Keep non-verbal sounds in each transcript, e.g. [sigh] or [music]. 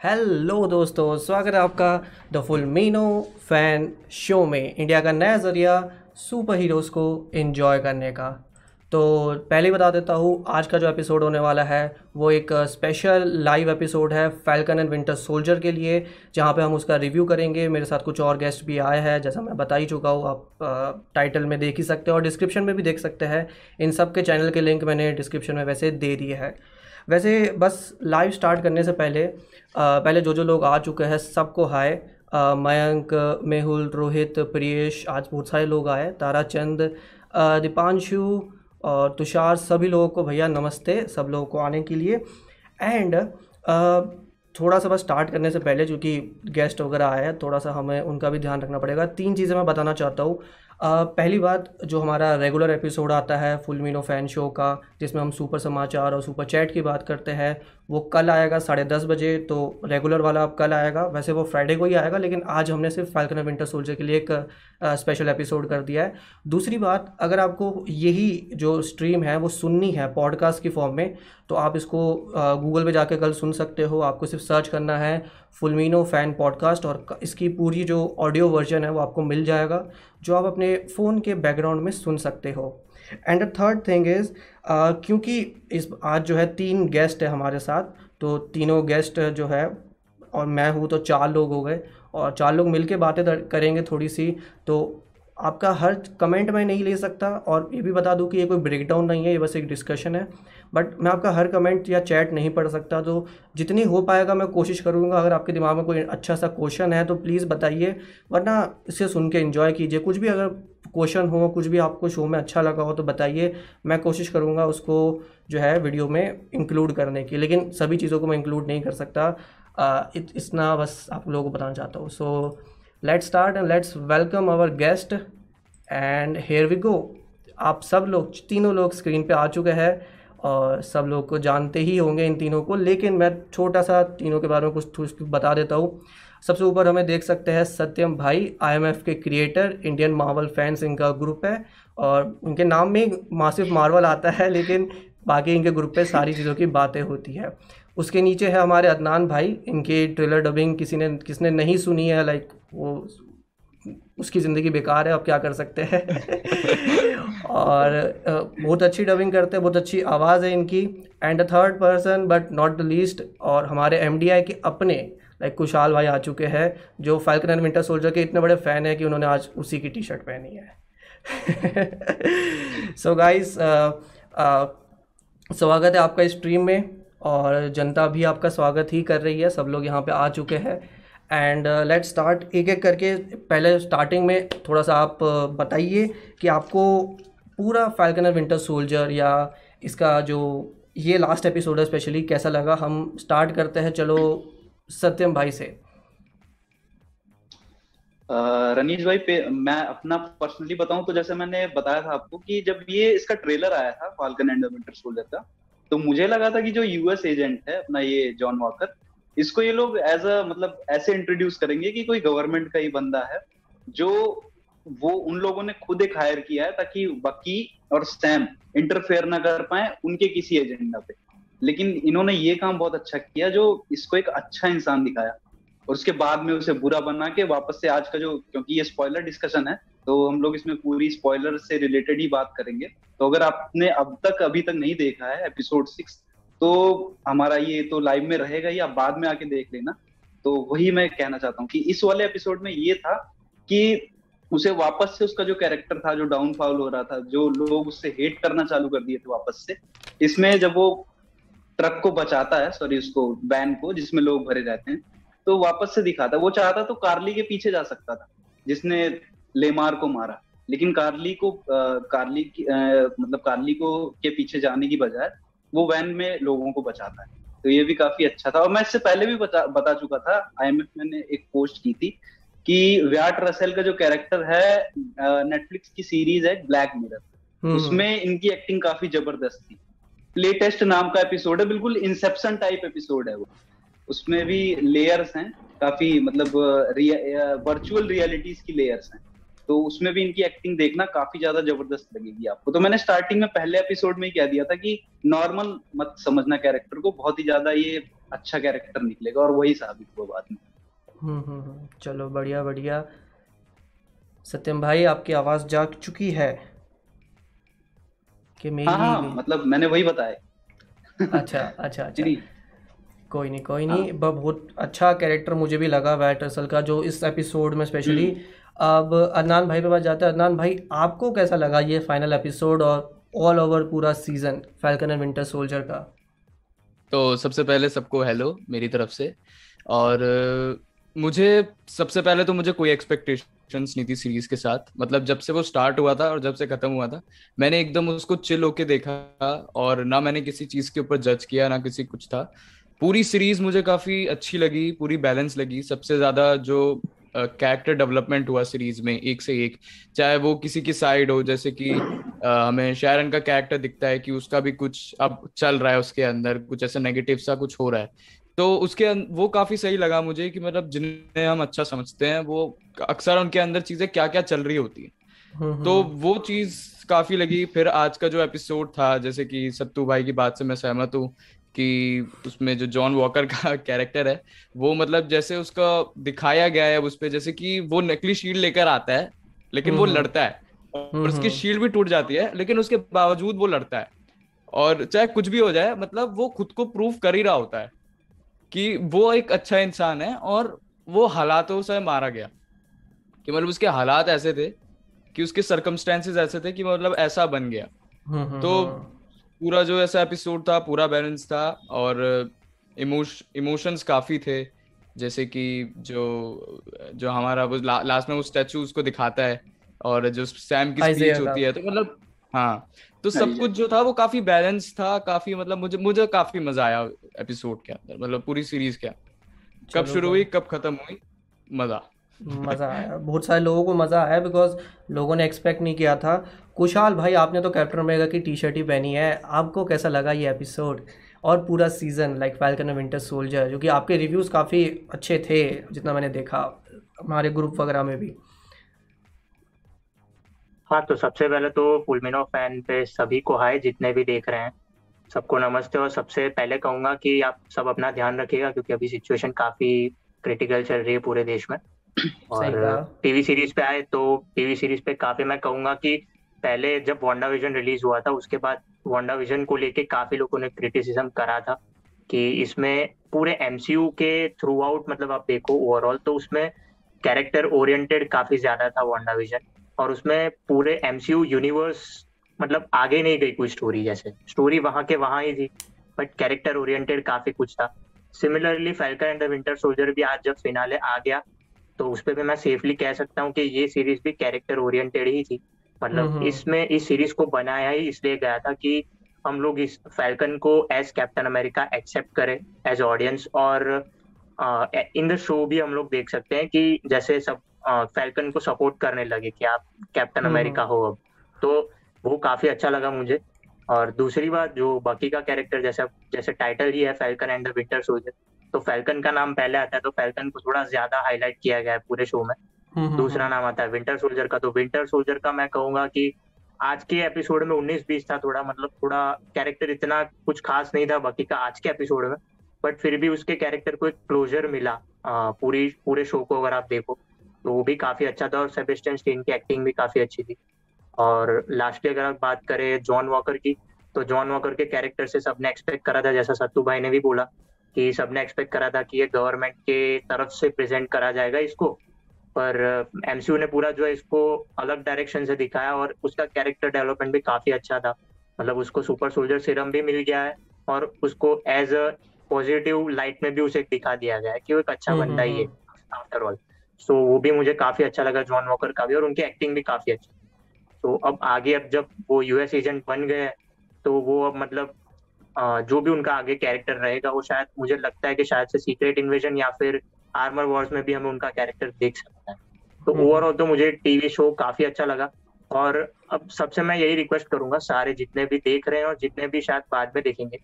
Hello दोस्तों, स्वागत है आपका द फुल मीनो फ़ैन शो में। इंडिया का नया ज़रिया सुपर हीरोज़ को एंजॉय करने का। तो पहले बता देता हूँ, आज का जो एपिसोड होने वाला है, वो एक स्पेशल लाइव एपिसोड है फैल्कन एंड विंटर सोल्जर के लिए, जहाँ पे हम उसका रिव्यू करेंगे। मेरे साथ कुछ और गेस्ट भी आए हैं, जैसा मैं बता ही चुका हूँ, आप टाइटल में देख ही सकते हो और डिस्क्रिप्शन में भी देख सकते हैं। इन सब के चैनल के लिंक मैंने डिस्क्रिप्शन में वैसे दे दिए है। वैसे बस लाइव स्टार्ट करने से पहले आ, पहले जो जो लोग आ चुके हैं सबको हाय मयंक मेहुल रोहित प्रियेश आज बहुत सारे लोग आए ताराचंद दीपांशु और तुषार सभी लोगों को भैया नमस्ते सब लोगों को आने के लिए। एंड थोड़ा सा बस स्टार्ट करने से पहले चूँकि गेस्ट वगैरह आए हैं थोड़ा सा हमें उनका भी ध्यान रखना पड़ेगा। तीन चीज़ें मैं बताना चाहता हूँ। पहली बात जो हमारा रेगुलर एपिसोड आता है फुल मीनो फ़ैन शो का, जिसमें हम सुपर समाचार और सुपर चैट की बात करते हैं, वो कल आएगा साढ़े दस बजे तो रेगुलर वाला अब कल आएगा। वैसे वो फ्राइडे को ही आएगा, लेकिन आज हमने सिर्फ़ फाल्कन विंटर सोल्जर के लिए एक स्पेशल एपिसोड कर दिया है। दूसरी बात, अगर आपको यही जो स्ट्रीम है, वो सुननी है पॉडकास्ट की फॉर्म में तो आप इसको गूगल पे जाके कल सुन सकते हो। आपको सिर्फ़ सर्च करना है फुलमिनो फ़ैन पॉडकास्ट और इसकी पूरी जो ऑडियो वर्जन है वो आपको मिल जाएगा, जो आप अपने फ़ोन के बैकग्राउंड में सुन सकते हो। And the third thing is क्योंकि इस आज जो है तीन गेस्ट है हमारे साथ तो तीनों गेस्ट जो है, और मैं हूँ तो चार लोग हो गए, और चार लोग मिल के बातें करेंगे थोड़ी सी तो आपका हर कमेंट मैं नहीं ले सकता, और ये भी बता दूँ कि ये कोई ब्रेकडाउन नहीं है, ये बस एक डिस्कशन है। बट मैं आपका हर कमेंट या चैट नहीं पढ़ सकता तो जितनी हो पाएगा मैं कोशिश करूँगा। अगर आपके दिमाग में कोई अच्छा सा क्वेश्चन है तो प्लीज़ बताइए। वरना इसे सुन के इन्जॉय कीजिए। कुछ भी अगर क्वेश्चन हो, कुछ भी आपको शो में अच्छा लगा हो तो बताइए। मैं कोशिश करूँगा उसको जो है वीडियो में इंक्लूड करने की। लेकिन सभी चीज़ों को मैं इंक्लूड नहीं कर सकता। इतना बस आप लोगों को बताना चाहता हूँ। So let's start and let's welcome our guest and here we go आप सब लोग, तीनों लोग स्क्रीन पे आ चुके हैं। और सब लोग को जानते ही होंगे इन तीनों को, लेकिन मैं छोटा सा तीनों के बारे में कुछ बता देता हूँ। सबसे ऊपर हमें देख सकते हैं सत्यम भाई आईएमएफ के क्रिएटर इंडियन मार्वल फैंस इनका ग्रुप है और उनके नाम में मासिफ मार्वल आता है, लेकिन बाकी इनके ग्रुप पे सारी चीज़ों की बातें होती है। उसके नीचे है हमारे अदनान भाई, इनकी ट्रेलर डबिंग किसी ने, किसने नहीं सुनी है लाइक वो उसकी ज़िंदगी बेकार है अब क्या कर सकते हैं? [laughs] और बहुत अच्छी डबिंग करते हैं बहुत अच्छी आवाज़ है इनकी and a third person but not the least और हमारे एमडीआई के अपने लाइक कुशाल भाई आ चुके हैं जो फाल्कन एंड विंटर सोल्जर के इतने बड़े फ़ैन हैं कि उन्होंने आज उसी की टी शर्ट पहनी है। [laughs] सो गाइस स्वागत है आपका इस स्ट्रीम में और जनता भी आपका स्वागत ही कर रही है सब लोग यहाँ पे आ चुके हैं। एंड लेट स्टार्ट एक एक करके। पहले स्टार्टिंग में थोड़ा सा आप uh, बताइए कि आपको पूरा फैल्कनर विंटर सोल्जर या इसका जो ये लास्ट एपिसोड है स्पेशली कैसा लगा? हम स्टार्ट करते हैं चलो सत्यम भाई से। रनीश भाई पे मैं अपना पर्सनली बताऊँ तो जैसे मैंने बताया था आपको कि जब ये इसका ट्रेलर आया था फाल्कन एंड विंटर सोल्जर का तो मुझे लगा था कि जो यूएस एजेंट है अपना ये जॉन वॉकर इसको ये लोग एज अ मतलब ऐसे इंट्रोड्यूस करेंगे कि कोई गवर्नमेंट का ही बंदा है, जो वो उन लोगों ने खुद एक हायर किया है ताकि बकी और सैम इंटरफेयर ना कर पाए उनके किसी एजेंडा पे। लेकिन इन्होंने ये काम बहुत अच्छा किया जो इसको एक अच्छा इंसान दिखाया। और उसके बाद में उसे बुरा बना के वापस से आज का जो, क्योंकि ये स्पॉइलर डिस्कशन है तो हम लोग इसमें पूरी स्पॉइलर से रिलेटेड ही बात करेंगे। तो अगर आपने अब तक, अभी तक नहीं देखा है एपिसोड सिक्स तो हमारा ये तो लाइव में रहेगा ही आप बाद में आके देख लेना। तो वही मैं कहना चाहता हूँ कि इस वाले एपिसोड में ये था कि उसे वापस से उसका जो कैरेक्टर था जो डाउनफॉल हो रहा था जो लोग उससे हेट करना चालू कर दिए थे वापस से इसमें जब वो ट्रक को बचाता है सॉरी उसको बैन को जिसमें लोग भरे रहते हैं तो वापस से दिखाता वो चाहता तो कार्ली के पीछे जा सकता था जिसने लेमार को मारा। लेकिन कार्ली को आ, कार्ली की आ, मतलब कार्ली को के पीछे जाने की बजाय वो वैन में लोगों को बचाता है। तो ये भी काफ़ी अच्छा था। और मैं इससे पहले भी बता, बता चुका था आईएमएफ मैंने एक पोस्ट की थी कि व्याट रसेल का जो कैरेक्टर है नेटफ्लिक्स की सीरीज़ है ब्लैक मिरर हम्म। उसमें इनकी एक्टिंग काफ़ी ज़बरदस्त थी। प्ले टेस्ट नाम का एपिसोड है बिल्कुल इंसेप्शन टाइप एपिसोड है वो। उसमें भी लेयर्स हैं काफ़ी मतलब वर्चुअल रियलिटीज की लेयर्स हैं। तो उसमें भी इनकी एक्टिंग देखना काफ़ी ज़्यादा ज़बरदस्त लगेगी आपको। तो मैंने स्टार्टिंग में पहले एपिसोड में ही कह दिया था कि नॉर्मल मत समझना कैरेक्टर को बहुत ही ज़्यादा ये अच्छा कैरेक्टर निकलेगा और वही साबित हुआ बाद में। हम्म हम्म हम्म, चलो बढ़िया बढ़िया। सत्यम भाई आपकी आवाज़ जाग चुकी है कि हाँ मेरी हाँ भी मतलब मैंने वही बताया। अच्छा अच्छा [laughs] अच्छा। कोई नहीं कोई हाँ। नहीं ब- बहुत अच्छा कैरेक्टर मुझे भी लगा वैट रसल का जो इस एपिसोड में स्पेशली अब अदनान भाई पे बात जाते हैं। अदनान भाई, आपको कैसा लगा ये फाइनल एपिसोड और ऑल ओवर पूरा season Falcon and Winter Soldier का? तो सबसे पहले सबको हेलो मेरी तरफ़ से। और मुझे सबसे पहले तो मुझे कोई एक्सपेक्टेशंस नहीं थी सीरीज़ के साथ। मतलब जब से वो स्टार्ट हुआ था और जब से खत्म हुआ था, मैंने एकदम उसको चिल होके देखा और ना मैंने किसी चीज़ के ऊपर जज किया, ना किसी कुछ था। पूरी सीरीज़ मुझे काफ़ी अच्छी लगी, पूरी बैलेंस लगी। सबसे ज़्यादा जो कैरेक्टर डेवलपमेंट हुआ सीरीज़ में एक से एक। चाहे वो किसी की साइड हो जैसे कि हमें शायरन का कैरेक्टर दिखता है कि उसका भी कुछ अब चल रहा है उसके अंदर कुछ ऐसा नेगेटिव सा कुछ हो रहा है। तो उसके अं- वो काफ़ी सही लगा मुझे कि मतलब जिन्हें हम अच्छा समझते हैं वो अक्सर उनके अंदर चीज़ें क्या क्या चल रही होती हैं। हम्म तो हम्म। वो चीज़ काफ़ी लगी। फिर आज का जो एपिसोड था जैसे कि सत्तू भाई की बात से मैं सहमत हूँ कि उसमें जो जॉन वॉकर का [laughs] कैरेक्टर है वो मतलब जैसे उसका दिखाया गया है उस पे जैसे कि वो नकली शील्ड लेकर आता है लेकिन वो हम्म हम्म। लड़ता है। और हम्म उसकी हम्म। शील्ड भी टूट जाती है लेकिन उसके बावजूद वो लड़ता है। और चाहे कुछ भी हो जाए मतलब वो खुद को प्रूव कर ही रहा होता है कि वो एक अच्छा इंसान है और वो हालातों से मारा गया। कि मतलब उसके हालात ऐसे थे कि उसके सरकमस्टेंसेस ऐसे थे कि मतलब ऐसा बन गया। तो पूरा जो ऐसा एपिसोड था पूरा बैलेंस था और इमोश इमोशंस काफ़ी थे। जैसे कि जो जो हमारा वो ला, लास्ट में वो स्टैचू उसको दिखाता है और जो सैम की स्पीच होती है तो मतलब हाँ तो सब कुछ जो था वो काफ़ी बैलेंस था काफ़ी मतलब मुझे मुझे काफ़ी मज़ा आया एपिसोड के अंदर मतलब पूरी सीरीज़ के कब शुरू हुई कब खत्म हुई मज़ा। मज़ा आया। बहुत सारे लोगों को मज़ा आया बिकॉज़ लोगों ने एक्सपेक्ट नहीं किया था। कुशाल भाई आपने तो कैप्टन अमेरिका की टी शर्ट ही पहनी है। आपको कैसा लगा ये एपिसोड और पूरा season like Falcon Winter Soldier जो कि आपके रिव्यूज़ काफ़ी अच्छे थे जितना मैंने देखा हमारे ग्रुप वगैरह में भी। हाँ तो सबसे पहले तो फुलमिनो फ़ैन पे सभी को हाय जितने भी देख रहे हैं। सबको नमस्ते और सबसे पहले कहूँगा कि आप सब अपना ध्यान रखिएगा क्योंकि अभी सिचुएशन काफ़ी क्रिटिकल चल रही है पूरे देश में। और टीवी सीरीज़ पे आए तो टीवी सीरीज़ पे काफ़ी मैं कहूँगा कि पहले जब वांडा विजन रिलीज़ हुआ था, उसके बाद वांडा विजन को लेके काफ़ी लोगों ने क्रिटिसिज्म करा था कि इसमें पूरे एमसीयू के थ्रू आउट मतलब आप देखो ओवरऑल तो उसमें कैरेक्टर ओरिएंटेड काफ़ी ज़्यादा था वांडा विजन और उसमें पूरे एमसीयू यूनिवर्स मतलब आगे नहीं गई कोई स्टोरी जैसे। स्टोरी वहाँ के वहाँ ही थी बट कैरेक्टर ओरिएंटेड काफ़ी कुछ था। Similarly Falcon and the Winter Soldier भी आज जब फिनाले आ गया तो उस पे भी मैं सेफली कह सकता हूँ कि ये सीरीज़ भी कैरेक्टर ओरिएंटेड ही थी। मतलब हम्म इसमें इस सीरीज़ को बनाया ही इसलिए गया था कि हम लोग इस फैल्कन को एज कैप्टन अमेरिका एक्सेप्ट करें एज ऑडियंस और इन द शो भी हम लोग देख सकते हैं कि जैसे सब फैल्कन को सपोर्ट करने लगे कि आप कैप्टन हम्म अमेरिका हम्म। हो अब। तो वो काफ़ी अच्छा लगा मुझे। और दूसरी बात जो बाकी का कैरेक्टर जैसे जैसे टाइटल ही है Falcon and the Winter Soldier तो फैल्कन का नाम पहले आता है तो फैल्कन को थोड़ा ज़्यादा हाईलाइट किया गया है पूरे शो में। हम्म हम्म दूसरा हम्म। नाम आता है विंटर सोल्जर का। तो विंटर सोल्जर का मैं कहूँगा कि आज के एपिसोड में 19 बीस था थोड़ा मतलब थोड़ा कैरेक्टर इतना कुछ खास नहीं था बाकी का आज के एपिसोड में। बट फिर भी उसके कैरेक्टर को एक क्लोजर मिला आ, पूरी पूरे शो को अगर आप देखो तो वो भी काफ़ी अच्छा था और सेबेस्टियन स्टेन की एक्टिंग भी काफ़ी अच्छी थी। और लास्टली अगर आप बात करें जॉन वॉकर की तो जॉन वॉकर के कैरेक्टर से सबने एक्सपेक्ट करा था जैसा सत्तू भाई ने भी बोला कि सबने एक्सपेक्ट करा था कि ये गवर्नमेंट के तरफ़ से प्रेजेंट करा जाएगा इसको। पर एमसीयू ने पूरा जो है इसको अलग डायरेक्शन से दिखाया और उसका कैरेक्टर डेवलपमेंट भी काफ़ी अच्छा था। मतलब उसको सुपर सोल्जर सीरम भी मिल गया है और उसको एज अ पॉजिटिव लाइट में भी उसे दिखा दिया गया है कि वो एक अच्छा हम्म बंदा ही है आफ्टर ऑल सो वो भी मुझे काफ़ी अच्छा लगा जॉन वॉकर का भी और उनकी एक्टिंग भी काफ़ी अच्छी। तो अब आगे अब जब वो यूएस एजेंट बन गए तो वो अब मतलब जो भी उनका आगे कैरेक्टर रहेगा वो शायद मुझे लगता है कि शायद से सीक्रेट इन्वेजन या फिर आर्मर वॉर्स में भी हमें उनका कैरेक्टर देख सकते हैं। तो हम्म। ओवरऑल तो मुझे टीवी शो काफ़ी अच्छा लगा। और अब सबसे मैं यही रिक्वेस्ट करूँगा सारे जितने भी देख रहे हैं और जितने भी शायद बाद में देखेंगे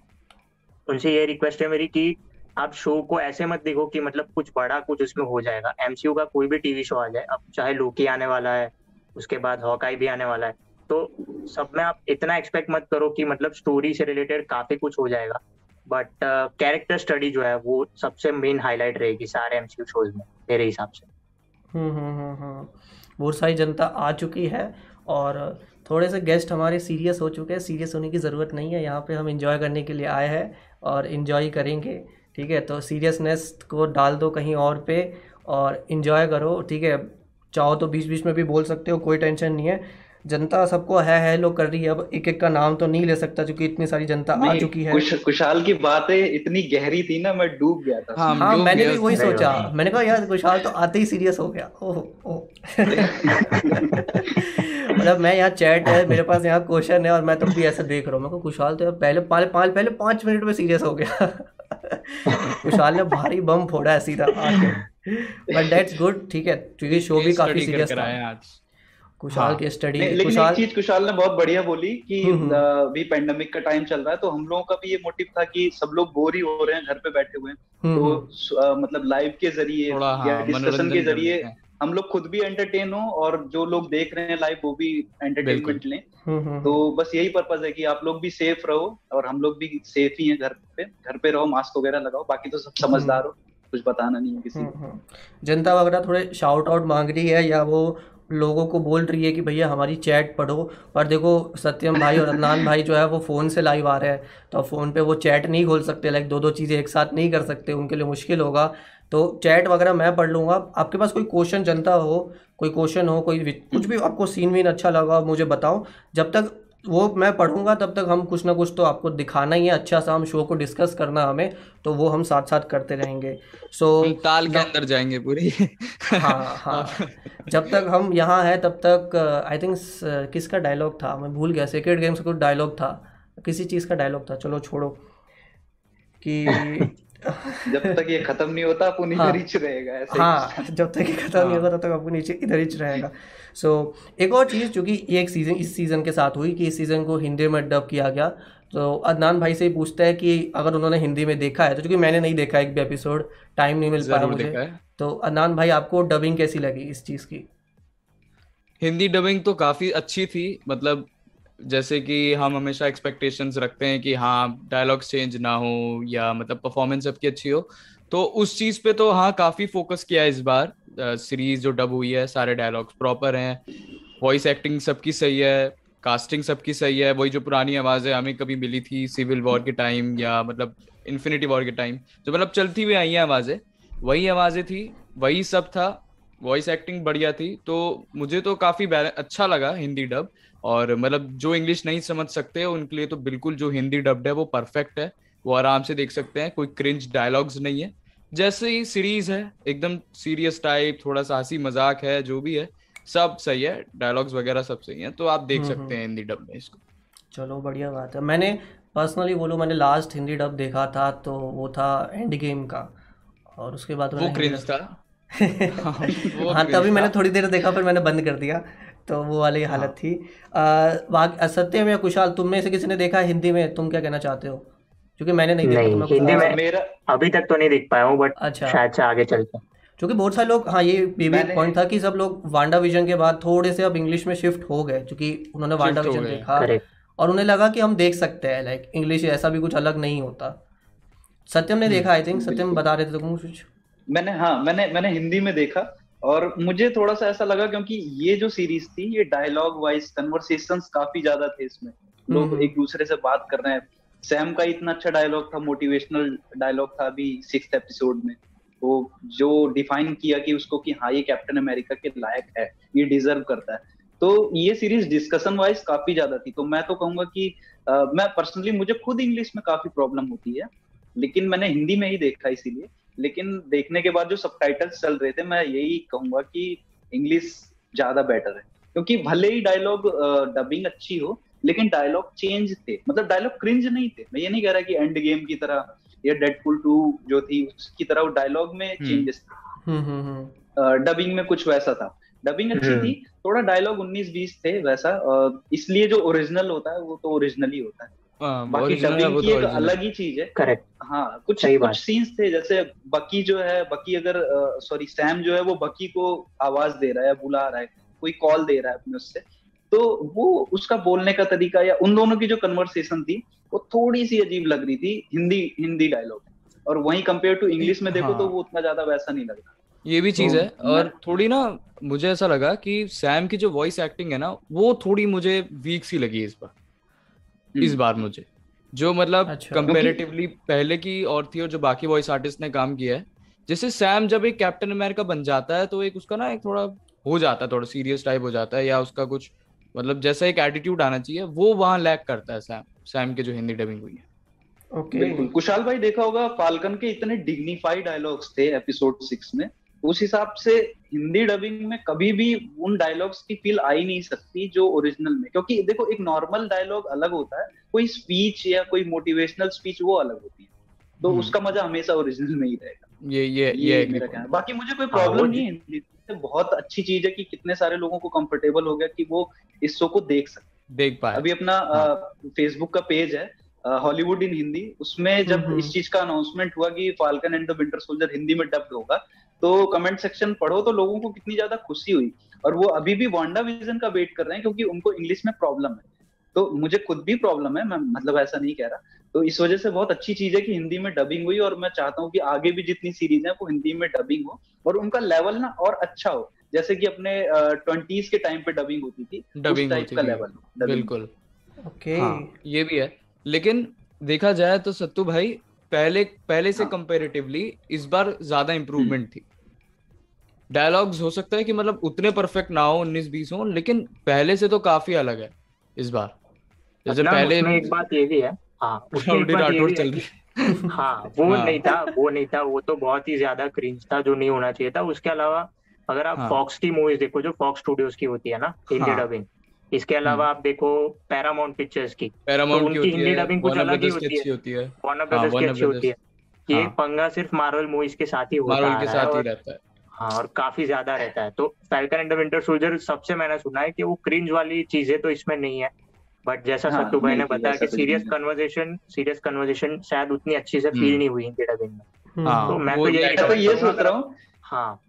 उनसे ये रिक्वेस्ट है मेरी कि आप शो को ऐसे मत देखो कि मतलब कुछ बड़ा कुछ उसमें हो जाएगा। एमसीयू का कोई भी टीवी शो आ जाए अब चाहे लोकी आने वाला है उसके बाद हॉकाई भी आने वाला है तो सब में आप इतना एक्सपेक्ट मत करो कि मतलब स्टोरी से रिलेटेड काफ़ी कुछ हो जाएगा। बट कैरेक्टर स्टडी जो है, वो सबसे मेन हाईलाइट रहेगी सारे एमसीयू शोज़ में, मेरे हिसाब से। हम्म हम्म हम्म हम्म। बहुत सारी जनता आ चुकी है और थोड़े से गेस्ट हमारे सीरियस हो चुके हैं। सीरियस होने की ज़रूरत नहीं है। यहाँ पे हम इंजॉय करने के लिए आए हैं और इन्जॉय करेंगे, ठीक है? तो सीरियसनेस को डाल दो कहीं और पे और इन्जॉय करो, ठीक है? चाहो तो बीच बीच में भी बोल सकते हो, कोई टेंशन नहीं है। जनता सबको है है लोग कर रही है। अब एक एक का नाम तो नहीं ले सकता क्योंकि इतनी सारी जनता आ चुकी है। कुश, कुशाल की बातें इतनी गहरी थी ना मैं डूब गया था। हाँ, हाँ डूब मैंने भी वही सोचा। मैंने कहा यार कुशाल तो आते ही सीरियस हो गया। ओह ओह। मतलब मैं यहाँ चैट है मेरे पास यहाँ क्वेश्चन है और मैं तब भी ऐसा देख रहा हूँ। मैं कुशाल तो यार पहले पाँच पाँच पहले पाँच मिनट में सीरियस हो गया। कुशाल ने भारी बम फोड़ा है सीधा बट दैट्स गुड ठीक है। क्योंकि शो भी काफ़ी सीरियस था। आज। कुशाल हाँ। की स्टडी नहीं, लेकिन कुशाल एक चीज़ कुशाल ने बहुत बढ़िया बोली कि हम्म, हम्म। भी पेंडेमिक का टाइम चल रहा है तो हम लोगों का भी ये मोटिव था कि सब लोग बोर ही हो रहे हैं घर पे बैठे हुए हैं। हम्म, तो अ, मतलब लाइव के ज़रिए थोड़ा या हाँ डिस्कशन के ज़रिए हम लोग खुद भी एंटरटेन हो और जो लोग देख रहे हैं लाइव वो भी एंटरटेनमेंट लें। तो बस यही पर्पज है कि आप लोग भी सेफ़ रहो और हम लोग भी सेफ़ ही हैं घर पे। घर पे रहो मास्क वगैरह लगाओ बाकी तो सब समझदार हो कुछ बताना नहीं है किसी को। जनता वगैरह थोड़े शाउट आउट मांग रही है या वो लोगों को बोल रही है कि भैया हमारी चैट पढ़ो। पर देखो, सत्यम भाई और अदनान भाई जो है, वो फ़ोन से लाइव आ रहे हैं। तो फ़ोन पे वो चैट नहीं खोल सकते लाइक दो दो चीज़ें एक साथ नहीं कर सकते, उनके लिए मुश्किल होगा। तो चैट वगैरह मैं पढ़ लूँगा। आपके पास कोई क्वेश्चन जनता हो, कोई क्वेश्चन हो, कोई कुछ भी आपको सीन वीन अच्छा लगा मुझे बताओ। जब तक वो मैं पढ़ूँगा तब तक हम कुछ ना कुछ तो आपको दिखाना ही है। अच्छा सा हम शो को डिस्कस करना हमें तो वो हम साथ साथ करते रहेंगे। सो हम ताल के अंदर जाएँगे पूरी। [laughs] हाँ हाँ। जब तक हम यहाँ हैं तब तक आई थिंक किसका डायलॉग था? मैं भूल गया। सेक्रेट गेम्स का कुछ डायलॉग था? किसी चीज़ का डायलॉग था? चलो छोड़ो। कि [laughs] जब तक ये खत्म नहीं होता अपन हाँ। इधर रहेगा ऐसे हाँ। जब तक ये खत्म नहीं होगा तब तक आपको नीचे इधर ही रहेगा। सो so, एक और चीज़ जो कि ये एक सीज़न इस सीज़न के साथ हुई कि इस सीज़न को हिंदी में डब किया गया तो अदनान भाई से ही पूछता है कि अगर उन्होंने हिंदी में देखा है तो क्योंकि मैंने नहीं देखा एक भी एपिसोड टाइम नहीं मिल पाया मुझे तो अदनान भाई आपको डबिंग कैसी लगी इस चीज़ की? हिंदी डबिंग तो काफ़ी अच्छी थी मतलब जैसे कि हम हमेशा एक्सपेक्टेशंस रखते हैं कि हाँ डायलॉग्स चेंज ना हो या मतलब परफॉर्मेंस सबकी अच्छी हो तो उस चीज़ पे तो हाँ काफ़ी फोकस किया है इस बार। सीरीज़ जो डब हुई है, सारे डायलॉग्स प्रॉपर हैं। वॉइस एक्टिंग सबकी सही है कास्टिंग सबकी सही है। वही जो पुरानी आवाज़ें हमें कभी मिली थी सिविल वॉर के टाइम या मतलब इन्फिनिटी वॉर के टाइम जो मतलब चलती हुई आई हैं आवाज़ें, वही आवाज़ें थी, वही सब था। वॉइस एक्टिंग बढ़िया थी तो मुझे तो काफ़ी अच्छा लगा हिंदी डब और मतलब जो इंग्लिश नहीं समझ सकते, उनके लिए तो बिल्कुल जो हिंदी डब्ड है, वो परफेक्ट है। वो आराम से देख सकते हैं, कोई क्रिंज डायलॉग्स नहीं है। जैसे ही सीरीज़ है एकदम सीरियस टाइप थोड़ा सा हँसी मज़ाक है जो भी है सब सही है डायलॉग्स वगैरह सब सही है तो आप देख हम्म, सकते हैं हिंदी डब में इसको। चलो बढ़िया बात है। मैंने पर्सनली बोलूँ मैंने लास्ट हिंदी डब देखा था तो वो था एंड गेम का और उसके बाद वो क्रिंज था। [laughs] हाँ तभी मैंने था। थोड़ी देर देखा फिर मैंने बंद कर दिया तो वो वाली हालत थी। आ, बाकी सत्यम या कुशाल तुम में से किसी ने देखा हिंदी में? तुम क्या कहना चाहते हो? क्योंकि मैंने नहीं देखा नहीं, तो मैं हिंदी में- मेरा अभी तक तो नहीं देख पाया हूँ बट अच्छा। शायद से आगे चलते क्योंकि बहुत सारे लोग हाँ ये ये भी एक मैंने- पॉइंट था कि सब लोग वांडा विजन के बाद थोड़े से अब इंग्लिश में शिफ्ट हो गए क्योंकि उन्होंने वांडा हो विजन गए, देखा करेक्ट और उन्हें लगा कि हम देख सकते हैं लाइक इंग्लिश ऐसा भी कुछ अलग नहीं होता। सत्यम ने देखा आई थिंक सत्यम बता रहे थे तुम कुछ? मैंने हाँ मैंने मैंने हिंदी में देखा और मुझे थोड़ा सा ऐसा लगा क्योंकि ये जो सीरीज़ थी ये डायलॉग वाइज कन्वर्सेशंस काफ़ी ज़्यादा थे इसमें। लोग हम्म। एक दूसरे से बात कर रहे हैं। सैम का इतना अच्छा डायलॉग था मोटिवेशनल डायलॉग था अभी सिक्स एपिसोड में। वो जो डिफाइन किया कि उसको कि हाँ ये कैप्टन अमेरिका के लायक है ये डिजर्व करता है। तो ये सीरीज़ डिस्कशन वाइज काफ़ी ज़्यादा थी। तो मैं तो कहूँगा कि अ, मैं पर्सनली मुझे खुद इंग्लिश में काफ़ी प्रॉब्लम होती है लेकिन मैंने हिंदी में ही देखा इसीलिए। लेकिन देखने के बाद जो सबटाइटल्स चल रहे थे मैं यही कहूँगा कि इंग्लिश ज़्यादा बेटर है। क्योंकि भले ही डायलॉग डबिंग अच्छी हो लेकिन डायलॉग चेंज थे। मतलब डायलॉग क्रिंज नहीं थे। मैं ये नहीं कह रहा कि एंड गेम की तरह या डेडपुल टू जो थी उसकी तरह डायलॉग में हम्म। चेंजेस थे। हम्म हम्म हम्म। डबिंग में कुछ वैसा था। डबिंग अच्छी हम्म। थी थोड़ा डायलॉग 19 20 थे वैसा। इसलिए जो ओरिजिनल होता है वो तो ओरिजिनल ही होता है। हाँ, बाकी original डबिंग की तो एक original अलग ही चीज़ है। करेक्ट हाँ कुछ सही कुछ सीन्स थे जैसे बकी जो है बकी अगर सॉरी सैम जो है वो बकी को आवाज़ दे रहा है बुला रहा है कोई कॉल दे रहा है अपने उससे। तो वो उसका बोलने का तरीका या उन दोनों की जो कन्वर्सेशन थी वो थोड़ी सी अजीब लग रही थी हिंदी हिंदी डायलॉग और वहीं कंपेयर टू इंग्लिश में देखो हाँ। तो वो उतना ज़्यादा वैसा नहीं लग रहा ये भी चीज़ तो है और थोड़ी ना मुझे ऐसा लगा कि सैम की जो वॉइस एक्टिंग है ना वो थोड़ी मुझे वीक सी लगी इस बार इस हम्म। बार मुझे जो मतलब अच्छा। पहले की और थी और जो बाकी वॉइस आर्टिस्ट ने काम किया है जैसे सैम जब एक कैप्टन अमेरिका बन जाता है तो एक उसका ना एक थोड़ा हो जाता है थोड़ा सीरियस टाइप हो जाता है या उसका कुछ मतलब जैसा एक एटीट्यूड आना चाहिए वो वहाँ लैक करता है सैम सैम के जो हिंदी डबिंग हुई है। ओके बिल्कुल। कुशाल भाई देखा होगा फाल्कन के इतने डिग्निफाइड डायलॉग्स थे एपिसोड सिक्स में उस हिसाब से हिंदी डबिंग में कभी भी उन डायलॉग्स की फील आ ही नहीं सकती जो ओरिजिनल में। क्योंकि देखो एक नॉर्मल डायलॉग अलग होता है कोई स्पीच या कोई मोटिवेशनल स्पीच वो अलग होती है। तो हम्म। उसका मज़ा हमेशा ओरिजिनल में ही रहेगा। ये ये ये ये मेरा कहना। बाकी मुझे कोई हाँ, प्रॉब्लम नहीं है बहुत अच्छी चीज़ है कि कितने सारे लोगों को कंफर्टेबल हो गया कि वो इस शो को देख सकते देख पाए। अभी अपना फेसबुक का पेज है हॉलीवुड इन हिंदी उसमें जब हम्म। इस चीज़ का अनाउंसमेंट हुआ कि Falcon and the Winter Soldier Hindi में डब्ड होगा तो कमेंट सेक्शन पढ़ो तो लोगों को कितनी ज़्यादा खुशी हुई। और वो अभी भी वांडा विजन का वेट कर रहे हैं क्योंकि उनको इंग्लिश में प्रॉब्लम है। तो मुझे खुद भी प्रॉब्लम है मैं मतलब ऐसा नहीं कह रहा। तो इस वजह से बहुत अच्छी चीज़ है कि हिंदी में डबिंग हुई और मैं चाहता हूँ कि आगे भी जितनी सीरीज़ है वो हिंदी में डबिंग हो और उनका लेवल ना और अच्छा हो। जैसे कि अपने ट्वेंटीज के टाइम पे डबिंग होती थी डबिंग टाइप का लेवल बिल्कुल। ओके हाँ ये भी है। लेकिन देखा जाए तो सत्तू भाई पहले पहले से हाँ। कंपैरेटिवली इस बार ज़्यादा इम्प्रूवमेंट थी। डायलॉग्स हो सकता है कि मतलब उतने परफेक्ट ना हो उन्नीस बीस हो लेकिन पहले से तो काफ़ी अलग है इस बार। जैसे पहले एक बात ये भी है हाँ [laughs] राठौड़ चल रही हाँ वो हाँ। नहीं था वो नहीं था वो तो बहुत ही ज़्यादा क्रिंज था जो नहीं होना चाहिए था उसके अलावा अगर आप हाँ। फॉक्स की मूवीज़ देखो जो फॉक्स स्टूडियोज की होती है ना हिंदी हाँ। डबिंग इसके अलावा हम्म। आप देखो पैरामाउंट पिक्चर्स की पैरामाउंट की उनकी होती हिंदी है dubbing कुछ अलग ही ब्रदर्स की होती है। अच्छी होती है वार्नर हाँ, ब्रदर्स की अच्छी होती है ये। पंगा सिर्फ़ मार्वल मूवीज़ के साथ ही होता के रहा है साथ ही और रहता है हाँ और काफ़ी ज़्यादा रहता है तो Falcon and the Winter Soldier सबसे मैंने सुना है कि वो क्रिंज वाली चीज़ें तो इसमें नहीं है बट जैसा हाँ, सत्तू भाई ने बताया कि सीरियस नहीं। कन्वर्सेशन सीरियस कन्वर्सेशन शायद उतनी अच्छी से फील हम्म। नहीं हुई हिंदी डबिंग में। हम्म, हाँ, तो मैं तो यही तो ये सोच रहा हूँ। हाँ।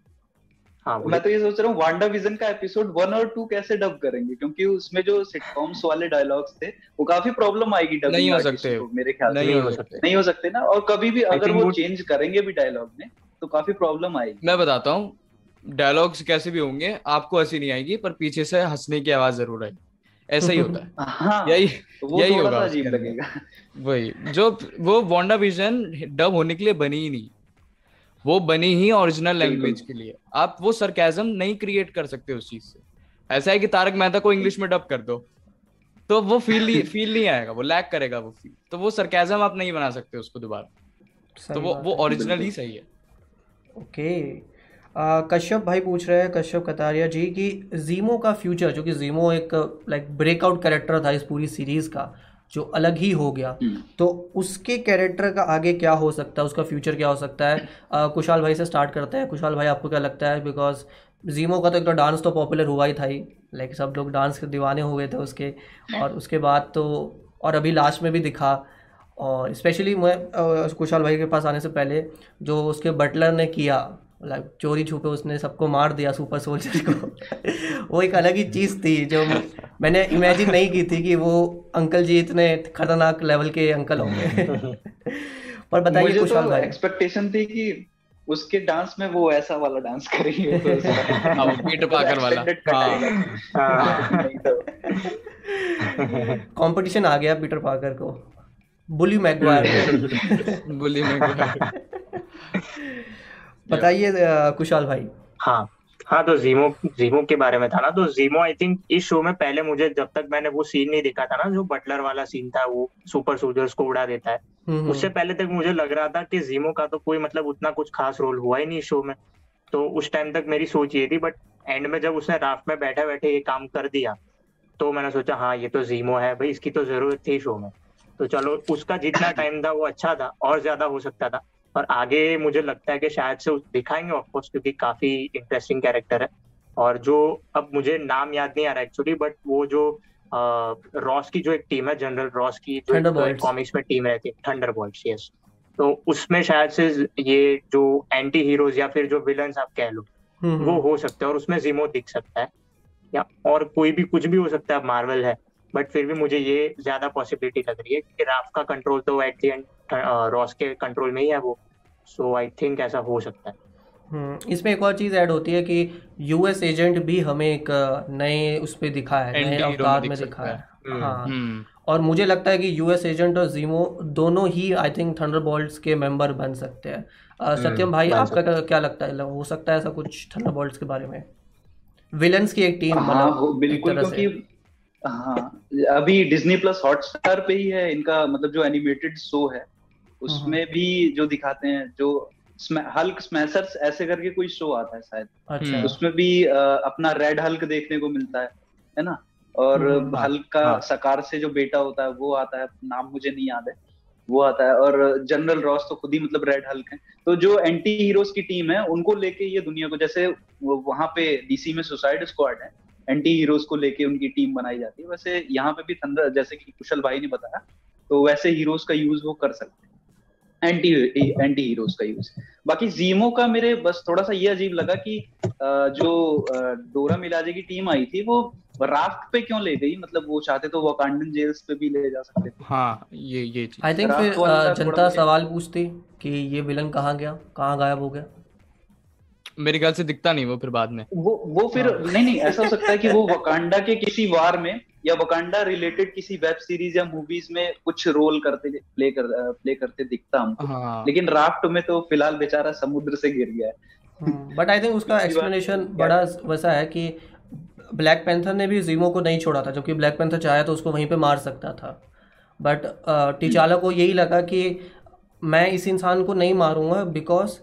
हाँ मैं तो ये सोच रहा हूँ वांडा विजन का एपिसोड वन और टू कैसे डब करेंगे? क्योंकि उसमें जो सिटकॉम्स वाले डायलॉग्स थे वो काफ़ी प्रॉब्लम आएगी डबिंग नहीं हो सकते। मेरे ख्याल नहीं नहीं हो सकते। नहीं हो सकते ना? और कभी भी अगर वो वो- चेंज करेंगे भी डायलॉग में तो काफ़ी प्रॉब्लम आएगी। मैं बताता हूँ डायलॉग्स कैसे भी होंगे आपको हँसी नहीं आएगी पर पीछे से हंसने की आवाज़ ज़रूर आएगी। ऐसा ही होता है। [laughs] हाँ यही तो वो यही होगा अजीब लगेगा। वही जो वो वांडा विजन डब होने के लिए बनी ही नहीं। वो बनी ही ओरिजिनल लैंग्वेज के लिए। आप वो सरकाजम नहीं क्रिएट कर सकते उस चीज़ से। ऐसा है कि तारक मेहता को इंग्लिश में डब कर दो। तो वो फील फील [laughs] नहीं आएगा वो लैक करेगा वो फील तो वो सरकाजम आप नहीं बना सकते उसको दोबारा। तो वो वो ओरिजिनल ही सही है। ओके। आ, कश्यप भाई पूछ रहे हैं कश्यप कतारिया जी कि जीमो का फ्यूचर जो कि जीमो एक लाइक ब्रेकआउट कैरेक्टर था इस पूरी सीरीज़ का जो अलग ही हो गया। हम्म। तो उसके कैरेक्टर का आगे क्या हो सकता है? उसका फ्यूचर क्या हो सकता है? आ, कुशाल भाई से स्टार्ट करते हैं। कुशाल भाई आपको क्या लगता है? बिकॉज़ जीमो का तो एक तो डांस तो पॉपुलर हुआ ही था ही। लाइक सब लोग डांस के दीवाने हो गए थे उसके। और उसके बाद तो और अभी लास्ट में भी दिखा। और स्पेशली मैं कुशाल भाई के पास आने से पहले जो उसके बटलर ने किया लाइक चोरी छुपे उसने सबको मार दिया सुपर सोल्जर को। वो एक अलग ही चीज़ थी जो मैंने इमेजिन नहीं की थी कि वो अंकल जी इतने खतरनाक लेवल के अंकल होंगे। पर बताइए कुशाल तो एक्सपेक्टेशन थी कि उसके डांस में वो ऐसा वाला डांस करेंगे तो [laughs] हाँ, पीटर [laughs] पाकर वाला। हाँ। कंपटीशन [laughs] आ गया पीटर पाकर को। बुली मैगवायर। बोली मैं बताइए कुशाल भाई। हाँ। हाँ तो जीमो जीमो के बारे में था ना तो जीमो आई थिंक इस शो में पहले मुझे जब तक मैंने वो सीन नहीं देखा था ना जो बटलर वाला सीन था वो सुपर सोल्जर्स को उड़ा देता है हम्म, उससे पहले तक मुझे लग रहा था कि जीमो का तो कोई मतलब उतना कुछ खास रोल हुआ ही नहीं इस शो में। तो उस टाइम तक मेरी सोच ये थी बट एंड में जब उसने राफ्ट में बैठे बैठे ये काम कर दिया तो मैंने सोचा हाँ ये तो जीमो है भाई इसकी तो ज़रूरत थी शो में। तो चलो उसका जितना [coughs] टाइम था वो अच्छा था और ज़्यादा हो सकता था। और आगे मुझे लगता है कि शायद से दिखाएँगे ऑफकोर्स क्योंकि काफ़ी इंटरेस्टिंग कैरेक्टर है। और जो अब मुझे नाम याद नहीं आ रहा एक्चुअली बट वो जो रॉस की जो एक टीम है जनरल रॉस की जो. कॉमिक्स में टीम रहती है थंडर यस तो उसमें शायद से ये जो एंटी हीरोज या फिर जो विलन्स आप कह लो हम्म, हम्म, वो हो सकता है और उसमें जीमो दिख सकता है। या और कोई भी कुछ भी हो सकता है मार्वल है बट फिर भी मुझे ये ज़्यादा पॉसिबिलिटी लग रही है कि राफ का कंट्रोल तो एट दी एंड रॉस के कंट्रोल में ही है वो। सो आई थिंक ऐसा हो सकता है। हम्म, इसमें एक और चीज़ ऐड होती है कि यूएस एजेंट भी हमें एक नए उस पर दिखा है नए अवतार में दिखा है। हम्म, हाँ। हम्म। और मुझे लगता है कि यूएस एजेंट और जीमो दोनों ही आई थिंक थंडरबोल्ट्स के मेंबर बन सकते हैं। सत्यम भाई आपका क्या, क्या लगता है? हो सकता है ऐसा कुछ थंडरबोल्ट्स के बारे में? विलन्स की एक टीम हाँ मतलब बिल्कुल क्योंकि हाँ अभी डिज्नी प्लस हॉटस्टार पे ही है इनका मतलब जो एनिमेटेड शो है। उसमें भी जो दिखाते हैं जो हल्क स्मैशर्स ऐसे करके कोई शो आता है शायद। अच्छा। हम्म, उसमें भी अपना रेड हल्क देखने को मिलता है है ना? और हम्म, हल्क का हाँ। सकार से जो बेटा होता है वो आता है नाम मुझे नहीं याद है वो आता है। और जनरल रॉस तो खुद ही मतलब रेड हल्क है। तो जो एंटी हीरोज की टीम है उनको लेके ये दुनिया को जैसे वहाँ पे डीसी में सुसाइड स्क्वाड है एंटी हीरोज को लेके उनकी टीम बनाई जाती है। वैसे यहाँ पे भी थंडर जैसे कि कुशल भाई ने बताया तो वैसे हीरोज का यूज़ वो कर सकते हैं। एंटी एंटी हीरोज का यूज़ बाकी जीमो का मेरे बस थोड़ा सा ये अजीब लगा कि जो डोरा मिलाजे की टीम आई थी वो राफ्ट पे क्यों ले गई? मतलब वो चाहते तो वकांडन जेल्स पे भी ले जा सकते थे। हाँ ये ये आई थिंक फिर जनता सवाल पूछती कि ये विलन कहाँ गया? कहाँ गायब हो गया? मेरे ख्याल से दिखता नहीं वो फिर बाद में। वो वो फिर हाँ। नहीं नहीं ऐसा हो सकता है कि वो वकांडा के किसी वार में या वकांडा रिलेटेड किसी वेब सीरीज़ या मूवीज़ में कुछ रोल करते प्ले कर प्ले करते दिखता हमको। हाँ। लेकिन राफ्ट में तो फ़िलहाल बेचारा समुद्र से गिर गया है। बट आई थिंक उसका [laughs] एक्सप्लेनेशन बड़ा वैसा है कि ब्लैक पैंथर ने भी जीमो को नहीं छोड़ा था जबकि ब्लैक पैंथर चाहे तो उसको वहीं पे मार सकता था। बट टिचाला को यही लगा कि मैं इस इंसान को नहीं मारूँगा बिकॉज़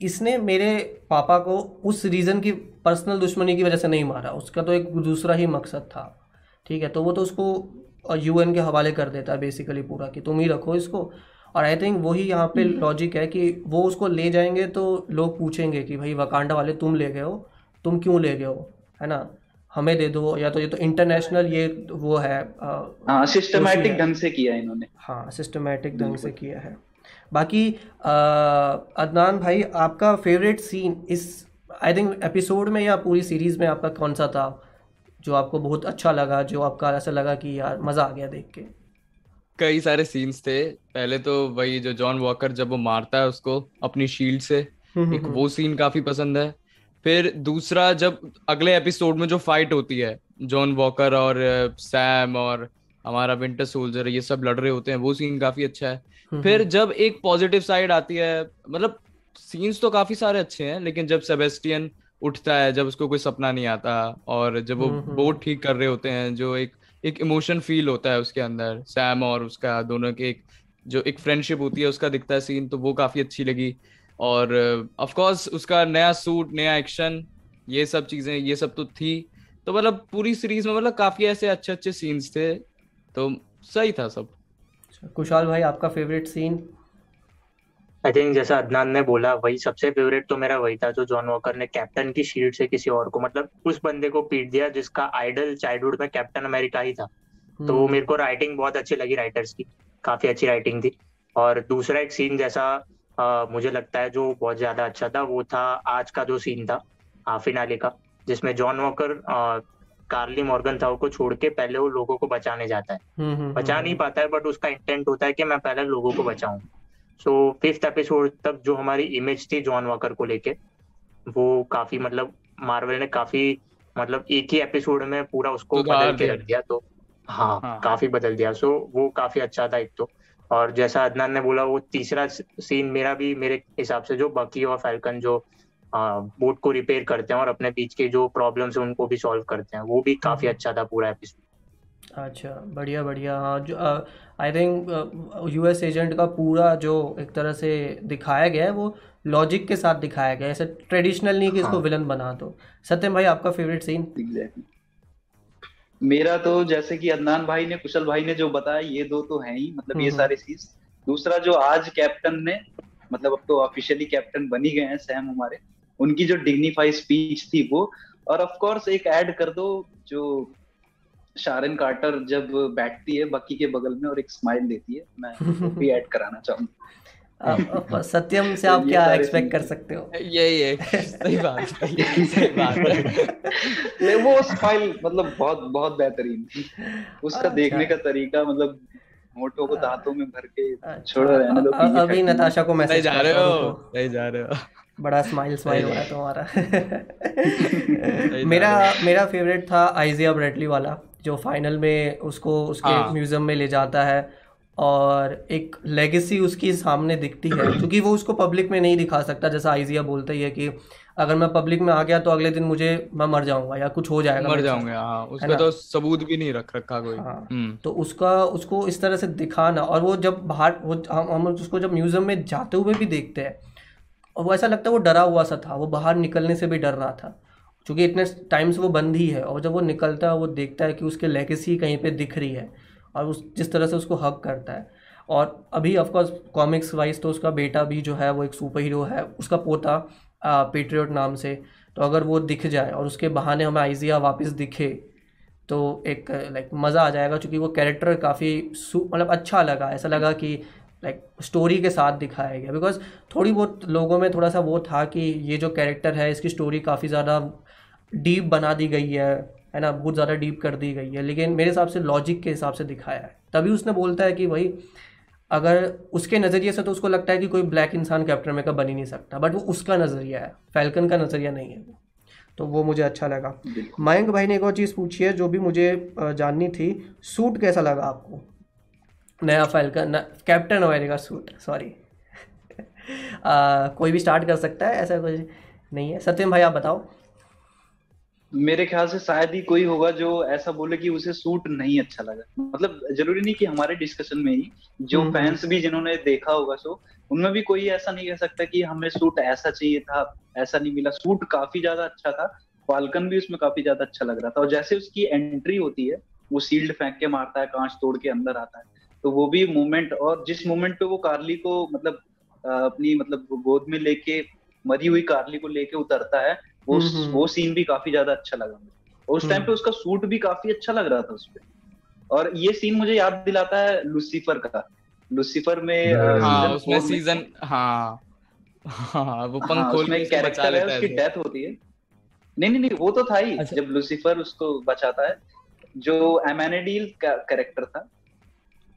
इसने मेरे पापा को उस रीज़न की पर्सनल दुश्मनी की वजह से नहीं मारा। उसका तो एक दूसरा ही मकसद था। ठीक है? तो वो तो उसको यूएन के हवाले कर देता है बेसिकली पूरा कि तुम ही रखो इसको। और आई थिंक वही यहाँ पे लॉजिक है कि वो उसको ले जाएँगे तो लोग पूछेंगे कि भाई वकांडा वाले तुम ले गए हो तुम क्यों ले गए हो? है ना? हमें दे दो या तो ये तो इंटरनेशनल ये वो है हाँ सिस्टमैटिक है। ढंग से किया इन्होंने। हाँ सिस्टमैटिक ढंग से किया है। बाकी अ, अदनान भाई आपका फेवरेट सीन इस आई थिंक एपिसोड में या पूरी सीरीज़ में आपका कौन सा था? जो आपको बहुत अच्छा लगा जो आपका ऐसा लगा कि यार मज़ा आ गया देख के। कई सारे सीन्स थे। पहले तो वही जो जॉन वॉकर जब वो मारता है उसको अपनी शील्ड से एक वो सीन काफ़ी पसंद है। फिर दूसरा जब अगले एपिसोड में जो फाइट होती है जॉन वॉकर और सैम और हमारा विंटर सोल्जर ये सब लड़ रहे होते हैं वो सीन काफ़ी अच्छा है। फिर जब एक पॉजिटिव साइड आती है मतलब सीन्स तो काफ़ी सारे अच्छे हैं लेकिन जब सेबेस्टियन उठता है जब उसको कोई सपना नहीं आता और जब वो हम्म, हम्म। बोट ठीक कर रहे होते हैं जो एक एक इमोशन फील होता है उसके अंदर सैम और उसका दोनों के एक जो एक फ्रेंडशिप होती है उसका दिखता है सीन तो वो काफ़ी अच्छी लगी। और ऑफ़ कोर्स उसका नया सूट नया एक्शन ये सब चीज़ें ये सब तो थी। तो मतलब पूरी सीरीज़ में मतलब काफ़ी ऐसे अच्छे अच्छे सीन्स थे तो सही था सब। अच्छा, कुशाल भाई आपका फेवरेट सीन आई थिंक जैसा अदनान ने बोला वही सबसे फेवरेट तो मेरा वही था जो जॉन वॉकर ने कैप्टन की शील्ड से किसी और को मतलब उस बंदे को पीट दिया जिसका आइडल चाइल्डहुड में कैप्टन अमेरिका ही था। तो वो मेरे को राइटिंग बहुत अच्छी लगी राइटर्स की काफ़ी अच्छी राइटिंग थी। और दूसरा एक सीन जैसा आ, मुझे लगता है जो बहुत ज़्यादा अच्छा था वो था आज का जो सीन था फिनाले का जिसमें जॉन वॉकर कार्ली मॉर्गन था को छोड़ के पहले वो लोगों को बचाने जाता है। हम्म, हम्म, बचा हम्म, नहीं पाता है बट उसका इंटेंट होता है कि मैं पहले लोगों को बचाऊं। सो फिफ्थ एपिसोड तक जो हमारी इमेज थी जॉन वॉकर को लेके वो काफ़ी मतलब मार्वल ने काफ़ी मतलब एक ही एपिसोड में पूरा उसको सुधार बदल के रख दिया तो हाँ, हाँ। काफ़ी बदल दिया सो वो काफ़ी अच्छा था एक तो और जैसा अदनान ने बोला वो तीसरा सीन मेरा भी मेरे हिसाब से जो बकी और फैल्कन जो बोट को रिपेयर करते हैं और अपने बीच के जो प्रॉब्लम्स है उनको भी सॉल्व करते हैं वो भी काफ़ी हम्म। अच्छा था पूरा एपिसोड अच्छा बढ़िया बढ़िया। हाँ जो आई थिंक यूएस एजेंट का पूरा जो एक तरह से दिखाया गया है वो लॉजिक के साथ दिखाया गया है। ऐसे ट्रेडिशनल नहीं कि इसको हाँ। विलन बना दो। सत्यम भाई आपका फेवरेट सीन एग्जैक्टली मेरा तो जैसे कि अदनान भाई ने कुशल भाई ने जो बताया ये दो तो हैं ही मतलब ये हम्म। सारे चीज़ दूसरा जो आज कैप्टन ने मतलब अब तो ऑफिशियली कैप्टन बन ही गए हैं सैम हमारे। उनकी जो डिग्निफाई स्पीच थी वो। और ऑफ़ कोर्स एक ऐड कर दो जो शारन कार्टर जब बैठती है बकी के बगल में और एक स्माइल देती है मैं वो भी ऐड कराना चाहूँगा। [laughs] सत्यम से आप क्या एक्सपेक्ट कर सकते हो? यही है सही बात [laughs] है सही बात। है वो स्माइल मतलब बहुत बहुत बेहतरीन थी। उसका अच्छा। देखने का तरीका मतलब होठों को दांतों में भर के अच्छा, छोड़ो रहने दो अ- पीछे अभी नताशा को मैसेज जा रहे हो नहीं जा रहे हो। बड़ा स्माइल स्माइल हो रहा है तुम्हारा। मेरा मेरा फेवरेट था आइजिया ब्रेटली वाला। जो फाइनल में उसको उसके हाँ। म्यूज़ियम में ले जाता है और एक लेगेसी उसकी सामने दिखती है क्योंकि वो उसको पब्लिक में नहीं दिखा सकता जैसा आइजिया बोलता ही है कि अगर मैं पब्लिक में आ गया तो अगले दिन मुझे मैं मर जाऊँगा या कुछ हो जाएगा मर। जाऊँगे हाँ उसका तो सबूत भी नहीं रख रखा कोई हाँ। हम्म तो उसका उसको इस तरह से दिखाना और वो जब बाहर वो हम हम उसको जब म्यूज़ियम में जाते हुए भी देखते हैं और वो ऐसा लगता है वो डरा हुआ सा था वो बाहर निकलने से भी डर रहा था क्योंकि इतने टाइम्स वो बंद ही है और जब वो निकलता है, वो देखता है कि उसके लेगेसी कहीं पे दिख रही है और उस, जिस तरह से उसको हक करता है। और अभी ऑफकोर्स कॉमिक्स वाइज तो उसका बेटा भी जो है, वो एक सुपर हीरो है, उसका पोता पेट्रियट नाम से। तो अगर वो दिख जाए और उसके बहाने हमें आइजिया वापस दिखे तो एक लाइक मज़ा आ जाएगा क्योंकि वो कैरेक्टर काफ़ी मतलब अच्छा लगा। ऐसा लगा कि लाइक स्टोरी के साथ दिखाया गया। बिकॉज़ थोड़ी बहुत लोगों में थोड़ा सा वो था कि ये जो कैरेक्टर है, इसकी स्टोरी काफ़ी ज़्यादा डीप बना दी गई है है ना? बहुत ज़्यादा डीप कर दी गई है लेकिन मेरे हिसाब से लॉजिक के हिसाब से दिखाया है। तभी उसने बोलता है कि भाई अगर उसके नज़रिए से तो उसको लगता है कि कोई ब्लैक इंसान कैप्टन अमेरिका बन ही नहीं सकता बट वो उसका नज़रिया है फैल्कन का नज़रिया नहीं है तो वो मुझे अच्छा लगा। मयंक भाई ने एक और चीज़ पूछी है जो भी मुझे जाननी थी सूट कैसा लगा आपको? नया Falcon Captain America suit sorry कोई भी स्टार्ट कर सकता है ऐसा कुछ नहीं है। सत्यम भाई आप बताओ। मेरे ख्याल से शायद ही कोई होगा जो ऐसा बोले कि उसे सूट नहीं अच्छा लगा। मतलब ज़रूरी नहीं कि हमारे डिस्कशन में ही जो हम्म, फैंस भी जिन्होंने देखा होगा शो उनमें भी कोई ऐसा नहीं कह सकता कि हमें सूट ऐसा चाहिए था ऐसा नहीं मिला। सूट काफ़ी ज़्यादा अच्छा था फाल्कन भी उसमें काफ़ी ज़्यादा अच्छा लग रहा था। और जैसे उसकी एंट्री होती है वो सील्ड फेंक के मारता है कांच तोड़ के अंदर आता है तो वो भी मूवमेंट और जिस मूवमेंट पे वो कार्ली को मतलब अपनी मतलब गोद में लेके मरी हुई कार्ली को लेके उतरता है वो हम्म, हम्म। वो सीन भी काफ़ी ज़्यादा अच्छा लगा मुझे और उस टाइम हम्म। पे उसका सूट भी काफ़ी अच्छा लग रहा था उसपे और ये सीन मुझे याद दिलाता है लुसीफर का लूसीफर में हाँ season उसमें सीज़न हाँ हाँ वो पंख हाँ, खोल उसमें के एक उसको बचा कैरेक्टर है लेता है उसकी। डेथ होती है नहीं नहीं नहीं वो तो था ही अच्छा। जब लूसीफर उसको बचाता है जो एमेनेडील का कैरेक्टर था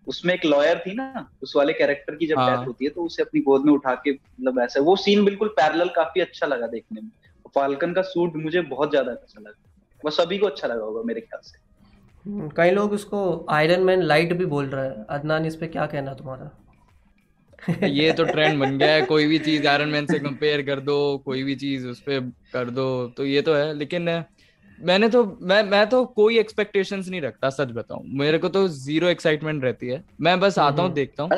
उसमें एक लॉयर थी ना उस वाले कैरेक्टर की जब हाँ। डेथ होती है तो उसे अपनी गोद में उठा के मतलब ऐसा वो सीन बिल्कुल पैरेलल काफ़ी अच्छा लगा देखने में फाल्कन का सूट मुझे बहुत ज़्यादा अच्छा लगा। वो सभी को अच्छा लगा होगा मेरे ख्याल से। हम्म, कई लोग उसको आयरन मैन लाइट भी बोल रहे हैं। अदनान इस पे क्या कहना तुम्हारा? [laughs] ये तो ट्रेंड बन गया है। कोई भी चीज़ आयरन मैन से कंपेयर कर दो कोई भी चीज़ उस पे कर दो तो ये तो है। लेकिन मैंने तो मैं मैं तो कोई एक्सपेक्टेशंस नहीं रखता सच बताऊँ। मेरे को तो ज़ीरो एक्साइटमेंट रहती है। मैं बस आता हूँ हम्म। देखता हूँ।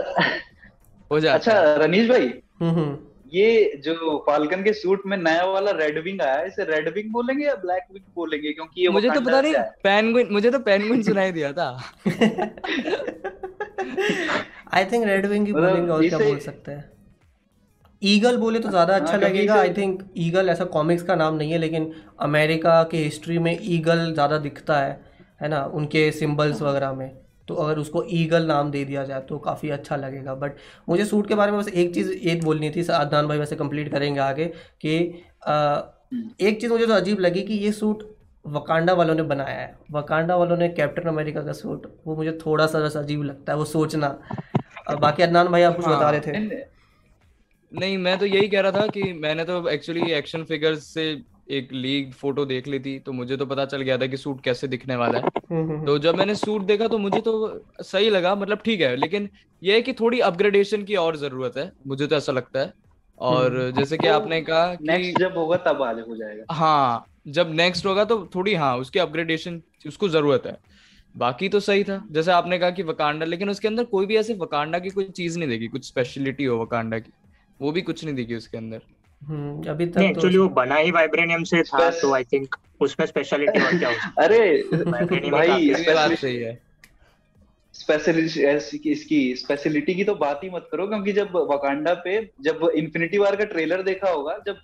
हो जाता अच्छा रनीश भाई? हम्म हम्म। ये जो फाल्कन के सूट में नया वाला रेड विंग आया है इसे रेड विंग बोलेंगे या ब्लैक विंग बोलेंगे? क्योंकि ये मुझे तो पता नहीं है। पेंगुइन मुझे तो पेंगुइन सुनाई दिया था। आई थिंक रेड विंग ही मतलब बोलेंगे और क्या बोल सकते हैं। ईगल बोले तो ज़्यादा अच्छा हाँ, लगेगा आई थिंक ईगल ऐसा कॉमिक्स का नाम नहीं है लेकिन अमेरिका के हिस्ट्री में ईगल ज़्यादा दिखता है है ना उनके सिंबल्स वगैरह में। तो अगर उसको ईगल नाम दे दिया जाए तो काफ़ी अच्छा लगेगा। बट मुझे सूट के बारे में बस एक चीज़ ये बोलनी थी अदनान भाई वैसे कंप्लीट करेंगे आगे कि एक चीज़ मुझे तो अजीब लगी कि ये सूट वकांडा वालों ने बनाया है। वकांडा वालों ने कैप्टन अमेरिका का सूट वो मुझे थोड़ा सा बस अजीब लगता है वो सोचना। बाकी अदनान भाई आप कुछ हाँ, बता रहे थे? नहीं, नहीं मैं तो यही कह रहा था कि मैंने तो एक्चुअली एक्शन फिगर्स से एक लीग फ़ोटो देख ली थी तो मुझे तो पता चल गया था कि सूट कैसे दिखने वाला है। हम्म, हम्म, तो जब मैंने सूट देखा तो मुझे तो सही लगा मतलब ठीक है लेकिन ये है कि थोड़ी अपग्रेडेशन की और ज़रूरत है मुझे तो ऐसा लगता है। और हम्म। जैसे कि आपने कहा कि नेक्स्ट जब होगा तब आज हो जाएगा। हाँ जब नेक्स्ट होगा तो थोड़ी हाँ उसकी अपग्रेडेशन उसको ज़रूरत है। बाकी तो सही था जैसे आपने कहा कि वकांडा लेकिन उसके अंदर कोई भी ऐसे वकांडा की कोई चीज़ नहीं देगी कुछ स्पेशलिटी हो वकांडा की वो भी कुछ नहीं देगी उसके अंदर। हम्म, अभी नहीं तक तो एक्चुअली वो बना ही वाइब्रेनियम से था तो आई थिंक उसमें स्पेशलिटी और क्या हो? सकती अरे भाई बात सही है। स्पेशलिटी इसकी स्पेशलिटी की तो बात ही मत करो क्योंकि जब वकांडा पे जब इन्फिनिटी वार का ट्रेलर देखा होगा जब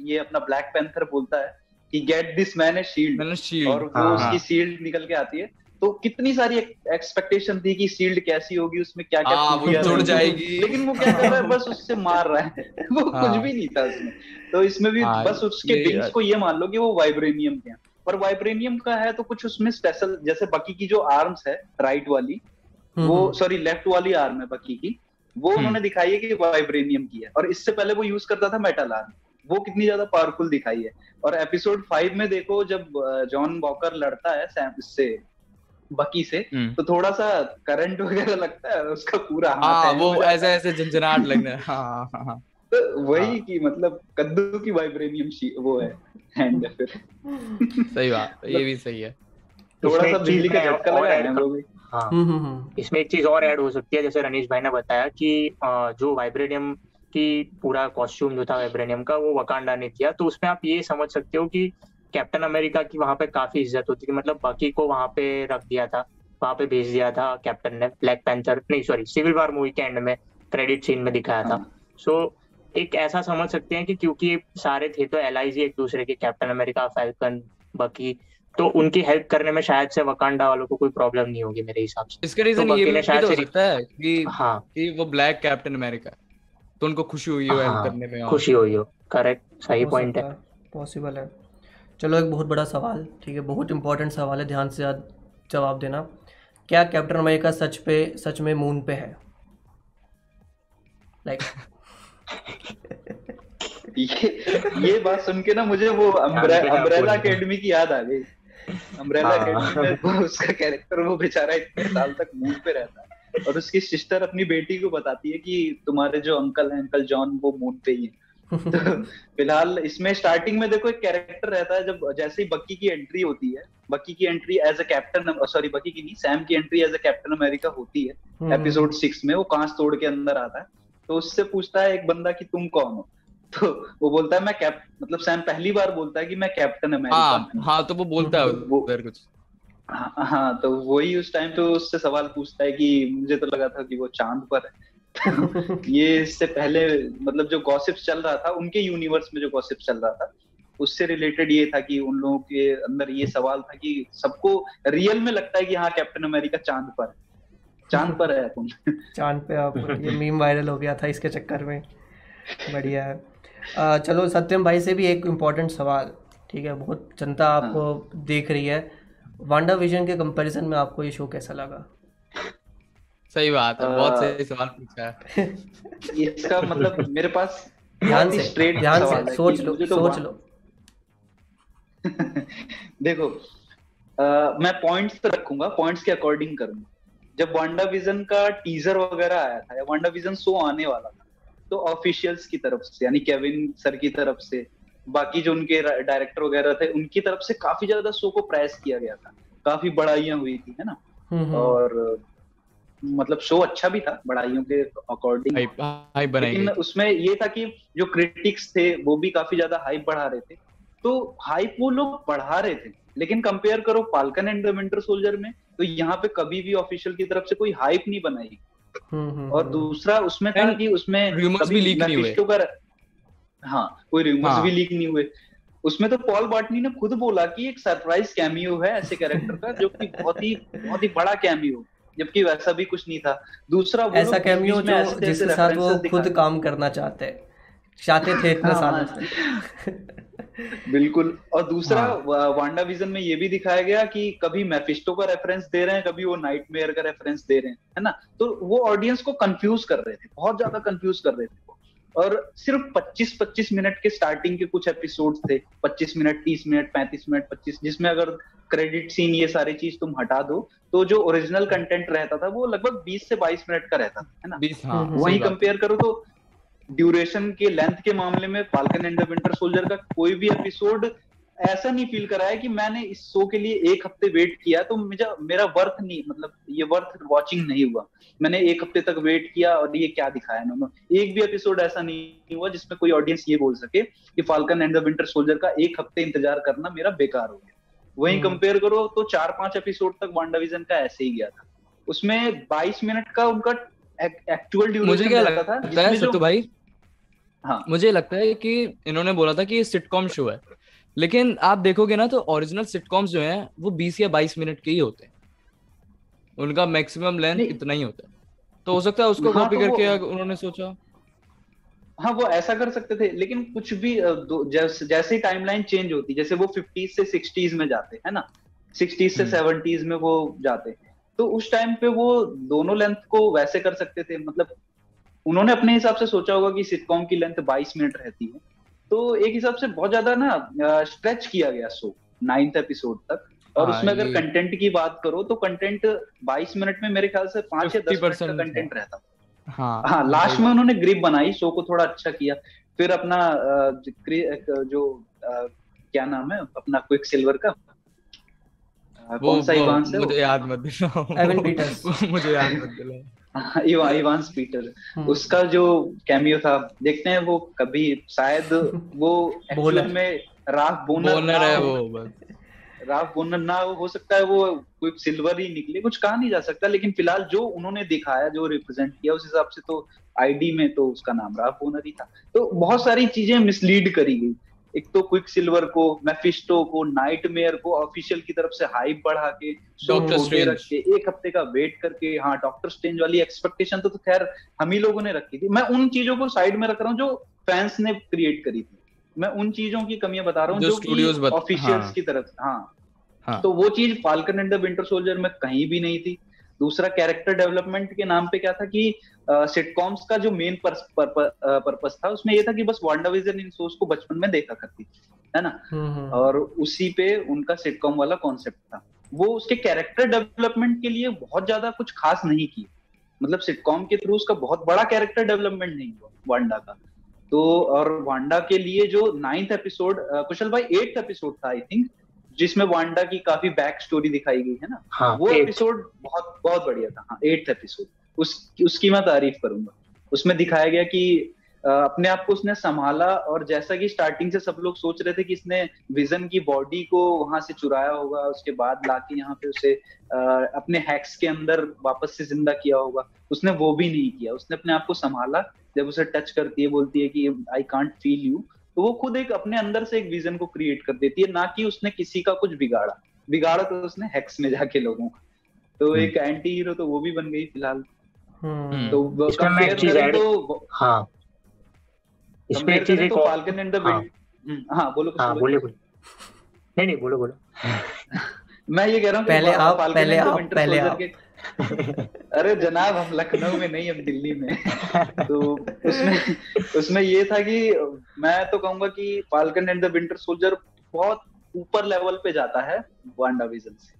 ये अपना ब्लैक पैंथर बोलता है कि get this man a shield और वो हाँ, उसकी हाँ। शील्ड निकल के आती है तो कितनी सारी एक्सपेक्टेशन थी कि शील्ड कैसी होगी उसमें क्या क्या हाँ, वो जुड़ जाएगी। लेकिन वो क्या कर रहा है बस उससे मार रहा है। [laughs] वो हाँ। कुछ भी नहीं था उसमें। तो इसमें भी हाँ, बस उसके विंग्स को ये मान लो कि वो वाइब्रेनियम के हैं। पर वाइब्रेनियम का है तो कुछ उसमें स्पेशल जैसे बकी की जो आर्म्स है राइट वाली हम्म, वो हम्म, सॉरी लेफ़्ट वाली आर्म है बकी की वो हम्म। उन्होंने दिखाई है कि वाइब्रेनियम की है। और इससे पहले वो यूज़ करता था मेटल आर्म वो कितनी ज़्यादा पावरफुल दिखाई है। और एपिसोड फाइव में देखो जब जॉन वॉकर लड़ता है सैम इससे बकी से हम्म। तो थोड़ा सा करंट वगैरह लगता है उसका पूरा हाथ हाँ वो हो। ऐसे ऐसे झंझनाहट लगने [laughs] हाँ हाँ हाँ तो वही हाँ। कि मतलब कद्दू की वाइब्रेनियम वो है हैंड है फिर। सही बात [laughs] ये भी सही है। थोड़ा इसमें सा एक चीज़ बिजली का झटका और लगा है वो भी। हाँ। हम्म, हम्म, हम्म, इसमें एक चीज़ और ऐड हो सकती है जैसे रनीश भाई ने बताया कि जो वाइब्रेनियम की पूरा कॉस्ट्यूम जो था वाइब्रेनियम का वो वकांडा ने किया तो उसमें आप ये समझ सकते हो कि कैप्टन अमेरिका की वहाँ पे काफ़ी इज़्ज़त होती थी। मतलब बाकी को वहाँ पे रख दिया था वहाँ पे भेज दिया था कैप्टन ने ब्लैक पैंथर नहीं सॉरी सिविल वार मूवी के एंड में क्रेडिट सीन में दिखाया था। हाँ। सो एक ऐसा समझ सकते हैं कि क्योंकि सारे थे तो एलआईजी एक दूसरे के कैप्टन अमेरिका फैल्कन बकी तो उनकी हेल्प करने में शायद से वकांडा वालों को कोई प्रॉब्लम नहीं होगी मेरे हिसाब से। इसका रीजन तो ये भी ने शायद तो हो से- सकता है कि हाँ। कि वो ब्लैक कैप्टन अमेरिका तो उनको खुशी हुई हो हेल्प हाँ, करने में खुशी हुई हो। करेक्ट सही पॉइंट है। पॉसिबल है। चलो एक बहुत बड़ा सवाल ठीक है बहुत इंपॉर्टेंट सवाल है ध्यान से जवाब देना। क्या कैप्टन अमेरिका सच पे सच में मून पे है? लाइक like... [laughs] ये ये बात सुन के ना मुझे वो अम्ब्रेला। अकेडमी की याद आ गई। अम्ब्रेला हाँ। अकेडमी में वो उसका कैरेक्टर वो बेचारा इतने साल तक मून पे रहता है। और उसकी सिस्टर अपनी बेटी को बताती है कि तुम्हारे जो अंकल हैं अंकल जॉन वो मून पे ही है। [laughs] तो फ़िलहाल इसमें स्टार्टिंग में देखो एक कैरेक्टर रहता है जब जैसे ही बक्की की एंट्री होती है बक्की की entry as a Captain sorry Bucky की नहीं सैम की entry as a Captain America होती है एपिसोड सिक्स में वो कांच तोड़ के अंदर आता है तो उससे पूछता है एक बंदा कि तुम कौन हो? [laughs] तो वो बोलता है मैं कैप मतलब सैम पहली बार बोलता है कि मैं कैप्टन अमेरिका हाँ हाँ। तो वो बोलता है वो- उधर कुछ। हाँ हाँ, तो वही उस टाइम पे उससे सवाल पूछता है कि मुझे तो लगा था कि वो चाँद पर है। [laughs] ये इससे पहले मतलब जो गॉसिप्स चल रहा था उनके यूनिवर्स में जो गॉसिप चल रहा था उससे रिलेटेड ये था कि उन लोगों के अंदर ये सवाल था कि सबको रियल में लगता है कि हाँ कैप्टन अमेरिका चाँद पर चाँद पर है तुम चाँद पे आप ये मीम वायरल हो गया था इसके चक्कर में। बढ़िया है। चलो सत्यम भाई से भी एक इम्पोर्टेंट सवाल ठीक है? बहुत जनता आपको देख रही है। वांडा विजन के कंपैरिजन में आपको ये शो कैसा लगा? सही बात है बहुत सही सवाल पूछा है। [laughs] इसका मतलब मेरे पास ध्यान से straight ध्यान से सोच लो तो सोच लो। [laughs] देखो अ, मैं पॉइंट्स तो रखूँगा पॉइंट्स के अकॉर्डिंग करूँगा। जब वांडा विजन का टीजर वगैरह आया था या वांडा विजन शो आने वाला था तो ऑफिशियल्स की तरफ़ से यानी केविन सर की तरफ़ से बाकी जो उनके डायरेक्टर वगैरह थे उनकी तरफ़ से काफ़ी ज़्यादा शो को प्रेस किया गया था। काफ़ी बड़ाइयाँ हुई थी है ना? हम्म, हम्म, और मतलब शो अच्छा भी था बड़ाइयों के अकॉर्डिंग हाइप हाइप बनाई लेकिन उसमें ये था कि जो क्रिटिक्स थे वो भी काफ़ी ज़्यादा हाइप बढ़ा रहे थे तो हाइप वो लोग बढ़ा रहे थे लेकिन कंपेयर करो Falcon and the Winter Soldier में तो यहाँ पे कभी भी ऑफिशियल की तरफ़ से कोई हाइप नहीं बनाई हम्म, हम्म, और हम्म। दूसरा उसमें था कि उसमें कभी भी leak नहीं हुए। हाँ कोई रूमर्स हाँ। भी लीक नहीं हुए उसमें तो पॉल बाटनी ने खुद बोला कि एक सरप्राइज़ कैमियो है ऐसे कैरेक्टर का जो कि बहुत ही बहुत ही बड़ा कैमियो जबकि वैसा भी कुछ नहीं था दूसरा वो ऐसा कैमियो जो जिसके साथ वो खुद काम करना चाहते हैं चाहते थे इतने साल सालों हाँ। से [laughs] [laughs] बिल्कुल और दूसरा हाँ। वांडा विजन में ये भी दिखाया गया कि कभी मैफिस्टो का रेफरेंस दे रहे हैं कभी वो नाइटमेयर का रेफरेंस दे रहे हैं है ना तो वो ऑडियंस को कंफ्यूज कर रहे थे बहुत ज़्यादा कंफ्यूज कर रहे थे। और सिर्फ़ 25-25 मिनट के स्टार्टिंग के कुछ एपिसोड थे। 25 मिनट 30 मिनट 35 मिनट 25 जिसमें अगर क्रेडिट सीन ये सारी चीज़ तुम हटा दो तो जो ओरिजिनल कंटेंट रहता था वो लगभग 20 से 22 मिनट का रहता था है ना? बीस हाँ हम्म, वही कंपेयर करो तो ड्यूरेशन के लेंथ के मामले में Falcon and the Winter Soldier का कोई भी एपिसोड ऐसा नहीं फील कराया कि मैंने इस शो के लिए एक हफ़्ते वेट किया तो मुझे मेरा वर्थ नहीं मतलब ये वर्थ वॉचिंग नहीं हुआ। मैंने एक हफ़्ते तक वेट किया और ये क्या दिखाया इन्होंने एक भी एपिसोड ऐसा नहीं हुआ जिसमें कोई ऑडियंस ये बोल सके कि Falcon and the Winter Soldier का एक हफ़्ते इंतज़ार करना मेरा बेकार हो गया। वहीं हम्म। कंपेयर करो तो चार पाँच एपिसोड तक वांडा विजन का ऐसे ही गया था। उसमें 22 मिनट का उनका एक्चुअल ड्यूरेशन मुझे क्या था लगता जिसमें भाई? हाँ। मुझे लगता है कि इन्होंने बोला था कि ये सिटकॉम शो है। लेकिन आप देखोगे ना तो ओरिजिनल सिटकॉम्स जो हैं वो 20 या 22 मिनट के ही होते हैं। उनका मैक्सिमम लेंथ। इतना ही होता है। तो हो सकता है उसको हाँ, कॉपी तो करके उन्होंने सोचा हाँ। वो ऐसा कर सकते थे लेकिन कुछ भी जैसे जैसे ही टाइमलाइन चेंज होती जैसे वो फिफ्टीज से सिक्सटीज में जाते है ना? सिक्सटीज से हम्म। सेवेंटीज में वो जाते। तो उस टाइम पे वो दोनों लेंथ को वैसे कर सकते थे मतलब उन्होंने अपने हिसाब से सोचा होगा कि सिटकॉम की लेंथ 22 मिनट रहती है। तो एक हिसाब से बहुत ज़्यादा ना स्ट्रेच किया गया शो नाइन्थ एपिसोड तक। और हाँ, उसमें अगर कंटेंट की बात करो तो कंटेंट 22 मिनट में मेरे ख्याल से पाँच या दस मिनट का कंटेंट रहता। हाँ हाँ लास्ट में उन्होंने ग्रिप बनाई शो को थोड़ा अच्छा किया। फिर अपना ज- क्या नाम है अपना क्विक सिल्वर का वो कौन सा वो है मुझे याद मत दिलाओ। Avon Peters. [laughs] मुझे याद मत दिलाओ? इवा, इवांस पीटर हम्म, उसका जो कैमियो था देखते हैं वो कभी शायद [laughs] वो। एक्चुअल में राफ बोनर बोनर ना है हो। वो राफ बोनर ना हो हो सकता है वो कोई सिल्वर ही निकले कुछ कहा नहीं जा सकता लेकिन फ़िलहाल जो उन्होंने दिखाया जो रिप्रेजेंट किया उस हिसाब से तो आईडी में तो उसका नाम राफ बोनर ही था। तो बहुत सारी चीज़ें मिसलीड करी गई। एक तो क्विक सिल्वर को मेफिस्टो को नाइटमेयर को ऑफिशियल की तरफ़ से हाइप बढ़ा के Doctor रख के एक हफ़्ते का वेट करके हाँ डॉक्टर स्ट्रेंज वाली एक्सपेक्टेशन तो, तो खैर हम ही लोगों ने रखी थी। मैं उन चीज़ों को साइड में रख रहा हूँ जो फैंस ने क्रिएट करी थी। मैं उन चीज़ों की कमियाँ बता रहा हूँ जो जो studios ऑफिशियल्स हाँ। की तरफ़ हाँ। हाँ। तो वो चीज़ Falcon and the Winter Soldier में कहीं भी नहीं थी। दूसरा कैरेक्टर डेवलपमेंट के नाम पे क्या था कि सिटकॉम्स uh, का जो मेन पर्पस था उसमें ये था कि बस वांडा विजन इन शोज़ को बचपन में देखा करती थी है ना? हम्म, हम्म, और उसी पे उनका सिटकॉम वाला कॉन्सेप्ट था। वो उसके कैरेक्टर डेवलपमेंट के लिए बहुत ज़्यादा कुछ खास नहीं की मतलब सिटकॉम के थ्रू उसका बहुत बड़ा कैरेक्टर डेवलपमेंट नहीं हुआ वांडा का। तो और वांडा के लिए जो नाइन्थ एपिसोड कुशल भाई एट्थ एपिसोड था आई थिंक जिसमें वांडा की काफ़ी बैक स्टोरी दिखाई गई है ना? हाँ वो एपिसोड बहुत बहुत बढ़िया था हाँ एट्थ एपिसोड उस उसकी मैं तारीफ़ करूँगा। उसमें दिखाया गया कि अपने आप को उसने संभाला और जैसा कि स्टार्टिंग से सब लोग सोच रहे थे कि इसने विजन की बॉडी को वहाँ से चुराया होगा उसके बाद लाके यहाँ पे उसे अपने हैक्स के अंदर वापस से ज़िंदा किया होगा। उसने वो भी नहीं किया। उसने अपने आप को संभाला। जब उसे टच करती है बोलती है कि आई कांट फील यू तो वो खुद एक अपने अंदर से एक विजन को क्रिएट कर देती है ना कि उसने किसी का कुछ बिगाड़ा। बिगाड़ा तो उसने हैक्स में जाके लोगों का। तो एक एंटी हीरो तो वो भी बन गई फ़िलहाल। हम्म, तो कंपेयर करें तो हाँ। इसमें एक चीज़ एक और फाल्कन एंड द हाँ। विंड हाँ बोलो हाँ बोलो। बोले बोले नहीं नहीं बोलो बोलो। [laughs] मैं ये कह रहा हूँ पहले आप, पहले आप, पहले आप। अरे जनाब हम लखनऊ में नहीं हम दिल्ली में तो उसमें उसमें ये था कि मैं तो कहूँगा कि Falcon and the Winter Soldier बहुत ऊपर लेवल पे जाता है वांडा विजन से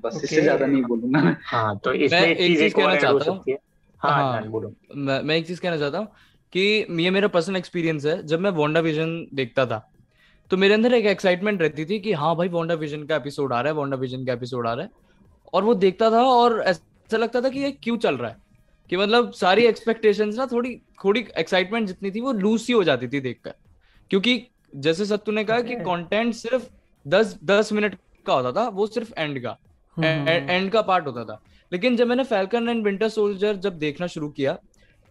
बस okay. इससे ज़्यादा नहीं बोलूँगा मैं हाँ तो इसमें मैं एक चीज़ कहना चाहता हूँ। हाँ हाँ। मैं मैं एक चीज़ कहना चाहता हूँ कि ये मेरा पर्सनल एक्सपीरियंस है जब मैं वोंडा विजन देखता था तो मेरे अंदर एक एक्साइटमेंट रहती थी कि हाँ भाई वोंडा विजन का एपिसोड आ रहा है वोंडा विजन का एपिसोड आ रहा है और वो देखता था और ऐसा लगता था कि ये क्यों चल रहा है? कि मतलब सारी एक्सपेक्टेशन ना थोड़ी थोड़ी एक्साइटमेंट जितनी थी वो लूज सी हो जाती थी देखकर। क्योंकि जैसे सत्तू ने कहा कि. कंटेंट सिर्फ़ दस दस मिनट का होता था वो सिर्फ़ एंड का हम्म, एंड का पार्ट होता था। लेकिन जब मैंने फैल्कन एंड विंटर सोल्जर जब देखना शुरू किया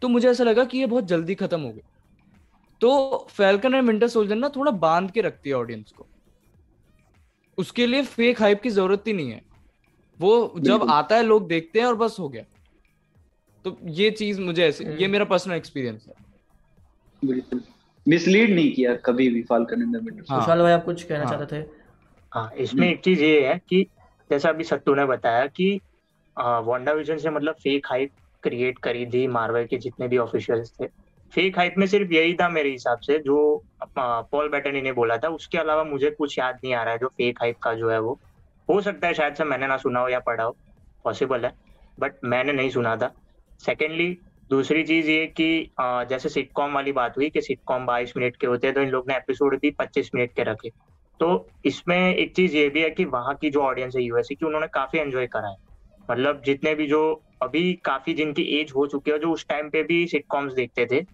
तो मुझे ऐसा लगा कि ये बहुत जल्दी खत्म हो गई। तो फैल्कन एंड विंटर सोल्जर ना थोड़ा बाँध के रखती है ऑडियंस को। उसके लिए फेक हाइप की ज़रूरत ही नहीं है। वो जब बिल्कुल। आता है लोग देखते हैं और बस हो गया। तो ये चीज़ मुझे ऐसे ये मेरा पर्सनल एक्सपीरियंस है। बिल्कुल। मिसलीड नहीं किया कभी भी फाल्कन एंड द विंटर हाँ। विशाल भाई आप कुछ कहना हाँ। चाहते थे? हाँ इसमें एक चीज़ ये है कि जैसा अभी सत्तू ने बताया कि वांडा विजन से मतलब फेक हाइप क्रिएट करी थी मार्वल के जितने भी ऑफिशियल्स थे। फेक हाइप में सिर्फ़ यही था मेरे हिसाब से जो पॉल बैटनी ने बोला था। उसके अलावा मुझे कुछ याद नहीं आ रहा है जो फेक हाइप का जो है वो। हो सकता है शायद से मैंने ना सुना हो या पढ़ा हो पॉसिबल है बट मैंने नहीं सुना था। सेकेंडली दूसरी चीज़ ये कि जैसे सिटकॉम वाली बात हुई कि सिटकॉम बाईस मिनट के होते हैं तो इन लोग ने एपिसोड भी पच्चीस मिनट के रखे। तो इसमें एक चीज़ ये भी है कि वहाँ की जो ऑडियंस है यूएसए की, उन्होंने काफ़ी एंजॉय करा है। मतलब जितने भी जो अभी काफ़ी जिनकी एज हो चुकी है, जो उस टाइम पे भी सिटकॉम्स देखते थे,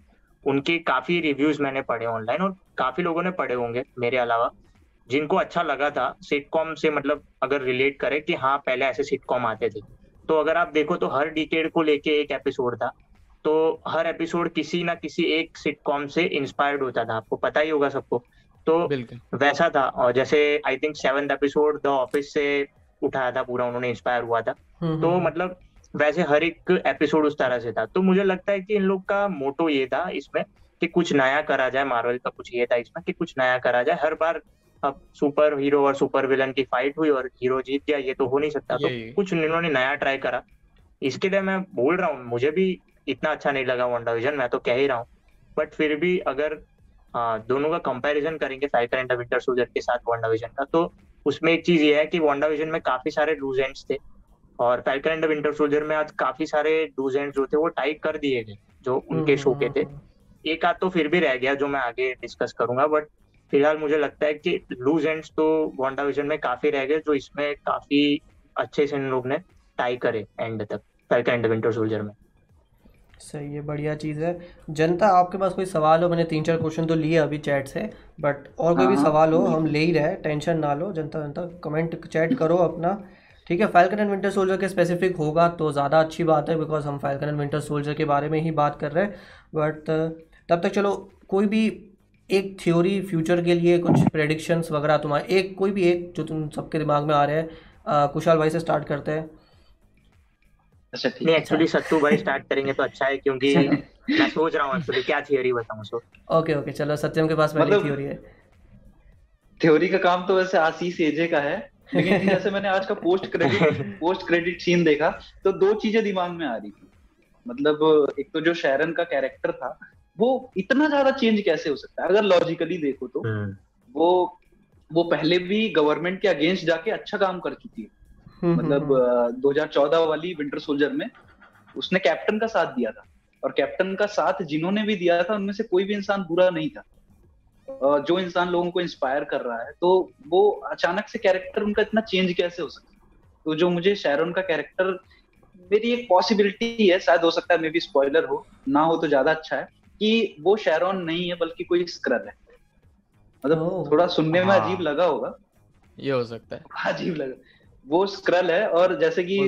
उनके काफ़ी रिव्यूज़ मैंने पढ़े ऑनलाइन और काफ़ी लोगों ने पढ़े होंगे, मेरे अलावा। जिनको अच्छा लगा था सिटकॉम से मतलब अगर रिलेट करें कि हाँ पहले ऐसे सिटकॉम आते थे। तो अगर आप देखो तो हर डिकेड को लेके एक एपिसोड था। तो हर एपिसोड किसी ना किसी एक सिटकॉम से इंस्पायर्ड होता था। आपको पता ही होगा सबको। तो वैसा था। और जैसे I think seventh episode the Office से उठाया था पूरा उन्होंने इंस्पायर हुआ था। हम्म, तो हम्म, मतलब वैसे हर एक एपिसोड उस तरह से था। तो मुझे लगता है कि इन लोग का मोटो ये था इसमें कि कुछ नया करा जाए मार्वल का कुछ ये था इसमें कि कुछ नया करा जाए। हर बार अब सुपर हीरो और सुपर विलन की फाइट हुई और हीरो जीत गया ये तो हो नहीं सकता। तो। कुछ इन्होंने नया ट्राई करा। इसके लिए मैं बोल रहा हूँ मुझे भी इतना अच्छा नहीं लगा वंडा विजन मैं तो कह ही रहा हूँ। बट फिर भी अगर आ, दोनों का कंपैरिजन करेंगे फाल्कन एंड विंटर सोल्जर के साथ वंडा विजन का तो उसमें एक चीज़ ये है कि वंडा विजन में काफ़ी सारे लूज एंड्स थे और फाल्कन एंड विंटर सोल्जर में आज काफ़ी सारे लूज एंड्स जो थे वो टाइप कर दिए गए जो उनके हम्म, शो के थे। हम्म, एक आध तो फिर भी रह गया जो मैं आगे डिस्कस करूँगा बट फ़िलहाल मुझे लगता है कि लूज एंड्स तो वांडा विजन में काफ़ी रह गए जो इसमें काफ़ी अच्छे से इन लोग ने टाई करे एंड तक फैल्कन एंड विंटर सोल्जर में। सही है बढ़िया चीज़ है। जनता आपके पास कोई सवाल हो? मैंने तीन चार क्वेश्चन तो लिए अभी चैट से बट और कोई भी हाँ, सवाल हो हम ले ही रहे टेंशन ना लो। जनता जनता कमेंट चैट करो अपना। ठीक है फाल्कन एंड विंटर सोल्जर के स्पेसिफिक होगा तो ज़्यादा अच्छी बात है बिकॉज़ हम फाल्कन एंड विंटर सोल्जर के बारे में ही बात कर रहे हैं। बट तब तक चलो कोई भी एक थ्योरी फ्यूचर के लिए कुछ प्रेडिक्शंस वगैरह तुम्हारे एक कोई भी एक जो तुम सबके दिमाग में आ रहे हैं कुशाल भाई से स्टार्ट करते हैं। अच्छा नहीं एक्चुअली सत्तू भाई स्टार्ट करेंगे तो अच्छा है क्योंकि [laughs] मैं सोच रहा हूँ एक्चुअली क्या थियरी बताऊँ सो ओके ओके चलो सत्यम के पास पहले मतलब- थ्योरी है। थ्योरी का काम तो वैसे आशीष एजे का है लेकिन [laughs] जैसे मैंने आज का post credit post credit scene देखा तो दो चीज़ें दिमाग में आ रही थी। मतलब एक तो जो शैरन का कैरेक्टर था वो इतना ज़्यादा चेंज कैसे हो सकता है? अगर लॉजिकली देखो तो हम्म, वो वो पहले भी गवर्नमेंट के अगेंस्ट जाके अच्छा काम कर चुकी है। हम्म, मतलब हम्म, अ, 2014 वाली विंटर सोल्जर में उसने कैप्टन का साथ दिया था। और कैप्टन का साथ जिन्होंने भी दिया था उनमें से कोई भी इंसान बुरा नहीं था। जो इंसान लोगों को इंस्पायर कर रहा है तो वो अचानक से कैरेक्टर उनका इतना चेंज कैसे हो सकता है? तो जो मुझे शैरोन का कैरेक्टर मेरी एक पॉसिबिलिटी है शायद हो सकता है मे बी स्पॉइलर हो ना हो तो ज़्यादा अच्छा है। कि वो शैरोन नहीं है बल्कि कोई स्क्रल है। मतलब थोड़ा सुनने में हाँ। अजीब लगा होगा। ये हो सकता है। अजीब लगा। वो स्क्रल है और जैसे कि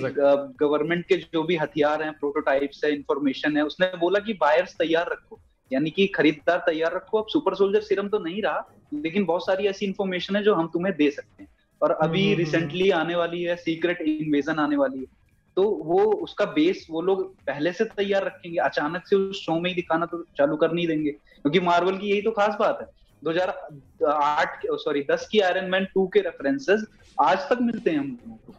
गवर्नमेंट के जो भी हथियार हैं प्रोटोटाइप्स है इंफॉर्मेशन है उसने बोला कि बायर्स तैयार रखो। यानी कि खरीदार तैयार रखो। अब सुपर सोल्जर सीरम तो नहीं रहा लेकिन बहुत सारी ऐसी इंफॉर्मेशन है जो हम तुम्हें दे सकते हैं। और अभी हम्म, हम्म, रिसेंटली आने वाली है सीक्रेट इन्वेजन आने वाली है। तो वो उसका बेस वो लोग पहले से तैयार रखेंगे। अचानक से उस शो में ही दिखाना तो चालू कर नहीं देंगे। क्योंकि मार्वल की यही तो खास बात है। 2008 सॉरी 10 की आयरन मैन 2 के रेफरेंसेस आज तक मिलते हैं हम लोगों को।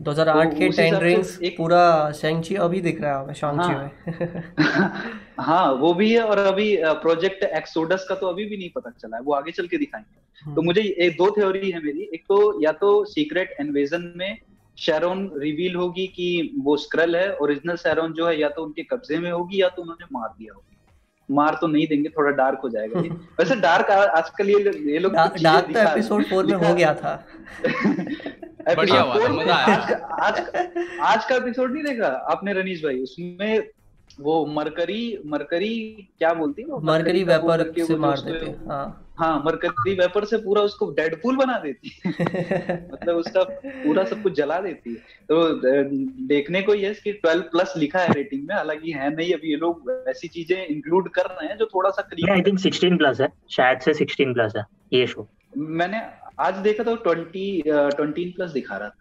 2008 तो के टेन रिंग्स एक- पूरा शेंगची अभी दिख रहा है हमें हाँ। में। [laughs] हाँ वो भी है और अभी प्रोजेक्ट एक्सोडस का तो अभी भी नहीं पता चला है। वो आगे चल के दिखाएँगे। तो मुझे एक दो थ्योरी है मेरी। एक तो या तो सीक्रेट इन्वेजन में शेरोन रिवील होगी कि वो स्क्रल है ओरिजिनल शेरोन जो है या तो उनके कब्जे में होगी या तो उन्होंने मार दिया होगा। मार तो नहीं देंगे थोड़ा डार्क हो जाएगा [laughs] वैसे डार्क आजकल ये ये लोग डार्क तो हैं। एपिसोड फोर में हो गया था। [laughs] बढ़िया हुआ मज़ा आया। आज का- आज का- एपिसोड नहीं देखा? आपने रनीश भाई उसमें वो मरकरी मरकरी क्या बोलती है मरकरी वेपर से मार देते हाँ हाँ। मरकरी वेपर से पूरा उसको डेडपूल बना देती है। [laughs] मतलब उसका पूरा सब कुछ जला देती है। तो देखने को यस कि 12 प्लस लिखा है रेटिंग में हालाँकि है नहीं अभी ये लोग ऐसी चीज़ें इंक्लूड कर रहे हैं जो थोड़ा सा क्लियर आई थिंक 16 प्लस है। शायद से 16 प्लस है ये शो मैंने आज देखा था ट्वेंटी ट्वेंटी प्लस दिखा रहा था।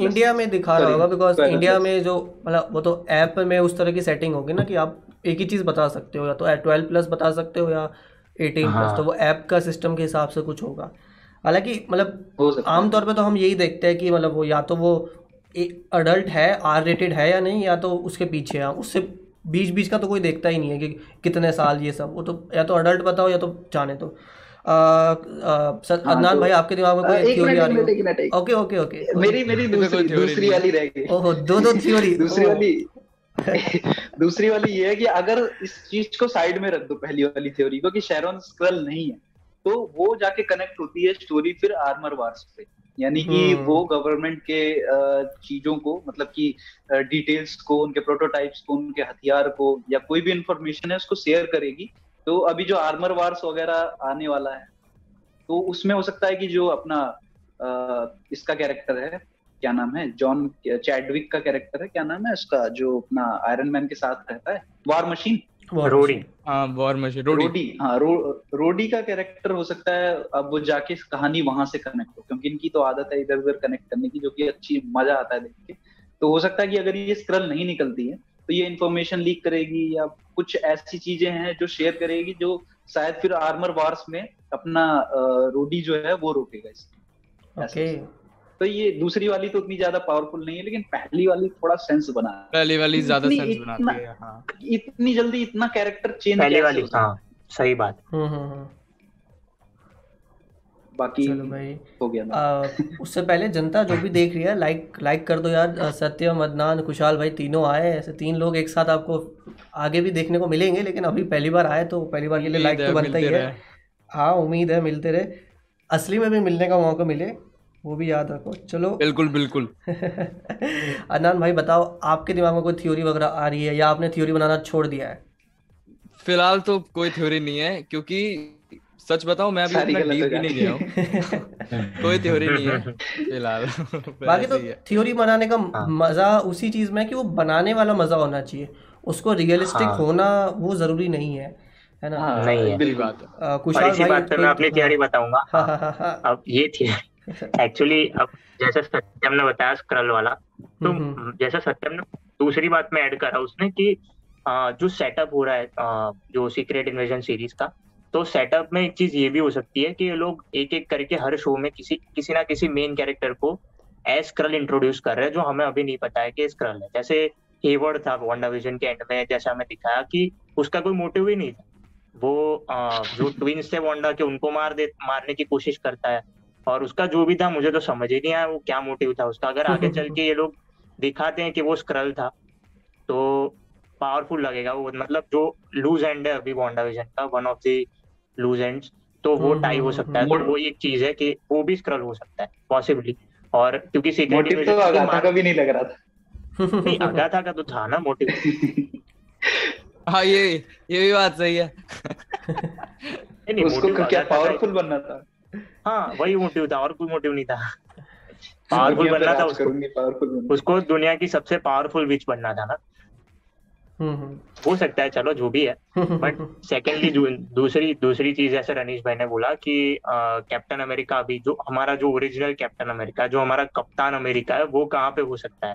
इंडिया में दिखा रहा होगा बिकॉज़ इंडिया में जो मतलब वो तो ऐप में उस तरह की सेटिंग होगी ना कि आप एक ही चीज़ बता सकते हो या तो ट्वेल्व प्लस बता सकते हो या एटीन प्लस हाँ। तो वो ऐप का सिस्टम के हिसाब से कुछ होगा। हालाँकि मतलब आमतौर पे तो हम यही देखते हैं कि मतलब वो या तो वो अडल्ट है आर रेटेड है या नहीं या तो उसके पीछे है। उससे बीच बीच का तो कोई देखता ही नहीं है कि कितने साल ये सब वो तो या तो अडल्ट बताओ या तो जाने दो। हाँ, अदनान तो- भाई आपके दिमाग में कोई थ्योरी आ रही हो? ओके ओके ओके मेरी मेरी दूसरी दूसरी वाली रह गई। ओहो दो दो थ्योरी [laughs] दूसरी वाली। [laughs] दूसरी वाली ये है कि अगर इस चीज़ को साइड में रख दो पहली वाली थ्योरी को कि शेरोन स्क्रल नहीं है तो वो जाके कनेक्ट होती है स्टोरी फिर आर्मर वार्स पे। यानी कि हम्म। वो गवर्नमेंट के चीज़ों को मतलब कि डिटेल्स को उनके प्रोटोटाइप्स को उनके हथियार को या कोई भी इंफॉर्मेशन है उसको शेयर करेगी तो अभी जो आर्मर वार्स वगैरह आने वाला है तो उसमें हो सकता है कि जो अपना अ, इसका कैरेक्टर है क्या नाम है जॉन चैडविक का कैरेक्टर है क्या नाम है उसका जो अपना आयरन मैन के साथ रहता है वार मशीन रोडी हाँ वॉर मशीन रोडी रोडी हाँ रो, रोडी का कैरेक्टर हो सकता है अब वो जाके कहानी वहाँ से कनेक्ट हो क्योंकि इनकी तो आदत है इधर उधर कनेक्ट करने की जो कि अच्छी मज़ा आता है देख के। तो हो सकता है कि अगर ये स्क्रल नहीं निकलती है तो ये इन्फॉर्मेशन लीक करेगी या कुछ ऐसी चीज़ें हैं जो शेयर करेगी जो शायद फिर आर्मर वार्स में अपना रोडी जो है वो रोकेगा इसमें। ओके तो ये दूसरी वाली तो उतनी ज़्यादा पावरफुल नहीं है लेकिन पहली वाली थोड़ा सेंस बना। पहली वाली ज़्यादा इतनी- सेंस बनाती है हाँ। इतनी जल्दी इतना कैरेक्टर चेंज पहली वाली हाँ सही बात। हम्म हम्म हम्म। बाकी चलो भाई। हो गया ना। आ, उससे पहले जनता जो भी देख रही है लाइक लाइक कर दो यार सत्यम अदनान खुशहाल भाई तीनों आए ऐसे तीन लोग एक साथ आपको आगे भी देखने को मिलेंगे लेकिन अभी पहली बार आए तो पहली बार के लिए लाइक तो बनता ही है। हाँ उम्मीद है मिलते रहे। असली में भी मिलने का मौका मिले वो भी याद रखो। चलो। बिल्कुल बिल्कुल। [laughs] अदनान भाई बताओ आपके दिमाग में कोई थ्योरी वगैरह आ रही है या आपने थ्योरी बनाना छोड़ दिया है? फ़िलहाल तो कोई थ्योरी नहीं है क्योंकि सच बताऊँ मैं अभी इतना डीप भी नहीं गया हूँ। कोई थ्योरी नहीं है [laughs] फ़िलहाल। [laughs] बाकी तो। थ्योरी बनाने का हाँ। मज़ा उसी चीज़ में है कि वो बनाने वाला मज़ा होना चाहिए। उसको रियलिस्टिक हाँ। होना वो ज़रूरी नहीं है है ना? हाँ, नहीं है। बिल्कुल बात है। और कुशाल इसी भाई बात पे मैं अपनी थियोरी बताऊँगा। हाँ हाँ हाँ अब ये थी एक्चुअली [laughs] अब जैसे सत्यम ने बताया स्क्रल वाला तो हम्म, जैसे सत्यम ने दूसरी बात में ऐड करा उसने कि जो सेटअप हो रहा है जो सीक्रेट इन्वेजन सीरीज़ का तो सेटअप में एक चीज़ ये भी हो सकती है कि ये लोग एक एक करके हर शो में किसी किसी ना किसी मेन कैरेक्टर को एज स्क्रल इंट्रोड्यूस कर रहे हैं जो हमें अभी नहीं पता है कि स्क्रल है। जैसे हेवर्ड था वंडा विजन के एंड में जैसा हमें दिखाया कि उसका कोई मोटिव ही नहीं था। वो आ, जो ट्विंस थे वंडा के उनको मार दे मारने की कोशिश करता है। और उसका जो भी था मुझे तो समझ ही नहीं आया वो क्या मोटिव था। उसका अगर आगे चल के ये लोग दिखाते हैं कि वो स्क्रल था तो पावरफुल लगेगा वो। मतलब जो लूज एंड है अभी वॉन्डा विजन का one of the loose ends तो वो टाई हो हम्म, सकता है। हम्म। तो वो एक चीज़ है कि वो भी स्क्रल हो सकता है पॉसिबली और क्योंकि सीक्रेट मोटिव तो अगाथा का भी नहीं लग रहा था। [laughs] नहीं अगाथा का तो था ना मोटिव [laughs] हाँ ये ये भी बात सही है। नहीं [laughs] नहीं उसको क्या पावरफुल बनना था? हाँ वही मोटिव था और कोई मोटिव नहीं था। पावरफुल बनना था उसको। उसको दुनिया की सबसे पावरफुल विच बनना था ना। हो सकता है चलो जो भी है। बट सेकेंडली दूसरी दूसरी चीज़ जैसे रनीश भाई ने बोला कि कैप्टन अमेरिका अभी जो हमारा जो ओरिजिनल कैप्टन अमेरिका जो हमारा कप्तान अमेरिका है वो कहाँ पे हो सकता है?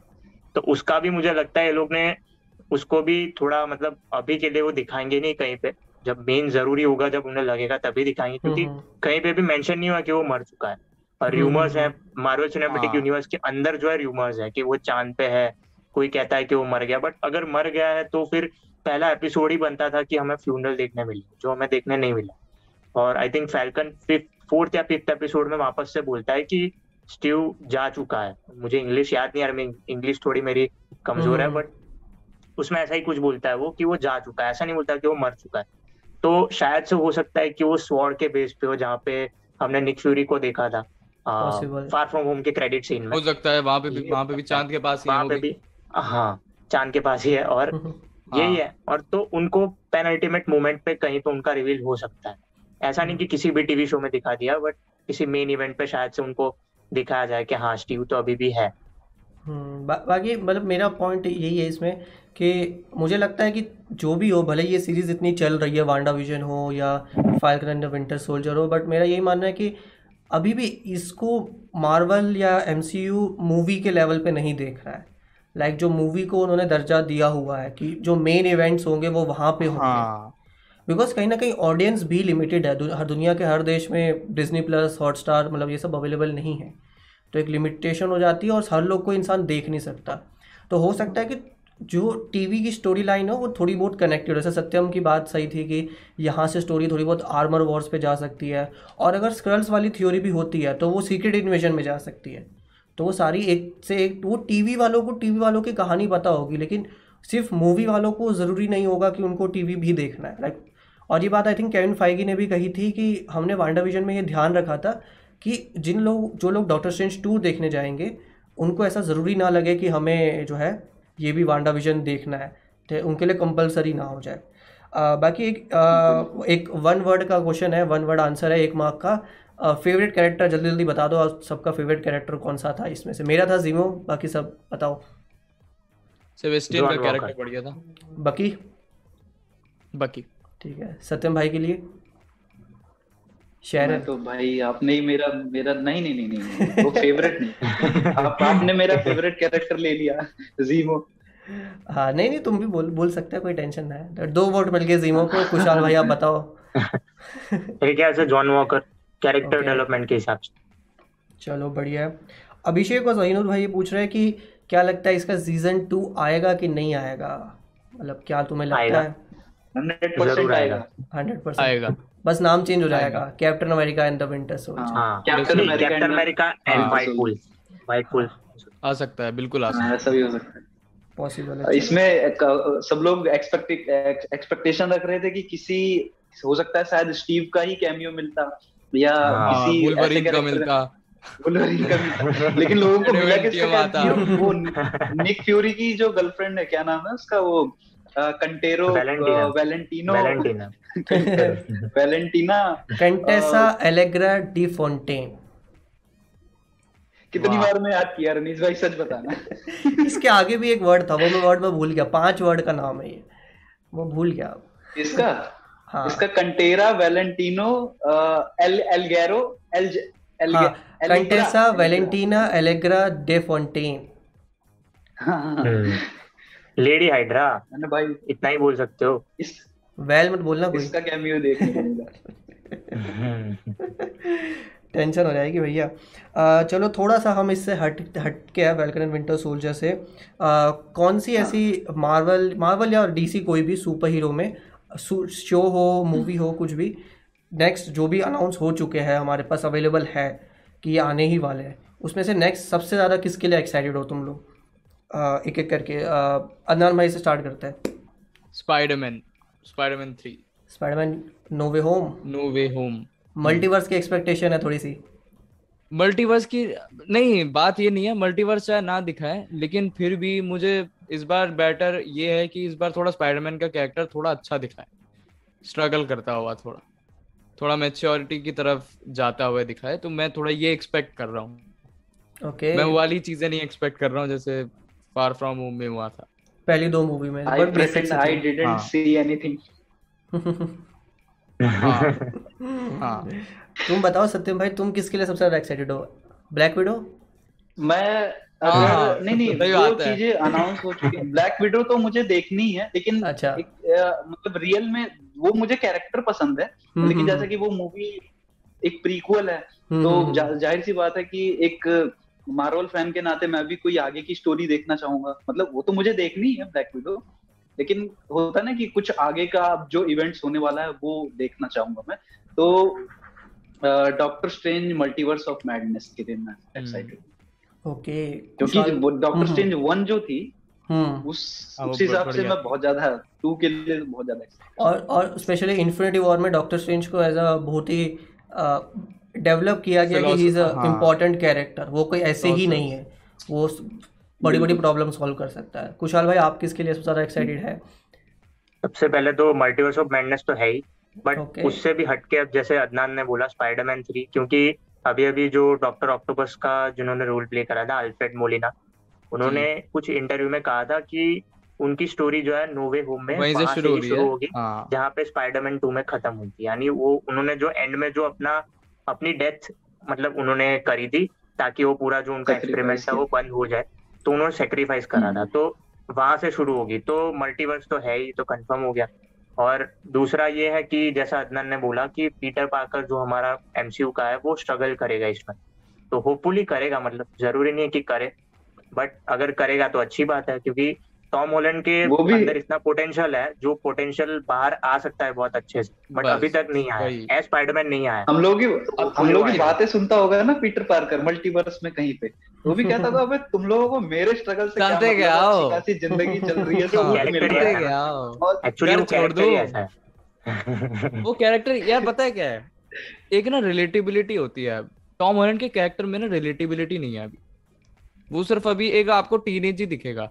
तो उसका भी मुझे लगता है ये लोग ने उसको भी थोड़ा मतलब अभी के लिए वो दिखाएँगे नहीं कहीं पे। जब मेन ज़रूरी होगा जब उन्हें लगेगा तभी दिखाएँगे क्योंकि हम्म, कहीं पे भी मेंशन नहीं हुआ कि वो मर चुका है। और हम्म, र्यूमर्स हम्म, है मार्वल सिनेमेटिक। यूनिवर्स के अंदर जो है र्यूमर्स है कि वो चाँद पे है कोई कहता है कि वो मर गया बट अगर मर गया है तो फिर पहला एपिसोड ही बनता था कि हमें फ्यूनरल देखने मिली जो हमें देखने नहीं मिला। और I think Falcon fifth fourth या फिफ्थ एपिसोड में वापस से बोलता है कि स्टीव जा चुका है। मुझे इंग्लिश याद नहीं यार मैं इंग्लिश थोड़ी मेरी कमज़ोर है हम्म। बट उसमें ऐसा ही कुछ बोलता है वो कि वो जा चुका है। ऐसा नहीं बोलता कि वो मर चुका है। तो शायद से हो सकता है कि वो स्वॉर्ड के बेस पे हो जहाँ पे हमने निक फ्यूरी को देखा था. फार फ्रॉम होम के क्रेडिट सीन में। हो सकता है वहाँ पे भी वहाँ पे भी चाँद के पास ही वहाँ पे भी हाँ चाँद के पास ही है और हम्म, यही हाँ। है और तो उनको पेन अल्टीमेट मोमेंट पे कहीं पे उनका रिवील हो सकता है। ऐसा नहीं कि किसी भी टीवी शो में दिखा दिया बट किसी मेन इवेंट पे शायद से उनको दिखाया जाए कि हाँ स्टीव तो अभी भी है। हम्म, बा, बाकी मतलब मेरा पॉइंट यही है इसमें कि मुझे लगता है कि जो भी हो भले ये सीरीज़ इतनी चल रही है वांडा विजन हो या फाल्कन एंड विंटर सोल्जर हो बट मेरा यही मानना है कि अभी भी इसको मार्वल या एमसीयू मूवी के लेवल पे नहीं देख रहा है। लाइक जो मूवी को उन्होंने दर्जा दिया हुआ है कि जो मेन इवेंट्स होंगे वो वहाँ पे होंगे। हाँ। बिकॉज़ कहीं ना कहीं ऑडियंस भी लिमिटेड है। दु- हर दुनिया के हर देश में डिज्नी प्लस हॉटस्टार मतलब ये सब अवेलेबल नहीं है। तो एक लिमिटेशन हो जाती है और हर लोग को इंसान देख नहीं सकता। तो हो सकता है कि जो टीवी की स्टोरी लाइन हो वो थोड़ी बहुत कनेक्टेड जैसे सत्यम की बात सही थी कि यहाँ से स्टोरी थोड़ी बहुत आर्मर वॉर्स पे जा सकती है। और अगर स्क्रल्स वाली थ्योरी भी होती है तो वो सीक्रेट इन्वेजन में जा सकती है। तो वो सारी एक से एक वो टीवी वालों को टीवी वालों की कहानी पता होगी लेकिन सिर्फ़ मूवी वालों को ज़रूरी नहीं होगा कि उनको टीवी भी देखना है लाइक और ये बात आई थिंक केविन फाइगी ने भी कही थी कि हमने वांडा विजन में ये ध्यान रखा था कि जिन लोग जो लोग डॉक्टर स्ट्रेंज टू देखने जाएँगे उनको ऐसा ज़रूरी ना लगे कि हमें जो है ये भी वांडा विजन देखना है तो उनके लिए कंपलसरी ना हो जाए। आ, बाकी एक आ, एक वन वर्ड का क्वेश्चन है वन वर्ड आंसर है एक मार्क का। फेवरेट कैरेक्टर जल्दी जल्दी बता दो आप सबका फेवरेट कैरेक्टर कौन सा था इसमें से? मेरा था जीमो बाकी सब बताओ। सेबेस्टियन का कैरेक्टर बढ़िया था। बाकी? बाकी। ठीक है। सत्यम भाई के लिए? मैं तो भाई आपने ही मेरा मेरा नहीं नहीं नहीं नहीं नहीं, वो फेवरेट नहीं। [laughs] आप आपने मेरा फेवरेट कैरेक्टर ले लिया जीमो हाँ नहीं नहीं तुम भी बोल बोल सकते हो कोई टेंशन नहीं है। दो वोट मिल गए जीमो को। खुशहाल भाई आप बताओ। मेरे ख्याल से John Walker character Okay. Development के हिसाब से। चलो बढ़िया है। अभिषेक और जहीनुर भाई ये पूछ रहे हैं कि क्या लगता है इसका सीज़न टू आएगा कि नहीं आएगा? मतलब क्या तुम्हें लगता आएगा। है? हंड्रेड परसेंट आएगा। Hundred percent. आएगा। बस नाम चेंज हो जाएगा। Captain America and the winter soldier हाँ। Captain नहीं, America captain America and white so- pool white pool आ सकता है बिल्कुल आ सकता हाँ, ऐसा भी हो सकता है। पॉसिबल है इसमें सब लोग एक्सपेक्टेशन रख रहे थे कि किसी हो सकता है शायद स्टीव का ही कैमियो मिलता। या हाँ, किसी ऐसे [laughs] का मिलता। लेकिन [laughs] लोगों को मिला किसका? वो निक फ्यूरी की जो गर्लफ्रेंड है क्या नाम है उसका वो? कंटेरो Valentina Valentina Contessa Allegra de Fontaine कितनी बार मैं याद किया रनीश भाई सच बताना। [laughs] इसके आगे भी एक वर्ड था वो मैं वर्ड में भूल गया। पाँच वर्ड का नाम है ये। वो भूल गया। इसका हाँ। इसका कंटेरा वैलेंटिनो एल एलगैरो एल एल हाँ Contessa Valentina Allegra de Fontaine. हम्म। Lady Hydra. मैंने भाई। इतना ही बोल सकते हो। इस वेल मत बोलना कोई। इसका कैमियो देखने को मिला टेंशन हो जाएगी भैया। चलो थोड़ा सा हम इससे हट हट के है वेलकन एंड विंटर सोल्जर से। अ, कौन सी ऐसी मार्वल मार्वल या डीसी कोई भी सुपर हीरो में शो हो मूवी हो कुछ भी नेक्स्ट जो भी अनाउंस हो चुके हैं हमारे पास अवेलेबल है कि ये आने ही वाले हैं उसमें से नेक्स्ट सबसे ज़्यादा किसके लिए एक्साइटेड हो तुम लोग? एक एक करके अ, अदनान भाई से स्टार्ट करते हैं। Spiderman Spiderman three Spiderman No Way Home No Way Home multiverse की एक्सपेक्टेशन है थोड़ी सी। मल्टीवर्स की नहीं बात ये नहीं है मल्टीवर्स चाहे ना दिखाए लेकिन फिर भी मुझे इस बार बेटर ये है कि इस बार थोड़ा स्पाइडरमैन का कैरेक्टर थोड़ा अच्छा दिखाए। स्ट्रगल करता हुआ थोड़ा। थोड़ा मेच्योरिटी की तरफ़ जाता हुआ दिखाए तो मैं थोड़ा ये एक्सपेक्ट कर रहा हूँ। ओके मैं वाली चीज़ें नहीं एक्सपेक्ट कर रहा हूँ जैसे फार फ्रॉम होम में हुआ था। पहली दो मूवी में I but I didn't. See anything हाँ। तुम बताओ सत्यम भाई तुम किसके लिए सबसे ज़्यादा एक्साइटेड हो? ब्लैक विडो मैं हाँ, नहीं नहीं सही वो चीज़ें अनाउंस हो चुकी हैं। ब्लैक विडो तो मुझे देखनी है लेकिन [laughs] अच्छा। एक, अ, मतलब रियल में वो मुझे कैरेक्टर पसंद है हम्म, लेकिन हम्म, जैसे कि वो मूवी एक प्रीक्वल है हम्म, तो हम्म, जा, ज़ाहिर सी बात है कि एक मार्वल फ़ैन के नाते मैं भी कोई आगे की स्टोरी देखना चाहूँगा। मतलब वो तो मुझे देखनी है ब्लैक विडो लेकिन होता ना कि कुछ आगे का जो इवेंट्स होने वाला है वो देखना चाहूँगा मैं। तो Doctor Strange Multiverse of Madness के लिए मैं एक्साइटेड ओके क्योंकि डॉक्टर स्ट्रेंज वन जो थी हम्म। उस हाँ, उस हिसाब से मैं बहुत ज़्यादा टू के लिए बहुत ज़्यादा और और स्पेशली इन्फिनिटी वॉर में डॉक्टर स्ट्रेंज को एज अ बहुत ही डेवलप किया गया कि ही इज़ अ। इम्पोर्टेंट कैरेक्टर वो कोई ऐसे ही नहीं है। वो बड़ी बड़ी प्रॉब्लम सॉल्व कर सकता है। कुशाल भाई आप किसके लिए सबसे ज़्यादा एक्साइटेड है? सबसे पहले तो मल्टीवर्स ऑफ़ मैडनेस तो है ही बट Okay. उससे भी हटके अब जैसे अदनान ने बोला स्पाइडरमैन थ्री क्योंकि अभी अभी जो डॉक्टर ऑक्टोपस का जिन्होंने रोल प्ले करा था अल्फ्रेड मोलिना उन्होंने कुछ इंटरव्यू में कहा था कि उनकी स्टोरी जो है नोवे होम में वहीं से शुरू होगी हाँ? जहाँ पे स्पाइडरमैन टू में खत्म हुई थी। यानी वो उन्होंने जो एंड में जो अपना अपनी डेथ मतलब उन्होंने करी थी ताकि वो पूरा जो उनका एक्सपेरिमेंट था वो बंद हो जाए तो उन्होंने सेक्रीफाइस करा था। तो वहाँ से शुरू होगी। तो मल्टीवर्स तो है ही तो कंफर्म हो गया। और दूसरा ये है कि जैसा अदनान ने बोला कि पीटर पार्कर जो हमारा एमसीयू का है वो स्ट्रगल करेगा इसमें। तो होपफुली करेगा मतलब ज़रूरी नहीं है कि करे बट अगर करेगा तो अच्छी बात है क्योंकि टॉम हॉलैंड के अंदर इतना पोटेंशियल है जो पोटेंशियल बाहर आ सकता है बहुत अच्छे से बट अभी तक नहीं आया। एज स्पाइडरमैन नहीं आया। हम लोग की हम लोग की बातें सुनता होगा ना पीटर पार्कर मल्टीवर्स में कहीं पे। वो भी कहता था अबे तुम लोगों को मेरे स्ट्रगल से क्या मतलब क्या है? हो? अच्छी ज़िंदगी चल रही है [laughs] सब है है। क्या और एक्चुअली वो छोड़ कैरेक्टर दो। वो कैरेक्टर यार पता है क्या है? एक ना रिलेटिबिलिटी होती है। टॉम हॉलैंड के कैरेक्टर में ना रिलेटिबिलिटी नहीं है अभी। वो सिर्फ़ अभी एक आपको टीनेज ही दिखेगा।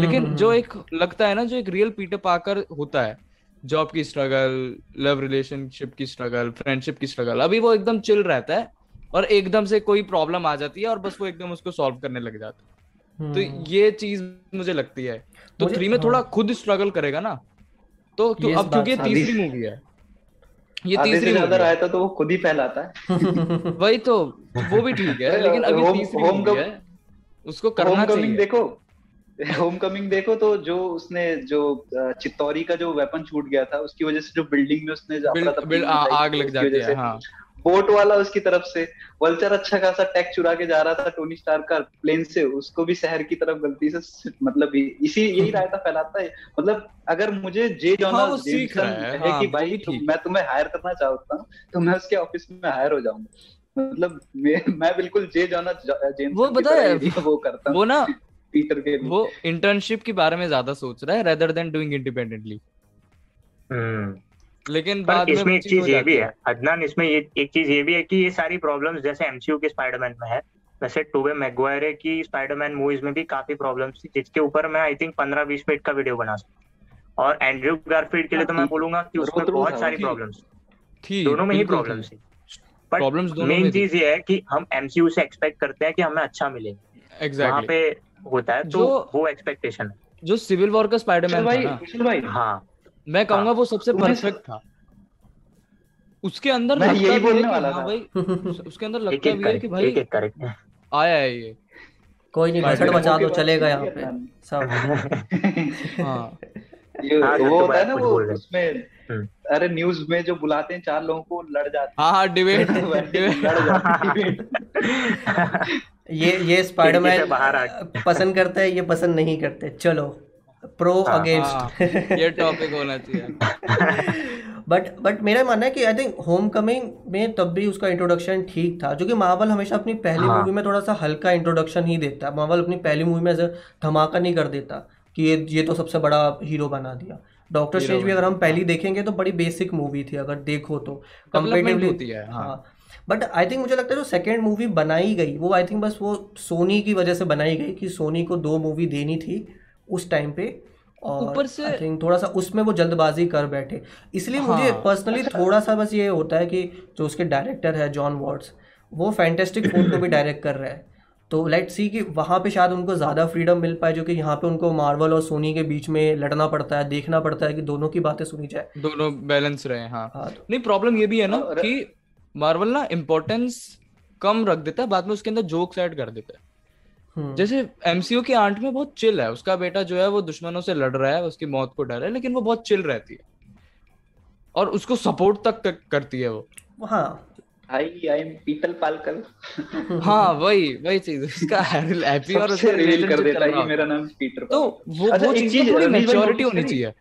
लेकिन जो एक लगता है ना जो एक रियल पीटर पाकर होता है जॉब की स्ट्रगल लव रिलेशनशिप की स्ट्रगल फ्रेंडशिप की स्ट्रगल अभी वो एकदम चिल रहता है। और एकदम से कोई प्रॉब्लम आ जाती है और बस वो एकदम उसको सॉल्व करने लग जाता है। तो ये चीज़ मुझे लगती है। तो मुझे- थ्री में थोड़ा हाँ। खुद स्ट्रगल करेगा ना तो क्यों अब क्योंकि तीसरी मूवी है। ये तीसरी मूवी है। रायता तो वो खुद ही फैलाता है। [laughs] वही तो वो भी ठीक है [laughs] लेकिन ये होम- तीसरी होम मूवी कम- है उसको करना होम चाहिए। देखो होम कमिंग देखो तो जो उसने जो चित्तौरी का जो वेपन छूट गया था उसकी वजह से जो बिल्डिंग में उसने बिल, बिल, आ, आग लग जाती है हाँ। बोट वाला उसकी तरफ़ से। वल्चर अच्छा खासा टैग चुरा के जा रहा था टोनी स्टार का प्लेन से। उसको भी शहर की तरफ़ गलती से मतलब इसी यही रायता फैलाता है। मतलब अगर मुझे जे हाँ, रहा है, कहे हाँ, कि भाई भी तुम- मैं तुम्हें हायर करना चाहता हूँ तो मैं उसके ऑफ़िस में हायर हो जाऊँगा। मतलब मैं, मैं बिल्कुल जे जॉनस जेम्स वो है, वो करता हूँ। वो ना पीटर के वो इंटर्नशिप के बारे में ज़्यादा सोच रहा है रेदर देन डूइंग इंडिपेंडेंटली हम्म। लेकिन पर बाद में इसमें वो एक चीज़ ये भी है। है अदनान इसमें ये एक चीज़ ये भी है कि ये सारी प्रॉब्लम्स जैसे एमसीयू के स्पाइडरमैन में है वैसे टोबे मैगवायर की स्पाइडरमैन मूवीज़ में भी काफ़ी प्रॉब्लम्स थी जिसके ऊपर मैं आई थिंक पंद्रह बीस मिनट का वीडियो बना सकता और एंड्रयू गारफील्ड के लिए तो मैं बोलूँगा कि उसमें बहुत सारी। प्रॉब्लम्स थी। दोनों में ही प्रॉब्लम्स थी। बट प्रॉब्लम्स दोनों मेन चीज़ ये है कि हम एमसीयू से एक्सपेक्ट करते हैं कि हमें अच्छा मिले। वहाँ एग्जैक्टली पे होता है तो जो- वो एक्सपेक्टेशन है। जो सिविल वॉर का स्पाइडरमैन था ना। भाई। हाँ। मैं कहूँगा वो सबसे परफेक्ट था। उसके अंदर मैं लगता यही भी है बोलने कि वाला हाँ था। भाई उसके अंदर [laughs] लगता भी है कि भाई एक एक आया है ये। कोई नहीं घसड़ बचा दो चलेगा यहाँ पे। सब। [laughs] हाँ। हाँ, वो होता है ना वो उसमें हम्म। अरे न्यूज़ में जो बुलाते हैं चार लोगों को लड़ जाते हाँ। हाँ [laughs] डिबेट हैं हैं ये ये स्पाइडरमैन से बाहर आ- पसंद करते हैं ये पसंद नहीं करते। चलो। प्रो हाँ, अगेंस्ट ये टॉपिक होना चाहिए। [laughs] बट बट मेरा मानना है कि आई थिंक होम कमिंग में तब भी उसका इंट्रोडक्शन ठीक था जो कि मार्वल हमेशा अपनी पहली हाँ। मूवी में थोड़ा सा हल्का इंट्रोडक्शन ही देता। है मार्वल अपनी पहली मूवी में धमाका नहीं कर देता कि ये ये तो सबसे बड़ा हीरो बना दिया। डॉक्टर स्ट्रेंज भी अगर हम पहली देखेंगे तो बड़ी बेसिक मूवी थी अगर देखो तो। Comparatively- होती है हाँ। हाँ। बट आई थिंक मुझे लगता है जो सेकेंड मूवी बनाई गई वो आई थिंक बस वो सोनी की वजह से बनाई गई कि सोनी को दो मूवी देनी थी। उस टाइम पे और ऊपर से- आई थिंक थोड़ा सा उसमें वो जल्दबाजी कर बैठे। इसलिए हाँ, मुझे। पर्सनली थोड़ा सा बस ये होता है कि जो उसके डायरेक्टर है जॉन वॉट्स वो फैंटेस्टिक फोर को भी [coughs] डायरेक्ट कर रहा है। तो लेट्स सी कि वहाँ पे शायद उनको ज़्यादा फ्रीडम मिल पाए जो कि यहाँ पे उनको मार्वल और सोनी के बीच में लड़ना पड़ता है देखना पड़ता है कि दोनों की बातें सुनी जाए। दोनों बैलेंस रहे हाँ। हाँ तो नहीं प्रॉब्लम ये भी है ना कि मार्वल ना इम्पोर्टेंस कम रख देता है बाद में उसके अंदर जोक्स ऐड कर देता है। जैसे एमसीयू के आंट में बहुत चिल है उसका बेटा जो है वो दुश्मनों से लड़ रहा है उसकी मौत को डर है लेकिन वो बहुत चिल रहती है। और उसको सपोर्ट तक करती है वो। हाँ। Hi I am Peter Parker. हाँ वही वही चीज़ उसका हैप्पी और उसका रिवील कर देता है मेरा नाम पीटर तो वो अच्छा, वो एक चीज़ थोड़ी मैच्योरिटी होनी चाहिए।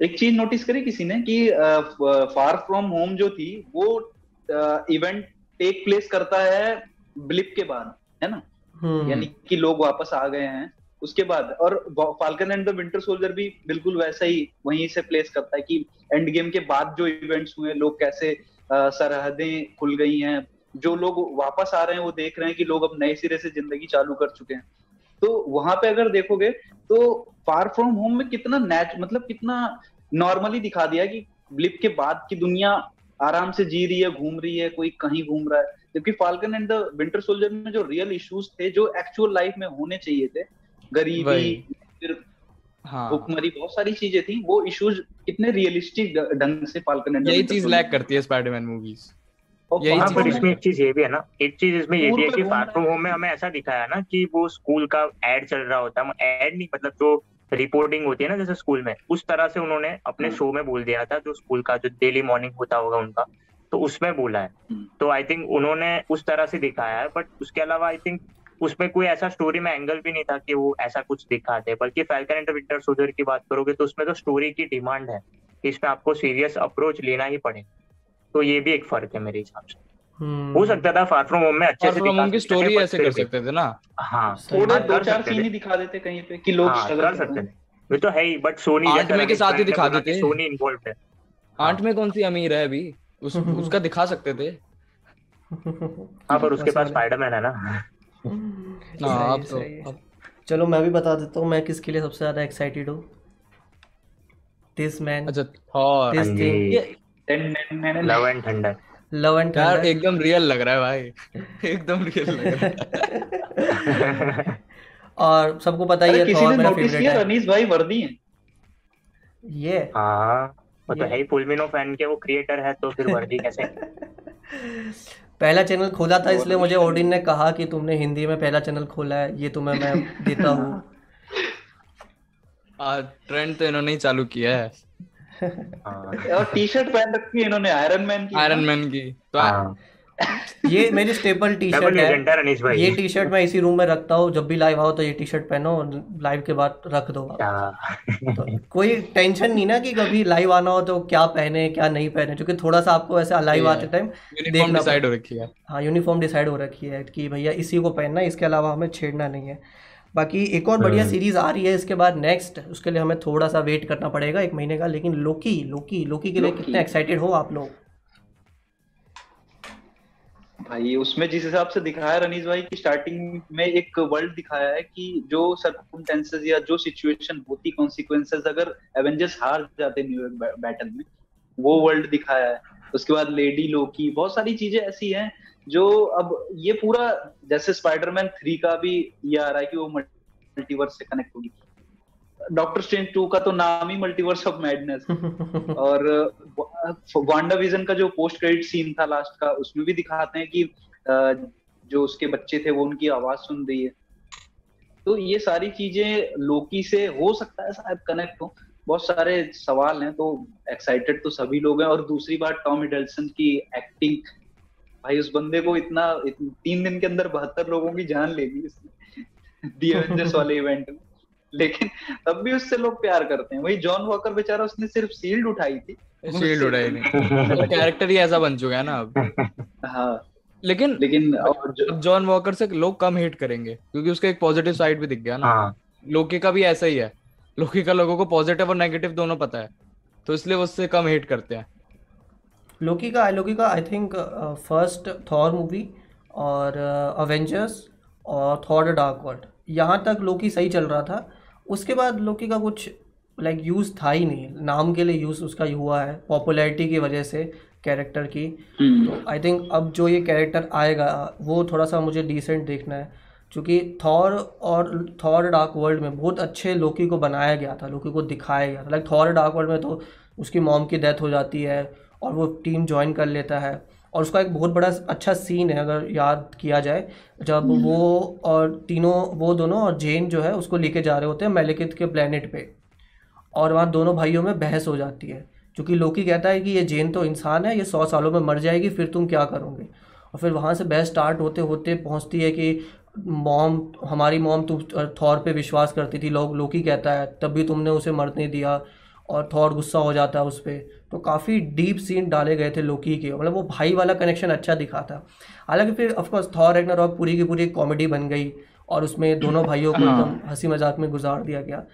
एक चीज़ नोटिस करी किसी ने कि फार फ्रॉम होम जो थी वो इवेंट टेक प्लेस करता है ब्लिप के बाद है ना? हम्म, यानी कि लोग वापस आ गए हैं उसके बाद और Falcon and the Winter Soldier भी बिल्कुल वैसा ही वहीं से प्लेस करता है कि एंड गेम के बाद जो इवेंट्स हुए लोग कैसे सरहदें खुल गई हैं जो लोग वापस आ रहे हैं वो देख रहे हैं कि लोग अब नए सिरे से ज़िंदगी चालू कर चुके हैं। तो वहाँ पे अगर देखोगे तो फार फ्रॉम होम में कितना नेच मतलब कितना नॉर्मली दिखा दिया कि ब्लिप के बाद की दुनिया आराम से जी रही है घूम रही है कोई कहीं घूम रहा है। जबकि Falcon and the Winter Soldier में जो रियल इश्यूज़ थे जो एक्चुअल लाइफ में होने चाहिए थे गरीबी। फिर हाँ भुखमरी बहुत सारी चीज़ें थी वो इश्यूज़ कितने रियलिस्टिक ढंग से फाल्कन एंड यही चीज़ लैक करती है स्पाइडरमैन मूवीज़ यही हाँ चीज़ पर है। इसमें एक चीज़ ये भी है ना एक चीज़ इसमें ये भी है कि फार फ्रॉम होम में हमें ऐसा दिखाया ना कि वो स्कूल का एड चल रहा होता है एड नहीं मतलब जो रिपोर्टिंग होती है ना जैसे स्कूल में उस तरह से उन्होंने अपने हाँ। शो में बोल दिया था जो स्कूल का जो डेली मॉर्निंग होता होगा उनका तो उसमें बोला है। हम्म। तो आई थिंक उन्होंने उस तरह से दिखाया है बट उसके अलावा आई थिंक उसमें कोई ऐसा स्टोरी में एंगल भी नहीं था कि वो ऐसा कुछ दिखाते। बल्कि फैल्कन एंड विंटर सोल्जर की बात करोगे तो उसमें तो स्टोरी की डिमांड है कि इसमें आपको सीरियस अप्रोच लेना ही पड़ेगा। तो ये भी एक फ़र्क है मेरे हिसाब से। हम्म, हो सकता था फार फ्रॉम होम में अच्छे से दिखा की सकते स्टोरी थे, ऐसे कर सकते थे ना। हाँ। थोड़े हाँ, दो चार सीन ही दिखा देते कहीं पे कि लोग हाँ स्ट्रगल कर कर सकते थे। ये तो है ही बट सोनी आठ में के साथ ही दिखा देते। सोनी इन्वॉल्व है। आंट में कौन सी अमीर है अभी? उस [laughs] उसका दिखा सकते थे। हाँ पर उसके पास स्पाइडरमैन है ना? [laughs] हाँ सही अब है, तो सही है। अब चलो मैं भी बता देता हूँ मैं किसके लिए सबसे ज़्यादा एक्साइटेड हूँ? दिस मैन अच्छा Thor. This thing love and thunder love and यार एकदम रियल लग रहा है भाई। एकदम रियल लग रहा है। [laughs] और सबको पता ही है किसी थॉर ने मेरा नोटिस फेवरेट किया है। रनीस भाई वर्दी है। ये। हाँ। वो तो है ही फुलमिनो फ़ैन के वो क्रिएटर है तो फिर वर्दी कैसे? [laughs] पहला चैनल खोला था इसलिए मुझे ओडिन ने कहा कि तुमने हिंदी में पहला चैनल खोला है ये तुम्हें मैं देता हूँ। [laughs] ट्रेंड तो इन्होंने ही चालू किया है। हाँ। और टी शर्ट पहन रखी है इन्होंने आयरन मैन की आयरन मैन की। तो हाँ। ये मेरी स्टेपल टी शर्ट है। है ये टी शर्ट मैं इसी रूम में रखता हूँ। जब भी लाइव आओ तो ये टी शर्ट पहनो और लाइव के बाद रख दो आप। तो कोई टेंशन नहीं ना कि कभी लाइव आना हो तो क्या पहने क्या नहीं पहने। क्योंकि थोड़ा सा आपको ऐसे लाइव आते टाइम यूनिफॉर्म देखना डिसाइड हो रखी है। हाँ यूनिफॉर्म डिसाइड हो रखी है कि भैया इसी को पहनना इसके अलावा हमें छेड़ना नहीं है। बाकी एक और बढ़िया हम्म। सीरीज़ आ रही है इसके बाद नेक्स्ट उसके लिए हमें थोड़ा सा वेट करना पड़ेगा एक महीने का। लेकिन लोकी लोकी लोकी के लिए कितने एक्साइटेड हो आप लोग? भाई उसमें जिस हिसाब से दिखाया रनीश भाई की स्टार्टिंग में एक वर्ल्ड दिखाया है कि जो सर्कमस्टेंसेस या जो सिचुएशन होती कॉन्सिक्वेंसेस अगर एवेंजर्स हार जाते न्यूयॉर्क बैटल में, वो वर्ल्ड दिखाया है। उसके बाद लेडी लोकी बहुत सारी चीज़ें ऐसी हैं जो अब ये पूरा, जैसे स्पाइडरमैन थ्री का भी ये आ रहा है कि वो मल्टीवर्स से कनेक्ट होगी। डॉक्टर स्ट्रेंज टू का तो नाम ही मल्टीवर्स ऑफ़ मैडनेस और वांडा विजन का जो पोस्ट क्रेडिट सीन था लास्ट का उसमें भी दिखाते हैं कि जो उसके बच्चे थे वो उनकी आवाज़ सुन रही है। तो ये सारी चीज़ें लोकी से हो सकता है शायद कनेक्ट हो। बहुत सारे सवाल हैं तो एक्साइटेड तो सभी लोग हैं। और दूसरी बात टॉम हिडल्सन की एक्टिंग भाई उस बंदे को इतना, इतन, तीन दिन के अंदर बहत्तर लोगों की जान ले ली उसने दी एवेंजर्स वाले इवेंट में। [laughs] लेकिन तब भी उससे लोग प्यार करते हैं। वही जॉन वॉकर बेचारा उसने सिर्फ़ सील्ड उठाई थी। शील्ड उड़ाई नहीं। कैरेक्टर [laughs] ही ऐसा बन चुका है ना अब। [laughs] हाँ। लेकिन लेकिन जॉन वॉकर से लोग कम हेट करेंगे क्योंकि उसका एक पॉजिटिव साइड भी दिख गया ना। हाँ। लोकी का भी ऐसा ही है। लोकी का लोगों को पॉजिटिव और नेगेटिव दोनों पता है। तो इसलिए वो उससे कम हेट करते हैं। लोकी का लोकी का I think first Thor movie और अवेंजर्स और थॉर द डार्क वर्ल्ड यहाँ तक लोकी सही चल रहा था। उसके बाद लोकी का कुछ लाइक यूज़ था ही नहीं। नाम के लिए यूज़ उसका हुआ है पॉपुलैरिटी की वजह से कैरेक्टर की। हम्म, तो आई थिंक अब जो ये कैरेक्टर आएगा वो थोड़ा सा मुझे डिसेंट देखना है। क्योंकि थॉर और थॉर डार्क वर्ल्ड में बहुत अच्छे लोकी को बनाया गया था लोकी को दिखाया गया था। लाइक थॉर डार्क वर्ल्ड में तो उसकी मॉम की डेथ हो जाती है और वो टीम ज्वाइन कर लेता है। और उसका एक बहुत बड़ा अच्छा सीन है अगर याद किया जाए जब वो और तीनों वो दोनों और जेन जो है उसको लेके जा रहे होते हैं मेलेकित के प्लेनेट पे। और वहाँ दोनों भाइयों में बहस हो जाती है क्योंकि लोकी कहता है कि ये जेन तो इंसान है ये सौ सालों में मर जाएगी फिर तुम क्या करोगे? और फिर वहाँ से बहस स्टार्ट होते होते पहुँचती है कि मॉम हमारी मॉम तुम थॉर पे विश्वास करती थी लोग लोकी कहता है तब भी तुमने उसे मरने दिया। और थॉर गुस्सा हो जाता है उस पर तो काफ़ी डीप सीन डाले गए थे लोकी के। मतलब वो भाई वाला कनेक्शन अच्छा दिखा था। हालाँकि फिर ऑफकोर्स थॉर रैग्नारॉक पूरी की पूरी कॉमेडी बन गई और उसमें दोनों भाइयों को हाँ। एकदम हँसी मज़ाक में गुजार दिया गया।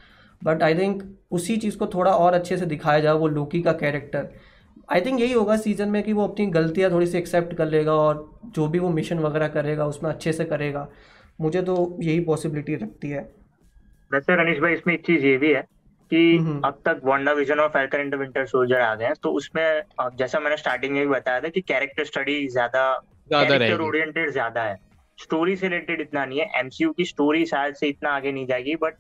बट आई थिंक उसी चीज़ को थोड़ा और अच्छे से दिखाया जाए वो लोकी का कैरेक्टर आई थिंक यही होगा सीज़न में कि वो अपनी गलतियाँ थोड़ी सी एक्सेप्ट कर लेगा और जो भी वो मिशन वगैरह करेगा उसमें अच्छे से करेगा। मुझे तो यही पॉसिबिलिटी रखती है। वैसे रनीश भाई इसमें एक चीज़ ये भी है कि। अब तक वांडा विजन और फैल्कन एंड विंटर सोल्जर आ गए हैं तो उसमें जैसा मैंने स्टार्टिंग में भी बताया था कि कैरेक्टर स्टडी ज़्यादा कैरेक्टर ओरिएंटेड ज़्यादा है। स्टोरी से रिलेटेड इतना नहीं है एमसीयू की स्टोरी शायद से इतना आगे नहीं जाएगी बट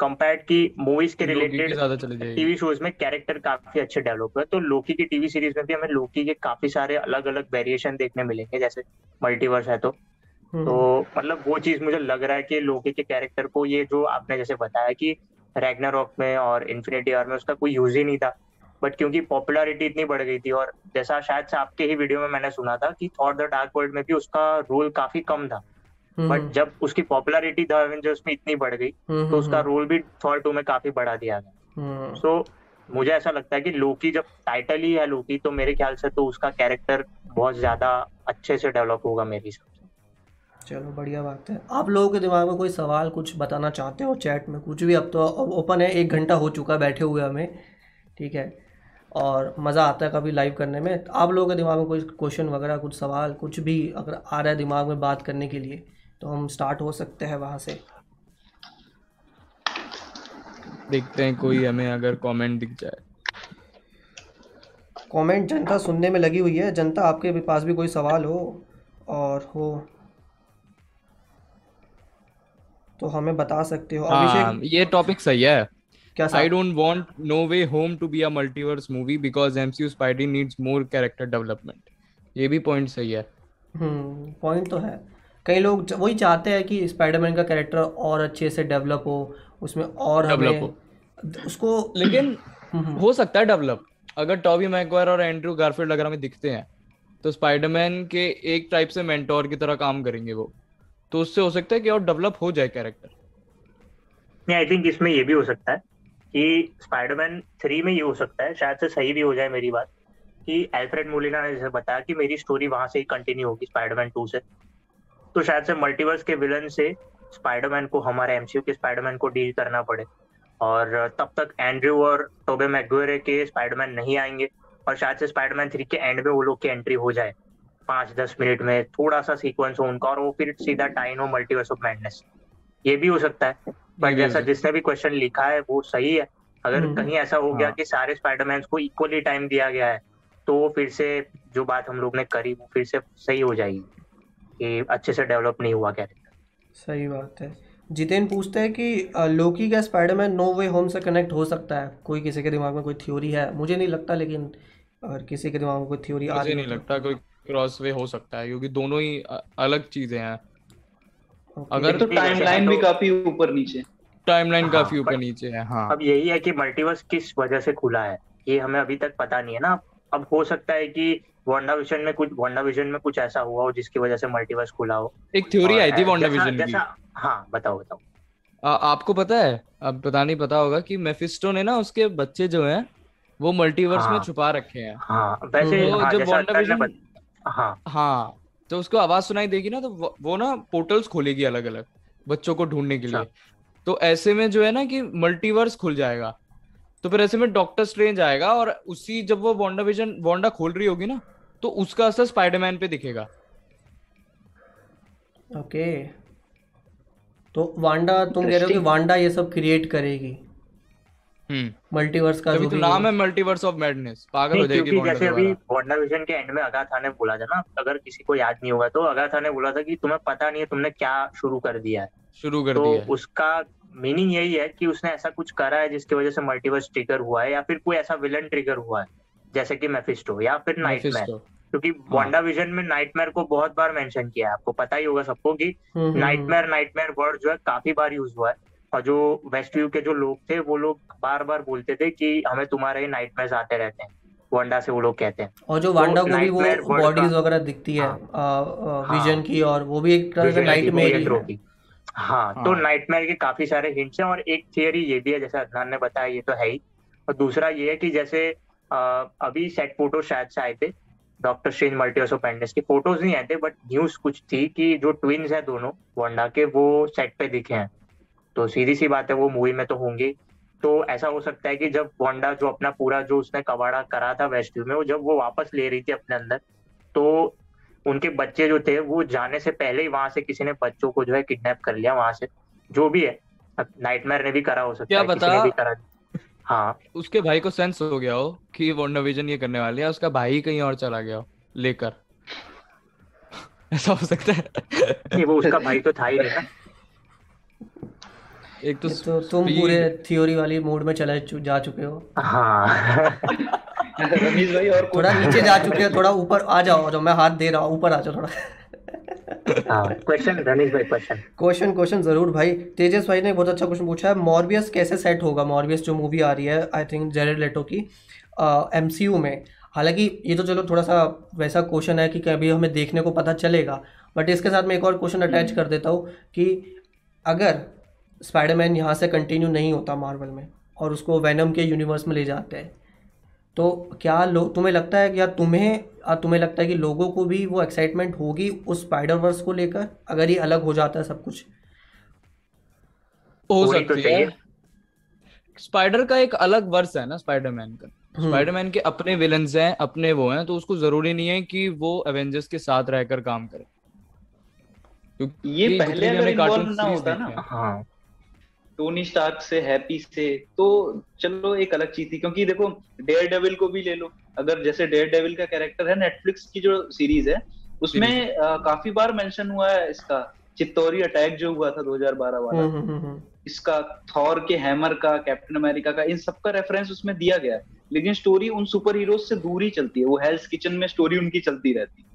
कंपेयर्ड की मूवीज़ के रिलेटेड ज़्यादा चली जाएगी। टीवी शोज़ में कैरेक्टर काफ़ी अच्छे डेवलप हुए तो लोकी की टीवी सीरीज़ में भी हमें लोकी के काफ़ी सारे अलग अलग वेरिएशन देखने मिलेंगे जैसे मल्टीवर्स है तो। तो मतलब वो चीज़ मुझे लग रहा है कि लोकी के कैरेक्टर को ये जो आपने जैसे बताया कि रैग्नारॉक में और इन्फिनिटी आर में उसका कोई यूज़ ही नहीं था। बट क्योंकि पॉपुलैरिटी इतनी बढ़ गई थी और जैसा शायद से आपके ही वीडियो में मैंने सुना था कि थॉर द डार्क वर्ल्ड में भी उसका रोल काफ़ी कम था। हम्म, बट जब उसकी पॉपुलैरिटी द एवेंजर्स में इतनी बढ़ गई हम्म, तो उसका हम्म, रोल भी थॉर टू में काफ़ी बढ़ा दिया गया। हम्म, सो मुझे ऐसा लगता है कि लोकी जब टाइटल ही है लोकी तो मेरे ख्याल से तो उसका कैरेक्टर बहुत ज़्यादा अच्छे से डेवलप होगा मेरे हिसाब से। चलो बढ़िया बात है। आप लोगों के दिमाग में कोई सवाल कुछ बताना चाहते हो? चैट में कुछ भी। अब तो ओपन है एक घंटा हो चुका है बैठे हुए हमें ठीक है? और मज़ा आता है कभी लाइव करने में। तो आप लोगों के दिमाग में कोई क्वेश्चन वगैरह कुछ सवाल कुछ भी अगर आ रहा है दिमाग में बात करने के लिए तो हम स्टार्ट हो सकते हैं वहाँ से। देखते हैं कोई हमें अगर कमेंट दिख जाए। कमेंट जनता सुनने में लगी हुई है। जनता आपके पास भी कोई सवाल हो और हो। तो हमें बता सकते हो। हाँ अभिषेक ये टॉपिक सही है। क्या I don't want No Way Home to be a multiverse movie because MCU Spidey needs more character development. ये भी पॉइंट सही है। हम्म पॉइंट तो है। कई लोग वही चाहते हैं कि स्पाइडरमैन का कैरेक्टर और अच्छे से डेवलप हो उसमें और Develop हमें उसको लेकिन [clears throat] हम्म, हो सकता है डेवलप अगर टॉबी मैकवायर और एंड्रू गारफील्ड अगर हमें दिखते हैं तो स्पाइडरमैन के एक टाइप से मेंटोर की तरह काम करेंगे वो। तो उससे हो सकता है कि और डेवलप हो जाए कैरेक्टर नहीं आई थिंक इसमें ये भी हो सकता है कि स्पाइडरमैन थ्री में ये हो सकता है, शायद से सही भी हो जाए मेरी बात, कि एल्फ्रेड मोलिना ने जैसे बताया कि मेरी स्टोरी वहाँ से ही कंटिन्यू होगी स्पाइडरमैन टू से। तो शायद से मल्टीवर्स के विलन से स्पाइडरमैन को, हमारे एमसीयू के स्पाइडरमैन को डील करना पड़े। और तब तक एंड्रयू और टोबे मैगुएरे के स्पाइडरमैन नहीं आएँगे, और शायद से स्पाइडरमैन थ्री के एंड में वो लोग की एंट्री हो जाए। पाँच दस मिनट में थोड़ा सा सीक्वेंस हो उनका और वो फिर सीधा टाइन हो मल्टीवर्स ऑफ़ मैडनेस ये भी हो सकता है बट जैसा जिसने भी क्वेश्चन लिखा है वो सही है। अगर हम्म। कहीं ऐसा हो गया हाँ। कि सारे स्पाइडरमैन को इक्वली टाइम दिया गया है तो वो फिर से जो बात हम लोग ने करी वो फिर से सही हो जाएगी कि अच्छे से डेवलप नहीं हुआ कैरेक्टर सही बात है। जितेन पूछते हैं कि लोकी का स्पाइडरमैन नो वे होम से कनेक्ट हो सकता है? कोई किसी के दिमाग में कोई थ्योरी है? मुझे नहीं लगता लेकिन अगर किसी के दिमाग में कोई थ्योरी आ रही नहीं तो- लगता कोई क्रॉस वे हो सकता है क्योंकि दोनों ही अलग चीज़ें हैं। अगर तो टाइमलाइन भी काफ़ी ऊपर नीचे टाइमलाइन हाँ, काफ़ी ऊपर नीचे है हाँ। अब यही है कि मल्टीवर्स किस वजह से खुला है ये हमें अभी तक पता नहीं है ना। अब हो सकता है कि वांडा विजन में कुछ वांडा विजन में कुछ ऐसा हुआ हो जिसकी वजह से मल्टीवर्स खुला हो। एक थ्योरी आई थी वांडा विजन की। हाँ बताओ बताओ। आ, आपको पता है अब पता नहीं पता होगा कि मेफिस्टो ने ना उसके बच्चे जो हैं वो मल्टीवर्स हाँ, में। छुपा रखे हैं। हाँ वैसे तो हाँ, जब वांडा विजन हाँ। हाँ तो उसको आवाज़ सुनाई देगी ना तो वो, ना पोर्टल्स खोलेगी अलग अलग बच्चों को ढूँढने के अच्छा। लिए तो ऐसे में जो है ना कि मल्टीवर्स खुल जाएगा। तो फिर ऐसे में डॉक्टर स्ट्रेंज आएगा और उसी जब वो वांडा विजन वांडा खोल रही होगी ना तो उसका असर स्पाइडरमैन पे दिखेगा। ओके। okay. तो वांडा तुम कह रहे हो कि वांडा ये सब क्रिएट करेगी? मल्टीवर्स का तो नाम है। मल्टीवर्स ऑफ़ मैडनेस पागल हो जाएगी जैसे अभी दोबारा वांडा विजन के एंड में अगाथा ने बोला था ना अगर किसी को याद नहीं होगा तो अगाथा ने बोला था कि तुम्हें पता नहीं है तुमने क्या शुरू कर दिया है। शुरू कर तो दिया है। उसका मीनिंग यही है कि उसने ऐसा कुछ करा है जिसकी वजह से मल्टीवर्स ट्रिगर हुआ है या फिर कोई ऐसा विलन ट्रिगर हुआ है जैसे कि मेफिस्टो या फिर नाइटमेयर Mephisto. क्योंकि वांडा विजन में नाइटमेयर को बहुत बार मेंशन किया है आपको पता ही होगा सबको कि हम्म, हम्म, नाइटमेयर नाइटमेयर वर्ड जो है काफ़ी बार यूज़ हुआ है। जो वेस्ट व्यू के जो लोग थे वो लोग बार बार बोलते थे कि हमें तुम्हारे ही नाइटमेयर आते रहते हैं। वांडा से वो लोग कहते हैं। और जो वांडा को भी वो बॉडीज वगैरह दिखती है हाँ। विजन की और वो भी एक तरह से Vision नाइट में ही है। हाँ तो हाँ। नाइटमेयर के काफ़ी सारे हिंट्स हैं और एक थियरी ये भी है जैसे अदनान ने बताया ये तो है ही। और दूसरा ये है कि जैसे अभी सेट फ़ोटो शायद से आए थे डॉक्टर मल्टीवर्स ऑफ़ मैडनेस के फ़ोटोज़ नहीं आए थे बट न्यूज़ कुछ थी कि जो ट्विन्स हैं दोनों वांडा के वो सेट पे दिखे हैं। तो सीधी सी बात है वो मूवी में तो होंगी। तो ऐसा हो सकता है कि जब वांडा जो अपना पूरा जो उसने कबाड़ा करा था वेस्ट में वो जब वो वापस ले रही थी अपने अंदर तो उनके बच्चे जो थे वो जाने से पहले ही वहाँ से किसी ने बच्चों को जो है किडनैप कर लिया वहाँ से। जो भी है नाइटमेयर ने भी करा हो सकता क्या है किसी ने भी करा। हाँ। उसके भाई को सेंस हो गया हो कि वांडा विजन ये करने वाली है उसका भाई कहीं और चला गया हो लेकर? [laughs] ऐसा हो सकता है। नहीं वो उसका भाई तो था ही नहीं ना। [laughs] एक तो तो तुम पूरे थ्योरी वाली मूड में चले चु, जा चुके हो। हाँ। रमेश भाई और थोड़ा नीचे जा चुके हो थोड़ा ऊपर आ जाओ जो मैं हाथ दे रहा हूँ ऊपर आ जाओ थोड़ा। हाँ क्वेश्चन रनीश भाई क्वेश्चन क्वेश्चन क्वेश्चन ज़रूर भाई। तेजस भाई ने बहुत अच्छा क्वेश्चन पूछा है मॉर्बियस कैसे सेट होगा? मॉर्बियस जो मूवी आ रही है आई थिंक जेरेड लेटो की एम uh, में। हालाँकि ये तो चलो थोड़ा सा वैसा क्वेश्चन है कि कभी हमें देखने को पता चलेगा बट इसके साथ मैं एक और क्वेश्चन अटैच कर देता हूँ कि अगर स्पाइडरमैन यहाँ से कंटिन्यू नहीं होता मार्वल में और उसको वैनम के यूनिवर्स में ले जाते हैं। तो क्या लोग तुम्हें लगता है कि या तुम्हें आ, तुम्हें लगता है कि लोगों को भी वो एक्साइटमेंट होगी उस स्पाइडर वर्स को लेकर अगर ये अलग हो जाता है सब कुछ? हो तो सकती है। स्पाइडर का एक अलग वर्स है ना स्पाइडरमैन का। हम्म। स्पाइडरमैन के अपने विलन्स हैं अपने वो हैं तो उसको ज़रूरी नहीं है कि वो एवेंजर्स के साथ रहकर काम करे। ये पहले इन्वॉल्व ना होता ना। हैं। टोनी स्टार्क से हैप्पी से तो चलो एक अलग चीज़ थी क्योंकि देखो डेयर डेविल को भी ले लो। अगर जैसे डेयर डेविल का कैरेक्टर है नेटफ्लिक्स की जो सीरीज़ है उसमें अ, काफ़ी बार मेंशन हुआ है इसका। चित्तौरी अटैक जो हुआ था 2012 वाला हम्म, हम्म, हम्म, इसका थॉर के हैमर का कैप्टन अमेरिका का इन सबका रेफरेंस उसमें दिया गया है। लेकिन स्टोरी उन सुपर हीरो से दूर ही चलती है वो हेल्स किचन में स्टोरी उनकी चलती रहती है।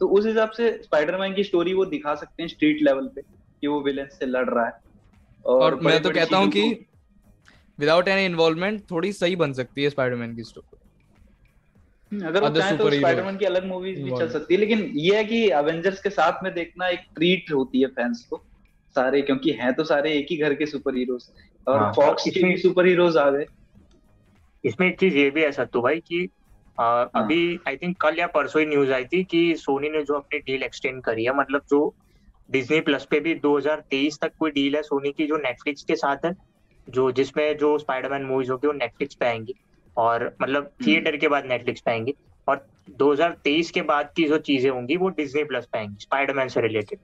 तो उस हिसाब से स्पाइडरमैन की स्टोरी वो दिखा सकते हैं स्ट्रीट लेवल पे कि वो विलेन से लड़ रहा है। और मैं तो कहता हूँ कि विदाउट एनी इन्वॉल्वमेंट थोड़ी सही बन सकती है स्पाइडरमैन की स्टोरी अगर वो चाहे तो स्पाइडरमैन की अलग मूवीज़ भी चल सकती है लेकिन ये है कि एवेंजर्स के साथ में देखना एक ट्रीट होती है फैंस को सारे क्योंकि हैं तो सारे एक ही घर के सुपर हीरोज और हाँ, फॉक्स के भी सुपर हीरोज आ गए। इसमें एक चीज़ ये भी है सत्तू भाई कि आ, अभी आई थिंक कल या परसों ही न्यूज़ आई थी कि सोनी ने जो अपनी डील एक्सटेंड करी है मतलब जो डिज्नी प्लस पे भी 2023 तक कोई डील है सोनी की जो नेटफ्लिक्स के साथ है जो जिसमें जो स्पाइडरमैन मूवीज़ होगी वो नेटफ्लिक्स पे आएँगी। और मतलब थिएटर के बाद नेटफ्लिक्स पे आएँगी। और 2023 के बाद की जो चीज़ें होंगी वो डिज्नी प्लस पे आएँगी स्पाइडरमैन से रिलेटेड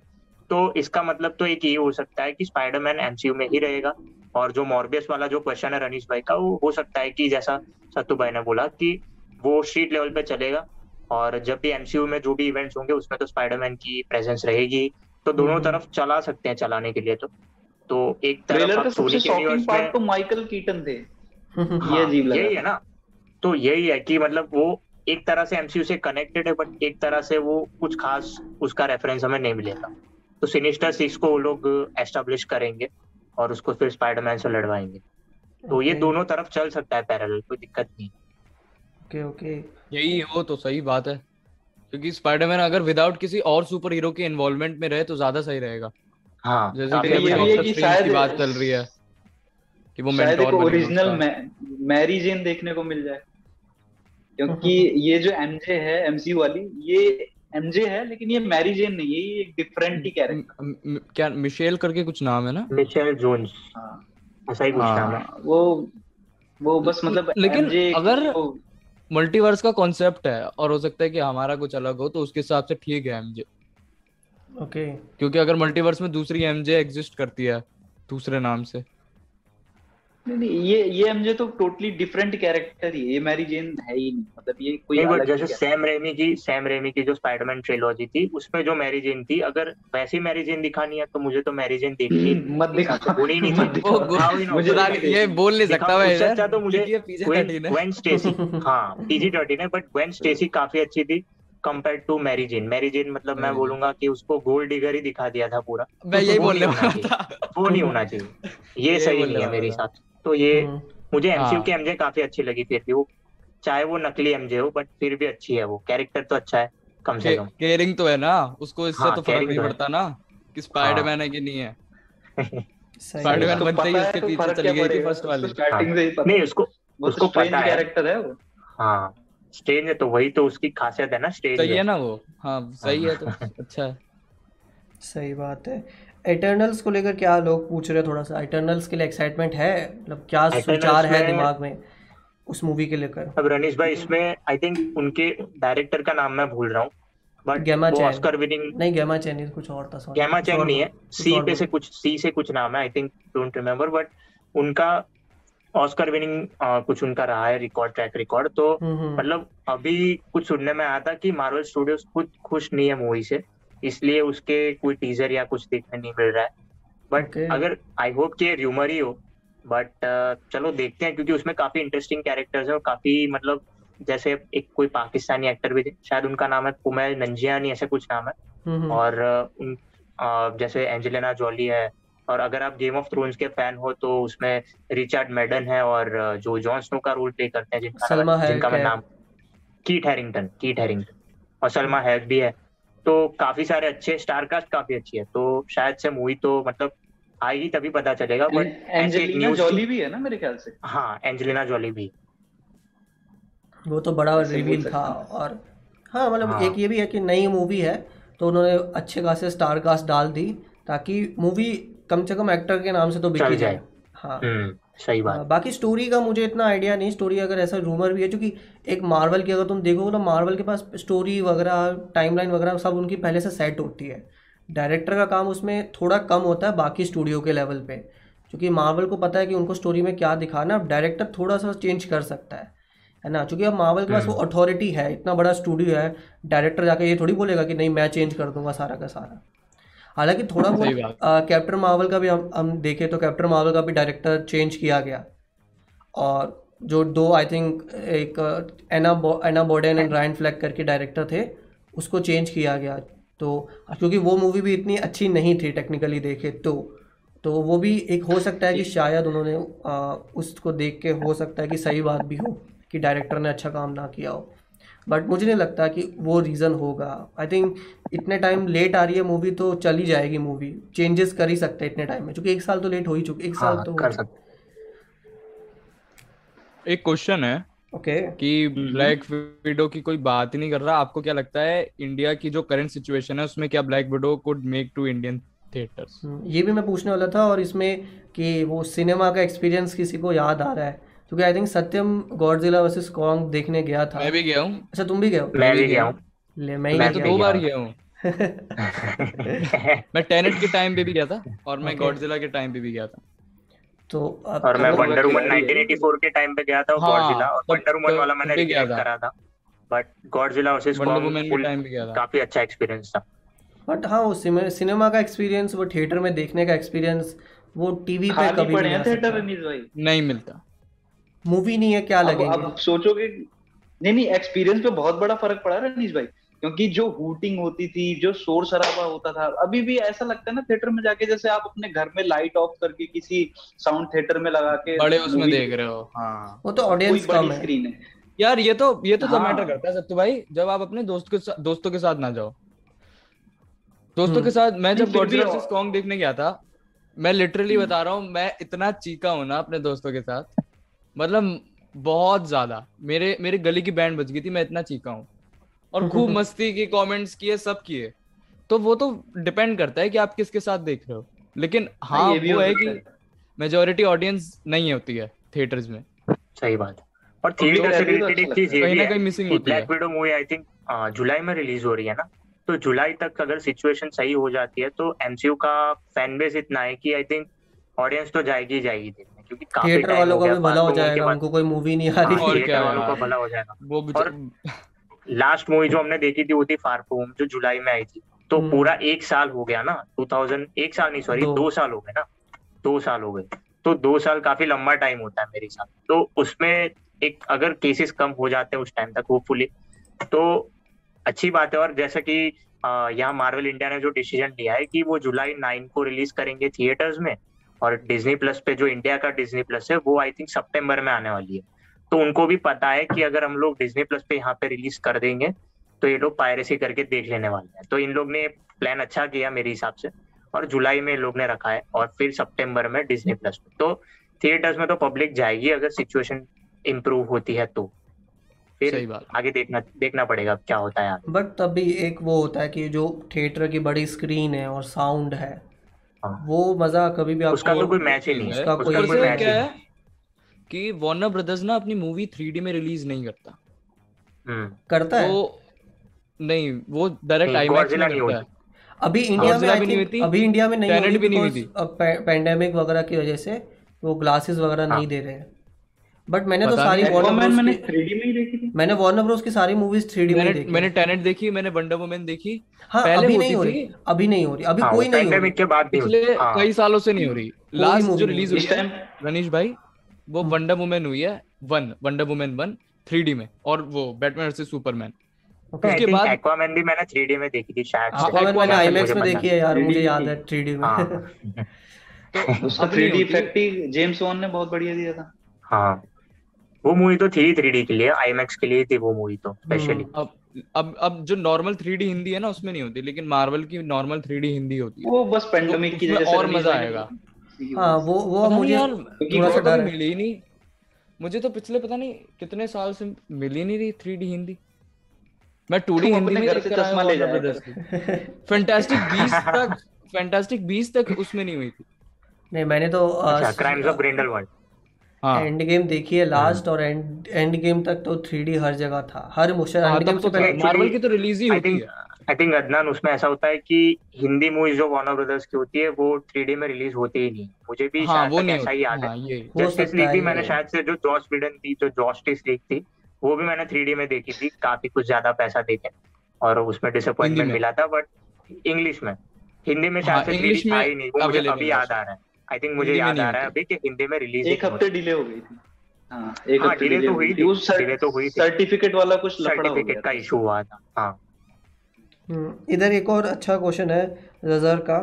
तो इसका मतलब तो एक ये हो सकता है कि स्पाइडरमैन एमसीयू में ही रहेगा। और जो मॉर्बियस वाला जो क्वेश्चन है रनीश भाई का वो हो सकता है कि जैसा सत्तू भाई ने बोला कि वो स्ट्रीट लेवल पे चलेगा। और जब भी एमसीयू में जो भी इवेंट्स होंगे उसमें तो स्पाइडरमैन की प्रेजेंस रहेगी। तो दोनों हम्म। तरफ़ चला सकते हैं चलाने के लिए तो। तो एक तरफ़ का सोनी सबसे के शॉकिंग पार्ट तो माइकल कीटन थे। [laughs] ये अजीब लगा। यही है ना। तो यही है कि मतलब वो एक तरह से एमसीयू से कनेक्टेड है बट एक तरह से वो कुछ खास उसका रेफरेंस हमें नहीं मिलेगा। तो सिनिस्टर सिक्स को वो लोग एस्टेब्लिश करेंगे और उसको फिर स्पाइडरमैन से लड़वाएँगे। तो ये दोनों तरफ़ चल सकता है पैरेलल कोई दिक्कत नहीं। ओके ओके यही हो तो सही बात है। क्योंकि स्पाइडरमैन अगर विदाउट किसी और सुपर हीरो के इन्वॉल्वमेंट में रहे तो ज़्यादा सही रहेगा। हाँ। जैसे कि अभी है डॉक्टर स्ट्रेंज की बात चल रही है कि वो मेंटोर ओरिजिनल मैरी जेन देखने को मिल जाए। क्योंकि [laughs] ये जो एमजे है एमसीयू वाली ये एमजे है लेकिन ये मैरी जेन नहीं है ये एक डिफरेंट ही कैरेक्टर क्या मिशेल करके कुछ नाम है ना? मिशेल जोन्स हाँ। ऐसा ही कुछ हाँ। नाम है। वो वो बस मतलब लेकिन अगर- को- मल्टीवर्स का कॉन्सेप्ट है और हो सकता है कि हमारा कुछ अलग हो तो उसके हिसाब से ठीक है एमजे ओके okay. क्योंकि अगर मल्टीवर्स में दूसरी एमजे एग्जिस्ट करती है दूसरे नाम से नहीं नहीं ये ये एमजे तो टोटली डिफरेंट कैरेक्टर ही है। ये मैरी जेन है ही नहीं। मतलब ये कोई नहीं अलग जैसे सैम रेमी की सैम रेमी की जो स्पाइडरमैन ट्रिलॉजी थी उसमें जो मैरी जेन थी अगर वैसी मैरी जेन दिखानी है तो मुझे तो मैरी जेन देखनी हम्म, मत दिखा। नहीं ना, मुझे ये बोल नहीं सकता मैं अच्छा तो मुझे क्योंकि ये पीजे थर्टीन है वेन स्टेसी हाँ पीजी थर्टीन है बट वेन स्टेसी काफ़ी अच्छी थी compare to Mary Jane Mary Jane मतलब मैं बोलूँगा कि उसको गोल्ड डिगर ही दिखा दिया था पूरा। मैं यही वो बोलने नहीं होना वाला था। वो नहीं होना चाहिए। ये सही नहीं है मेरे था। साथ। तो ये हम्म, मुझे एमसीयू हाँ। की एमजे काफ़ी अच्छी लगी फिर भी। वो चाहे वो नकली एमजे हो बट फिर भी अच्छी है वो। कैरेक्टर तो अच्छा है कम से कम। केयरिंग तो है ना? उसको इससे हाँ, तो फ़र्क नहीं तो पड़ता ना कि स्पाइडरमैन है। कि नहीं है। [laughs] सही Spider-Man बनते ही उसके तो पीछे चली गई थी first वाली। स्टार्टिंग से ही पता नहीं उसको उसको तो पता है। कैरेक्टर है वो। हाँ स्टेज है तो वही तो उसकी खासियत है ना स्टेज सही है। ना वो? हाँ सही है तो अच्छा। सही बात है। एटर्नल्स को लेकर क्या लोग पूछ रहे हैं थोड़ा सा? एटर्नल्स के लिए एक्साइटमेंट है? मतलब क्या विचार है दिमाग में उस मूवी के लेकर? अब रनीश भाई इसमें आई थिंक उनके डायरेक्टर का नाम मैं भूल रहा हूँ but Gemma Chan. Oscar winning नहीं गैमा चैनी कुछ और था गैमा कुछ नहीं है। सी पे से कुछ सी से कुछ नाम है I think don't remember but उनका ऑस्कर विनिंग कुछ उनका रहा है रिकॉर्ड ट्रैक रिकॉर्ड तो हम्म, हम्म, मतलब अभी कुछ सुनने में आया था कि मार्वल स्टूडियोज खुद खुश नहीं है मूवी से। इसलिए उसके कोई टीजर या कुछ देखने नहीं मिल रहा है। But Okay. अगर आई होप कि र्यूमर ही हो बट चलो देखते हैं क्योंकि उसमें काफ़ी इंटरेस्टिंग कैरेक्टर्स है और काफ़ी मतलब जैसे एक कोई पाकिस्तानी एक्टर भी थे शायद उनका नाम है कुमेल नंजियानी ऐसे कुछ नाम है। हम्म, और उन अ, जैसे एंजेलिना जॉली है और अगर आप गेम ऑफ़ थ्रोन्स के फ़ैन हो तो उसमें रिचर्ड मेडन है और जो जॉन स्नो का रोल प्ले करते हैं जिनका नाम- जिनका मैं है। नाम कीट हैरिंगटन कीट हैरिंगटन और सलमा हैक भी है। तो काफ़ी सारे अच्छे स्टार कास्ट काफ़ी अच्छी है। तो शायद से मूवी तो मतलब आएगी तभी पता चलेगा बट एंजेलिना जॉली भी है ना मेरे ख्याल से? हाँ एंजेलिना जॉली भी। वो तो बड़ा सही बोल रिवील सकते था और हाँ मतलब हाँ। एक ये भी है कि नई मूवी है तो उन्होंने अच्छे खासे स्टार कास्ट डाल दी ताकि मूवी कम से कम एक्टर के नाम से तो बिकी जाए। जाए। हाँ। हम्म। सही हाँ, बात बाकी स्टोरी का मुझे इतना आइडिया नहीं स्टोरी अगर ऐसा रूमर भी है क्योंकि एक मार्वल की अगर तुम देखोगे तो मार्वल के पास स्टोरी वगैरह टाइमलाइन वगैरह सब उनकी पहले से सेट होती है। डायरेक्टर का काम उसमें थोड़ा कम होता है बाकी स्टूडियो के लेवल पे। क्योंकि मार्वल को पता है कि उनको स्टोरी में क्या दिखाना है डायरेक्टर थोड़ा सा चेंज कर सकता है है ना? क्योंकि अब मार्वल के पास वो अथॉरिटी है इतना बड़ा स्टूडियो है डायरेक्टर जाके ये थोड़ी बोलेगा कि नहीं मैं चेंज कर दूँगा सारा का सारा। हालाँकि थोड़ा बहुत कैप्टन मार्वल का भी हम हम देखें तो कैप्टन मार्वल का भी डायरेक्टर चेंज किया गया। और जो दो आई थिंक एक एना बो, Anna Boden and Ryan Fleck करके डायरेक्टर थे उसको चेंज किया गया। तो क्योंकि वो मूवी भी इतनी अच्छी नहीं थी टेक्निकली देखे तो तो वो भी एक हो सकता है कि शायद उन्होंने आ, उसको देख के हो सकता है कि सही बात भी हो कि डायरेक्टर ने अच्छा काम ना किया हो। बट मुझे नहीं लगता कि वो रीज़न होगा। आई थिंक इतने टाइम लेट आ रही है मूवी तो चली जाएगी मूवी चेंजेस कर ही सकते हैं इतने टाइम में। क्योंकि एक साल तो लेट हो ही चुके एक साल हाँ तो कर सकते एक क्वेश्चन है ओके कि ब्लैक विडो की कोई बात ही नहीं कर रहा। आपको क्या लगता है इंडिया की जो करंट सिचुएशन है उसमें क्या Black Widow could make to Indian theatres ये भी मैं पूछने वाला था और इसमें कि वो सिनेमा का एक्सपीरियंस किसी को याद आ रहा है। क्योंकि I think Satyam Godzilla versus Kong देखने गया था। मैं भी गया हूँ। अच्छा तुम भी गए हो? मैं भी गया हूँ। ले मैं ही मैं तो दो बार गया हूँ। [laughs] मैं टेनेट के टाइम पे भी गया था और मैं Okay. गॉडजिला के टाइम पे भी गया था। तो अब और मैं वंडर वुमन गया ही है। 1984 के टाइम पे गया था हाँ, गॉडजिला और वंडर वुमन वाला मैंने तब भी गया था। करा था। But Godzilla versus Wonder Woman Kong के टाइम पे गया था। काफ़ी अच्छा एक्सपीरियंस था। बट हाँ वो सिनेमा का एक्सपीरियंस वो थिएटर में देखने का एक्सपीरियंस वो टीवी पे कभी हैं नहीं मिलता। मूवी नहीं है क्या अब लगेंगे? अब सोचोगे नहीं नहीं एक्सपीरियंस पे बहुत बड़ा फ़र्क पड़ा रनीश भाई। क्योंकि जो हूटिंग होती थी जो शोर शराबा होता था अभी भी ऐसा लगता है ना थिएटर में जाके जैसे आप अपने घर में लाइट ऑफ़ करके किसी साउंड थिएटर में लगा के बड़े उसमें देख रहे हो। हाँ। वो तो ऑडियंस कम है। स्क्रीन है। यार ये तो ये तो हाँ। मैटर करता है सत्तू भाई जब आप अपने दोस्त के साथ दोस्तों के साथ ना जाओ। दोस्तों हम्म। के साथ मैं जब गॉडजिला वर्सेस कॉन्ग देखने गया था मैं लिटरली हम्म। बता रहा हूँ मैं इतना चीका हूँ ना अपने दोस्तों के साथ मतलब बहुत ज़्यादा। मेरे मेरे गली की बैंड बज गई थी मैं इतना चीखा हूँ। और खूब [laughs] मस्ती की कमेंट्स किए सब किए। तो वो तो डिपेंड करता है कि आप किसके साथ देख रहे हो। लेकिन हाँ ये भी वो है कि मेजोरिटी ऑडियंस नहीं होती है थिएटर्स में। सही बात। है और थिएटर से रिलेटेड एक चीज़ ये कहीं भी ना है। कहीं मिसिंग कि होती है। Black Widow movie I think July में रिलीज़ हो रही है ना। तो जुलाई तक अगर सिचुएशन सही हो जाती है तो एमसीयू का फ़ैन बेस इतना है कि आई थिंक ऑडियंस तो जाएगी ही जाएगी। क्योंकि थिएटर वालों का भी भला हो जाएगा उनको कोई मूवी नहीं आ हाँ, रही थिएटर वालों का भला हो जाएगा। वो और लास्ट मूवी जो हमने देखी थी वो थी फार फ्रॉम जो जुलाई में आई थी। तो हम्म। पूरा एक साल हो गया ना 2000 एक साल नहीं सॉरी दो। दो साल हो गए ना। दो साल हो गए। तो दो साल काफ़ी लंबा टाइम होता है मेरे हिसाब से। तो उसमें एक अगर केसेस कम हो जाते हैं उस टाइम तक होपफुली तो अच्छी बात है। और जैसा कि यहाँ मार्वल इंडिया ने जो डिसीज़न लिया है कि वो जुलाई नाइन को रिलीज़ करेंगे थिएटर्स में और डिज्नी प्लस पे जो इंडिया का डिज्नी प्लस है वो आई थिंक सितंबर में आने वाली है। तो उनको भी पता है कि अगर हम लोग डिज्नी प्लस पे यहाँ पे रिलीज़ कर देंगे तो ये लोग पायरेसी करके देख लेने वाले हैं। तो इन लोग ने प्लान अच्छा किया मेरे हिसाब से और जुलाई में इन लोग ने रखा है और फिर सितंबर में डिज्नी प्लस पे। तो थिएटर्स में तो पब्लिक जाएगी अगर सिचुएशन इम्प्रूव होती है तो। फिर सही बात। आगे देखना देखना पड़ेगा क्या होता है आगे। बट तभी एक वो होता है कि जो थिएटर की बड़ी स्क्रीन है और साउंड हाँ। वो मज़ा कभी भी आपको उसका तो कोई मैच ही नहीं है। उसका उसका कोई कोई ऊपर से मैच क्या है। कि वार्नर ब्रदर्स ना अपनी मूवी 3D में रिलीज़ नहीं करता। हम्म। करता है? वो नहीं वो डायरेक्ट नहीं, आईमैक्स में करता है। अभी इंडिया में आई नहीं थिंक हुई थी, अभी इंडिया में नहीं हो हुई थी। अब पेंडेमिक वगैरह की वजह से वो ग्लासेस वगैरह हाँ। नहीं दे रहे हैं। बट मैंने तो सारी वार्नर मैंने ब्रोस की 3D में ही देखी थी। मैंने वार्नर ब्रोस की सारी मूवीज़ 3D में मैंने देखी। मैंने टेनेट देखी मैंने वंडर वुमन देखी। हाँ पहले अभी नहीं हो रही अभी नहीं हो रही अभी हाँ कोई नहीं हो रही। के बाद पिछले हाँ। कई सालों से नहीं हो रही। लास्ट जो रिलीज़ हुई है टाइम रनीश भाई वो वंडर वुमन हुई है one Wonder Woman one three में और वो बैटमैन वर्सेस सुपरमैन उसके बाद- एक्वामैन भी मैंने 3D में देखी थी शायद। Aquaman मैंने IMAX में देखी है यार मुझे याद। है 3D में। हाँ। [laughs] तो उसका [laughs] अब नहीं 3D इफ़ेक्ट ही जेम्स वॉन ने बहुत बढ़िया दिया था। हाँ। वो मूवी तो थी 3D के लिए आईमैक्स के लिए थी वो मूवी तो स्पेशली हम्म। अब अब अब जो नॉर्मल 3D हिंदी है ना उसमें नहीं होती लेकिन मार्वल की नॉर्मल 3D हिंदी होती है। वो बस पेंडेमिक की उसमें वजह से और मज़ा हुई आएगा। थी। हाँ वो वो पता नहीं मुझे यार क्योंकि थोड़ा सा तो डर कभी है। मिली नहीं। मुझे तो पिछले पता नहीं कितने साल से मिल ही नहीं रही 3D हिंदी। मैं 2D तुम हिंदी अपने में चश्मा ले फैंटास्टिक 20 तक फैंटास्टिक 20 तक उसमें नहीं हुई थी। नहीं मैंने तो अच्छा क्राइम्स ऑफ़ ग्रिंडलवाल्ड हाँ। एंड गेम देखी है। लास्ट और एंड एंड गेम तक तो 3D हर जगह था। हर मुश्किल हाँ गेम से तो पहले मार्वल की तो रिलीज़ ही आई होती थिंक है। आई थिंक अदनान उसमें ऐसा होता है कि हिंदी मूवीज़ जो वार्नर ब्रदर्स की होती है वो 3D में रिलीज़ होती ही नहीं। मुझे भी हाँ शायद वो तक नहीं ऐसा ही याद है। हाँ ये हो जस्टिस सकता लीग है भी ये। मैंने शायद से जो जॉस बिडन थी जो जॉस्टिस लीग थी वो भी मैंने 3D में देखी थी। काफ़ी कुछ ज़्यादा पैसा देके और उसमें डिसअपॉइंटमेंट मिला था बट इंग्लिश में। हिंदी में हाँ, शायद से English 3D था में ही नहीं वो मुझे अभी है। याद आ रहा है। आई थिंक मुझे याद आ रहा है अभी कि हिंदी में रिलीज़ एक हफ़्ते डिले हो गई थी। हाँ एक हाँ, हफ़्ते डिले तो हुई थी, delay तो हुई थी। सर्टिफिकेट वाला कुछ लफड़ा हो सर्टिफिकेट का इशू हुआ था। हाँ। हम्म, इधर एक और अच्छा क्वेश्चन है रज़र का।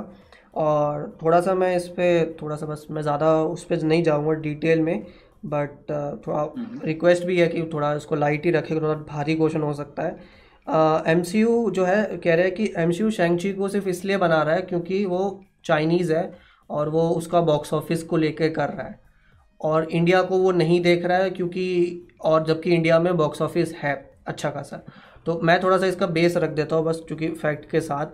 और थोड़ा सा मैं इस पे थोड़ा सा बस मैं ज़्यादा उस पर नहीं जाऊँगा डिटेल में बट थोड़ा रिक्वेस्ट भी है कि थोड़ा इसको लाइट ही रखें थोड़ा भारी क्वेश्चन हो सकता है। एम यू जो है कह रहे हैं कि एम सी यू शेंगची को सिर्फ़ इसलिए बना रहा है क्योंकि वो चाइनीज़ है। और वो उसका बॉक्स ऑफ़िस को लेकर कर रहा है। और इंडिया को वो नहीं देख रहा है क्योंकि और जबकि इंडिया में बॉक्स ऑफ़िस है अच्छा खासा। तो मैं थोड़ा सा इसका बेस रख देता हूँ बस क्योंकि फैक्ट के साथ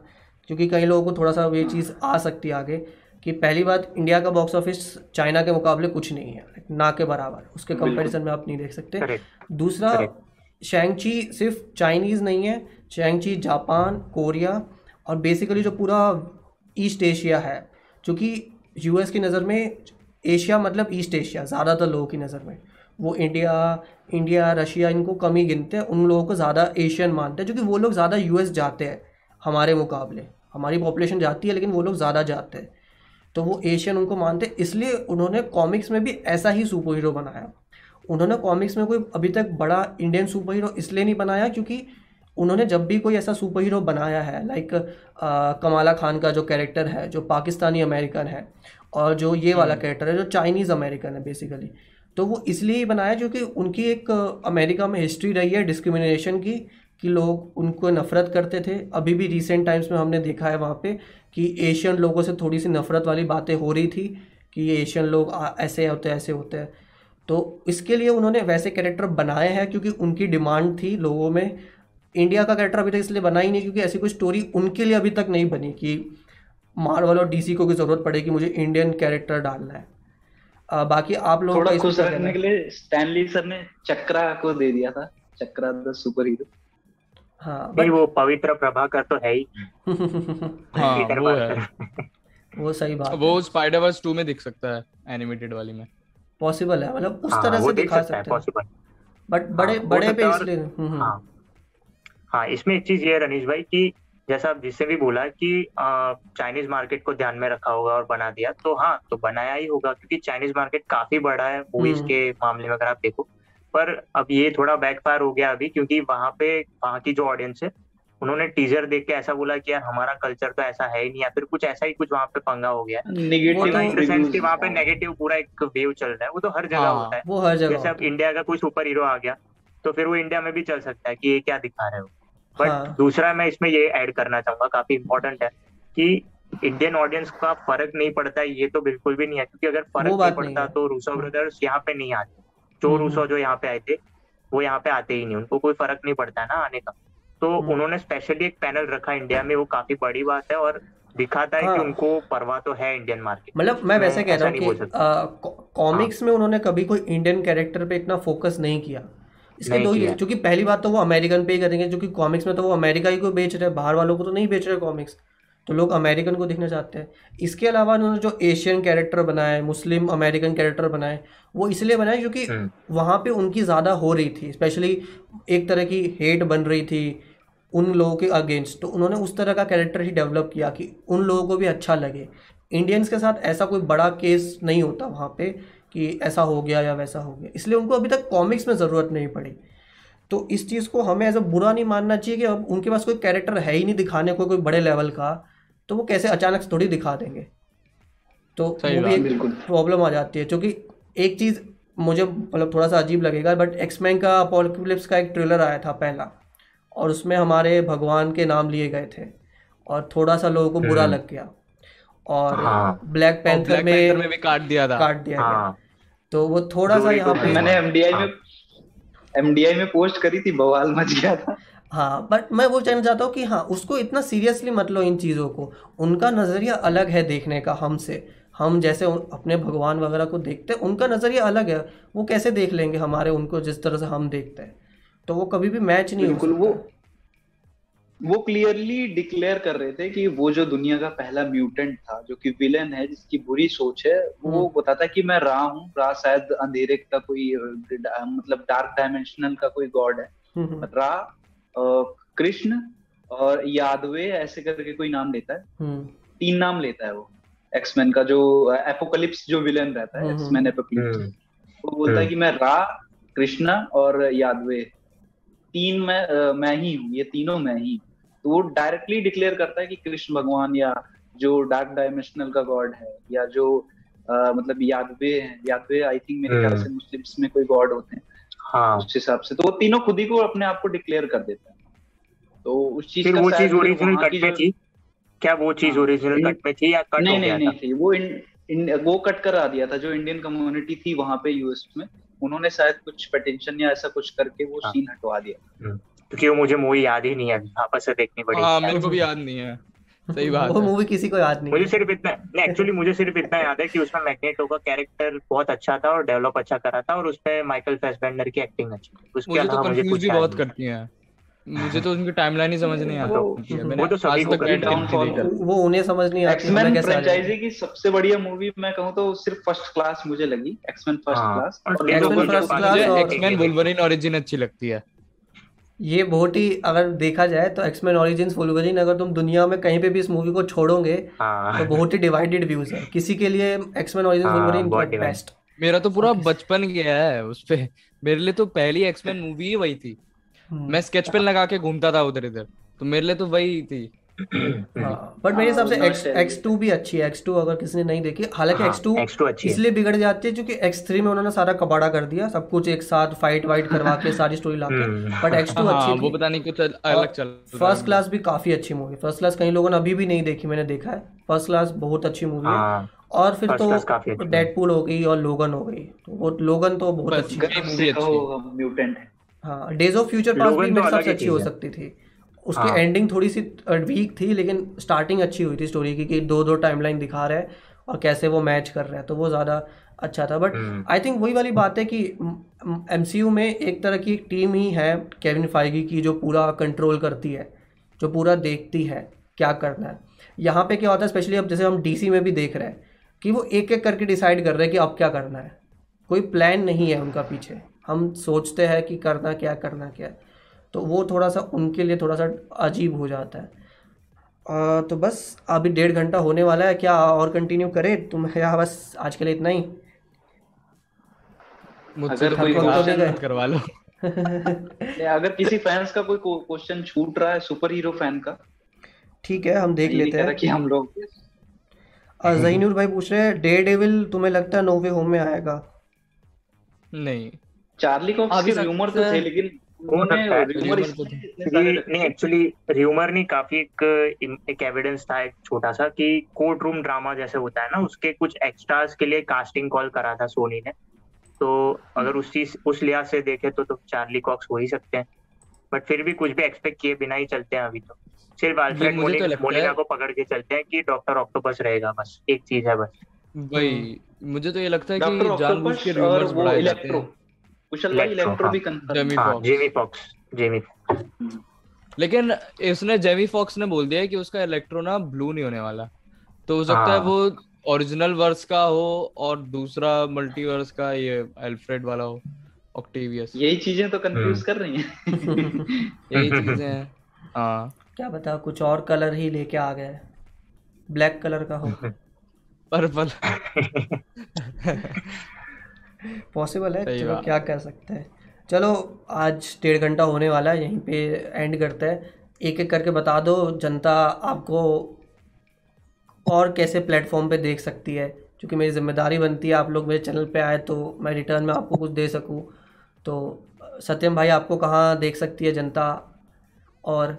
क्योंकि कई लोगों को थोड़ा सा ये चीज़ आ सकती है आगे कि पहली बात इंडिया का बॉक्स ऑफ़िस चाइना के मुकाबले कुछ नहीं है ना के बराबर। उसके। कंपैरिजन में आप नहीं देख सकते। दूसरा. शैंगची सिर्फ़ चाइनीज़ नहीं है शैंगची जापान कोरिया और बेसिकली जो पूरा ईस्ट एशिया है क्योंकि यूएस की नज़र में एशिया मतलब ईस्ट एशिया ज़्यादातर लोगों की नज़र में। वो इंडिया इंडिया रशिया इनको कम ही गिनते हैं। उन लोगों को ज़्यादा एशियन मानते हैं, क्योंकि वो लोग ज़्यादा यूएस जाते हैं हमारे मुकाबले। हमारी पॉपुलेशन जाती है, लेकिन वो लोग ज़्यादा जाते हैं। तो वो एशियन उनको मानते हैं। इसलिए उन्होंने कॉमिक्स में भी ऐसा ही सुपर हीरो बनाया। उन्होंने कॉमिक्स में कोई अभी तक बड़ा इंडियन सुपर हीरो इसलिए नहीं बनाया, क्योंकि उन्होंने जब भी कोई ऐसा सुपर हीरो बनाया है लाइक कमाला खान का जो कैरेक्टर है जो पाकिस्तानी अमेरिकन है और जो ये वाला कैरेक्टर है जो चाइनीज़ अमेरिकन है बेसिकली तो वो इसलिए ही बनाया क्योंकि उनकी एक अमेरिका में हिस्ट्री रही है डिस्क्रिमिनेशन की कि लोग उनको नफ़रत करते थे। अभी भी रिसेंट टाइम्स में हमने देखा है वहाँ पे कि एशियन लोगों से थोड़ी सी नफ़रत वाली बातें हो रही थी कि ये एशियन लोग आ- ऐसे होते हैं ऐसे होते हैं। तो इसके लिए उन्होंने वैसे कैरेक्टर बनाए हैं क्योंकि उनकी डिमांड थी लोगों में इंडिया का कैरेक्टर अभी तक इसलिए बना ही नहीं क्योंकि ऐसी कोई स्टोरी उनके लिए अभी तक नहीं बनी कि मार्वल और डीसी को की ज़रूरत पड़े कि मुझे इंडियन कैरेक्टर डालना है। अ, बाकी आप लोगों का थोड़ा खुश रखने के लिए स्टैनली सर ने चक्रा को दे दिया था चक्रा द सुपर हीरो हाँ बट वो पवित्र प्रभाकर तो है ही। [laughs] हाँ पीटर वो है। वो सही बात वो स्पाइडर वर्स 2 में दिख सकता है एनिमेटेड वाली में। पॉसिबल है मतलब उस हाँ तरह से दिखा सकता है हैं। बट बड़े हाँ, बड़े पे इसलिए हम्म, हम्म, हाँ इसमें एक चीज़ ये है रनीश भाई कि जैसा आप जिससे भी बोला कि चाइनीज़ मार्केट को ध्यान में रखा होगा और बना दिया तो हाँ तो बनाया ही होगा क्योंकि चाइनीज़ मार्केट काफ़ी बड़ा है मूवीज़ हम्म। के मामले में अगर आप देखो। पर अब ये थोड़ा बैकफायर हो गया अभी क्योंकि वहाँ पे वहाँ की जो ऑडियंस है उन्होंने टीजर देख के ऐसा बोला कि यार हमारा कल्चर तो ऐसा है ही नहीं या फिर कुछ ऐसा ही कुछ वहाँ पे पंगा हो गया है। नेगेटिव तो- वहाँ पे नेगेटिव पूरा एक वेव चल रहा है। वो तो हर जगह हाँ। होता है। वो हर जगह जैसे अब इंडिया का कोई सुपर हीरो आ गया तो फिर वो इंडिया में भी चल सकता है कि ये क्या दिखा रहे हो। बट हाँ। दूसरा मैं इसमें ये ऐड करना चाहूँगा काफ़ी इम्पोर्टेंट है कि इंडियन ऑडियंस का फ़र्क नहीं पड़ता है ये तो बिल्कुल भी नहीं है क्योंकि अगर वो फ़र्क नहीं नहीं पड़ता है। तो रूसो ब्रदर्स यहाँ पे नहीं आते जो हम्म, रूसो जो यहाँ पे आए थे वो यहाँ पे आते ही नहीं उनको कोई फ़र्क नहीं पड़ता है ना आने का तो हम्म। उन्होंने स्पेशली एक पैनल रखा इंडिया में वो काफ़ी बड़ी बात है और दिखाता है हाँ। कि उनको परवाह तो है इंडियन मार्केट मतलब मैं वैसे कह रहा हूँ नहीं बोल कि सकता। कॉमिक्स में उन्होंने कभी कोई इंडियन कैरेक्टर पे इतना फोकस नहीं किया इसके दो ही क्योंकि पहली बात तो वो अमेरिकन पे ही करेंगे क्योंकि कॉमिक्स में तो वो अमेरिका ही को बेच रहे हैं बाहर वालों को तो नहीं बेच रहे कॉमिक्स तो लोग अमेरिकन को देखना चाहते हैं। इसके अलावा उन्होंने जो एशियन कैरेक्टर बनाए मुस्लिम अमेरिकन कैरेक्टर बनाए वो इसलिए बनाए क्योंकि हम्म। वहाँ पे उनकी ज़्यादा हो रही थी स्पेशली एक तरह की हेट बन रही थी उन लोगों के अगेंस्ट तो उन्होंने उस तरह का कैरेक्टर ही डेवलप किया कि उन लोगों को भी अच्छा लगे। इंडियंस के साथ ऐसा कोई बड़ा केस नहीं होता वहाँ पे। कि ऐसा हो गया या वैसा हो गया इसलिए उनको अभी तक कॉमिक्स में ज़रूरत नहीं पड़ी तो इस चीज़ को हमें एज अ बुरा नहीं मानना चाहिए कि अब उनके पास कोई कैरेक्टर है ही नहीं दिखाने को कोई बड़े लेवल का तो वो कैसे अचानक से थोड़ी दिखा देंगे तो वो भी एक प्रॉब्लम आ जाती है क्योंकि एक चीज़ मुझे मतलब थोड़ा सा अजीब लगेगा बट एक्समैन का अपोलिप्स का एक ट्रेलर आया था पहला और उसमें हमारे भगवान के नाम लिए गए थे और थोड़ा सा लोगों को बुरा हम्म। लग गया और हाँ। ब्लैक पैंथर में में भी काट दिया था काट दिया हाँ। गया तो वो थोड़ा सा यहाँ पे मैंने एमडीआई हाँ। में एमडीआई में पोस्ट करी थी बवाल मच गया था। हाँ बट मैं वो कहना चाहता हूँ कि हाँ उसको इतना सीरियसली मत लो इन चीज़ों को। उनका नज़रिया अलग है देखने का हमसे। हम जैसे अपने भगवान वगैरह को देखते हैं उनका नज़रिया अलग है। वो कैसे देख लेंगे हमारे उनको जिस तरह से हम देखते हैं? तो वो कभी भी मैच नहीं हो बिल्कुल सकता। वो वो क्लियरली डिक्लेयर कर रहे थे कि वो जो दुनिया का पहला म्यूटेंट था जो कि विलेन है जिसकी बुरी सोच है वो हम्म। बताता कि मैं रा हूँ रा शायद अंधेरे का कोई मतलब डार्क डायमेंशनल का कोई गॉड है हम्म, हम्म, रा कृष्ण और यादवे ऐसे करके कोई नाम लेता है तीन नाम लेता है वो एक्समैन का जो एपोकलिप्स जो विलेन रहता है। एक्समैन एपोकलिप्स वो बोलता है। कि मैं रा कृष्णा और यादवे तीन मैं मैं ही हूँ ये तीनों मैं ही हूँ। तो वो डायरेक्टली डिक्लेयर करता है कि कृष्ण भगवान या जो डार्क डायमेंशनल का गॉड है या जो अ, मतलब यादवे है यादवे आई थिंक मेरे ख्याल से मुस्लिम्स में कोई गॉड होते हैं। हाँ। उस हिसाब से। तो वो तीनों खुद ही को अपने आप को डिक्लेयर कर देता है। तो उस चीज़ का वो चीज़ ओरिजिनल कट में थी? क्या वो चीज़ हाँ, ओरिजिनल कट में थी या कट नहीं हो नहीं थी? वो इन, वो कट करा दिया था। जो इंडियन कम्युनिटी थी वहाँ पे यूएस में उन्होंने शायद कुछ पटिशन या ऐसा कुछ करके वो हाँ। सीन हटवा दिया। क्योंकि वो मुझे मूवी याद ही नहीं है अभी वापस से देखनी पड़ी। हाँ मेरे को भी याद नहीं है। सही बात वो है। मूवी किसी को याद नहीं मुझे सिर्फ़ इतना नहीं एक्चुअली मुझे सिर्फ़ इतना याद है कि उसमें मैग्नेटो का कैरेक्टर बहुत अच्छा था और डेवलप अच्छा करा था और उसपे माइकल फेसबेंडर की एक्टिंग अच्छी थी। उसके मुझे तो अलावा मुझे कंफ्यूज कुछ भी याद बहुत नहीं। करती हैं। मुझे तो उनकी टाइमलाइन ही समझ नहीं आता। वो मैंने तो सभी आज को वो उन्हें समझ नहीं आती एक्समैन कैसे आ फ्रेंचाइजी की सबसे बढ़िया मूवी मैं कहूँ तो सिर्फ़ फ़र्स्ट क्लास मुझे लगी एक्समैन फ़र्स्ट क्लास और और Days of X-Men लोगों First को- Class मुझे और- एक्समैन वुल्वरिन ओरिजिन अच्छी लगती है। ये बहुत ही अगर देखा जाए तो एक्समैन ओरिजिन वुल्वरीन अगर तुम दुनिया में कहीं पे भी इस मूवी को छोड़ोगे हाँ। तो बहुत ही डिवाइडेड व्यूज़ है। किसी के लिए एक्समैन ओरिजिन हाँ, बहुत बेस्ट मेरा तो पूरा बचपन गया है उस पे। मेरे लिए तो पहली एक्समैन मूवी ही वही थी। हम्म। मैं स्केच पेन लगा के घूमता था उधर इधर तो मेरे लिए तो वही थी। बट मेरे हिसाब से हाँ, एक्स एक्स टू भी अच्छी है एक्स टू अगर किसी ने नहीं देखी हालाँकि हाँ, एक्स टू X2 इसलिए बिगड़ जाती है क्योंकि एक्स थ्री में उन्होंने सारा कबाड़ा कर दिया सब कुछ एक साथ फाइट वाइट करवा के सारी स्टोरी ला के हम्म। बट एक्स टू हाँ अच्छी वो पता नहीं कुछ अलग चल फ़र्स्ट क्लास भी काफ़ी अच्छी मूवी फ़र्स्ट क्लास कई लोगों ने अभी भी नहीं देखी मैंने देखा है। फ़र्स्ट क्लास बहुत अच्छी मूवी है। हाँ और फिर First Class काफ़ी तो है। डेडपूल हो गई और लोगन हो गई। तो वो लोगन तो बहुत अच्छी है। म्यूटेंट है। हाँ डेज़ ऑफ़ फ्यूचर पास्ट भी तो मेरे हिसाब से अच्छी हो। सकती थी। उसकी हाँ। एंडिंग थोड़ी सी वीक थी लेकिन स्टार्टिंग अच्छी हुई थी स्टोरी की कि दो दो टाइमलाइन दिखा रहे हैं और कैसे वो मैच कर रहे हैं तो वो ज़्यादा अच्छा था। बट। आई थिंक वही वाली बात है कि एमसीयू में एक तरह की एक टीम ही है केविन फाइगी की जो पूरा कंट्रोल करती है जो पूरा देखती है क्या करना है। यहाँ पे क्या होता है स्पेशली अब जैसे हम डीसी में भी देख रहे हैं कि वो एक एक करके डिसाइड कर रहे हैं कि अब क्या करना है। कोई प्लान नहीं है उनका पीछे। हम सोचते हैं कि करना क्या करना क्या है। तो वो थोड़ा सा उनके लिए थोड़ा सा अजीब हो जाता है। आ, तो बस अभी डेढ़ घंटा होने वाला है क्या और कंटिन्यू करें? तुम या बस आज के लिए इतना ही। अगर तो कोई क्वेश्चन करवा लो। अगर किसी फैंस का कोई क्वेश्चन छूट रहा है सुपर हीरो फ़ैन का? ठीक है हम देख लेते हैं। कि हम लोग जहीनुर भाई पूछ रहे हैं डे डेविल तुम्हें लगता है नोवे होम में आएगा? नहीं। चार्ली कॉक्स अभी के र्यूमर तो थे लेकिन हो सकता है। र्यूमर तो। नहीं एक्चुअली र्यूमर नहीं काफ़ी एक एक एविडेंस था एक छोटा सा कि कोर्ट रूम ड्रामा जैसे होता है ना उसके कुछ एक्स्ट्रास के लिए कास्टिंग कॉल करा था सोनी ने। तो अगर उस चीज़ उस लिहाज से देखे तो तो चार्ली कॉक्स हो ही सकते हैं। बट फिर भी कुछ भी एक्सपेक्ट किए बिना ही चलते हैं अभी तो। सिर्फ़ अल्फ्रेड तो मोनिका है- को पकड़ के चलते हैं कि डॉक्टर ऑक्टोपस रहेगा बस एक चीज़ है बस। वही मुझे तो ये लगता है कि जानबूझ के रूमर्स बढ़ाए जाते हैं। कुशल भाई इलेक्ट्रो, भी कंफर्म हाँ जेमी फॉक्स जेमी लेकिन इसने जेमी फॉक्स ने बोल दिया कि उसका इलेक्ट्रो ना ब्लू नहीं होने वाला। तो हो सकता है हाँ। वो ओरिजिनल वर्स का हो और दूसरा मल्टीवर्स का ये अल्फ्रेड वाला हो ऑक्टेवियस यही चीज़ें तो कंफ्यूज हम्म। कर रही हैं। [laughs] यही चीज़ें हैं। हाँ। क्या बता कुछ और कलर ही लेके आ गए ब्लैक कलर का हो। [laughs] पर्पल। [laughs] पॉसिबल है? चलो क्या कर सकते हैं। चलो आज डेढ़ घंटा होने वाला है यहीं पे एंड करते हैं। एक एक करके बता दो जनता आपको और कैसे प्लेटफॉर्म पे देख सकती है? क्योंकि मेरी ज़िम्मेदारी बनती है आप लोग मेरे चैनल पे आए तो मैं रिटर्न में आपको कुछ दे सकूँ। तो सत्यम भाई आपको कहाँ देख सकती है जनता? और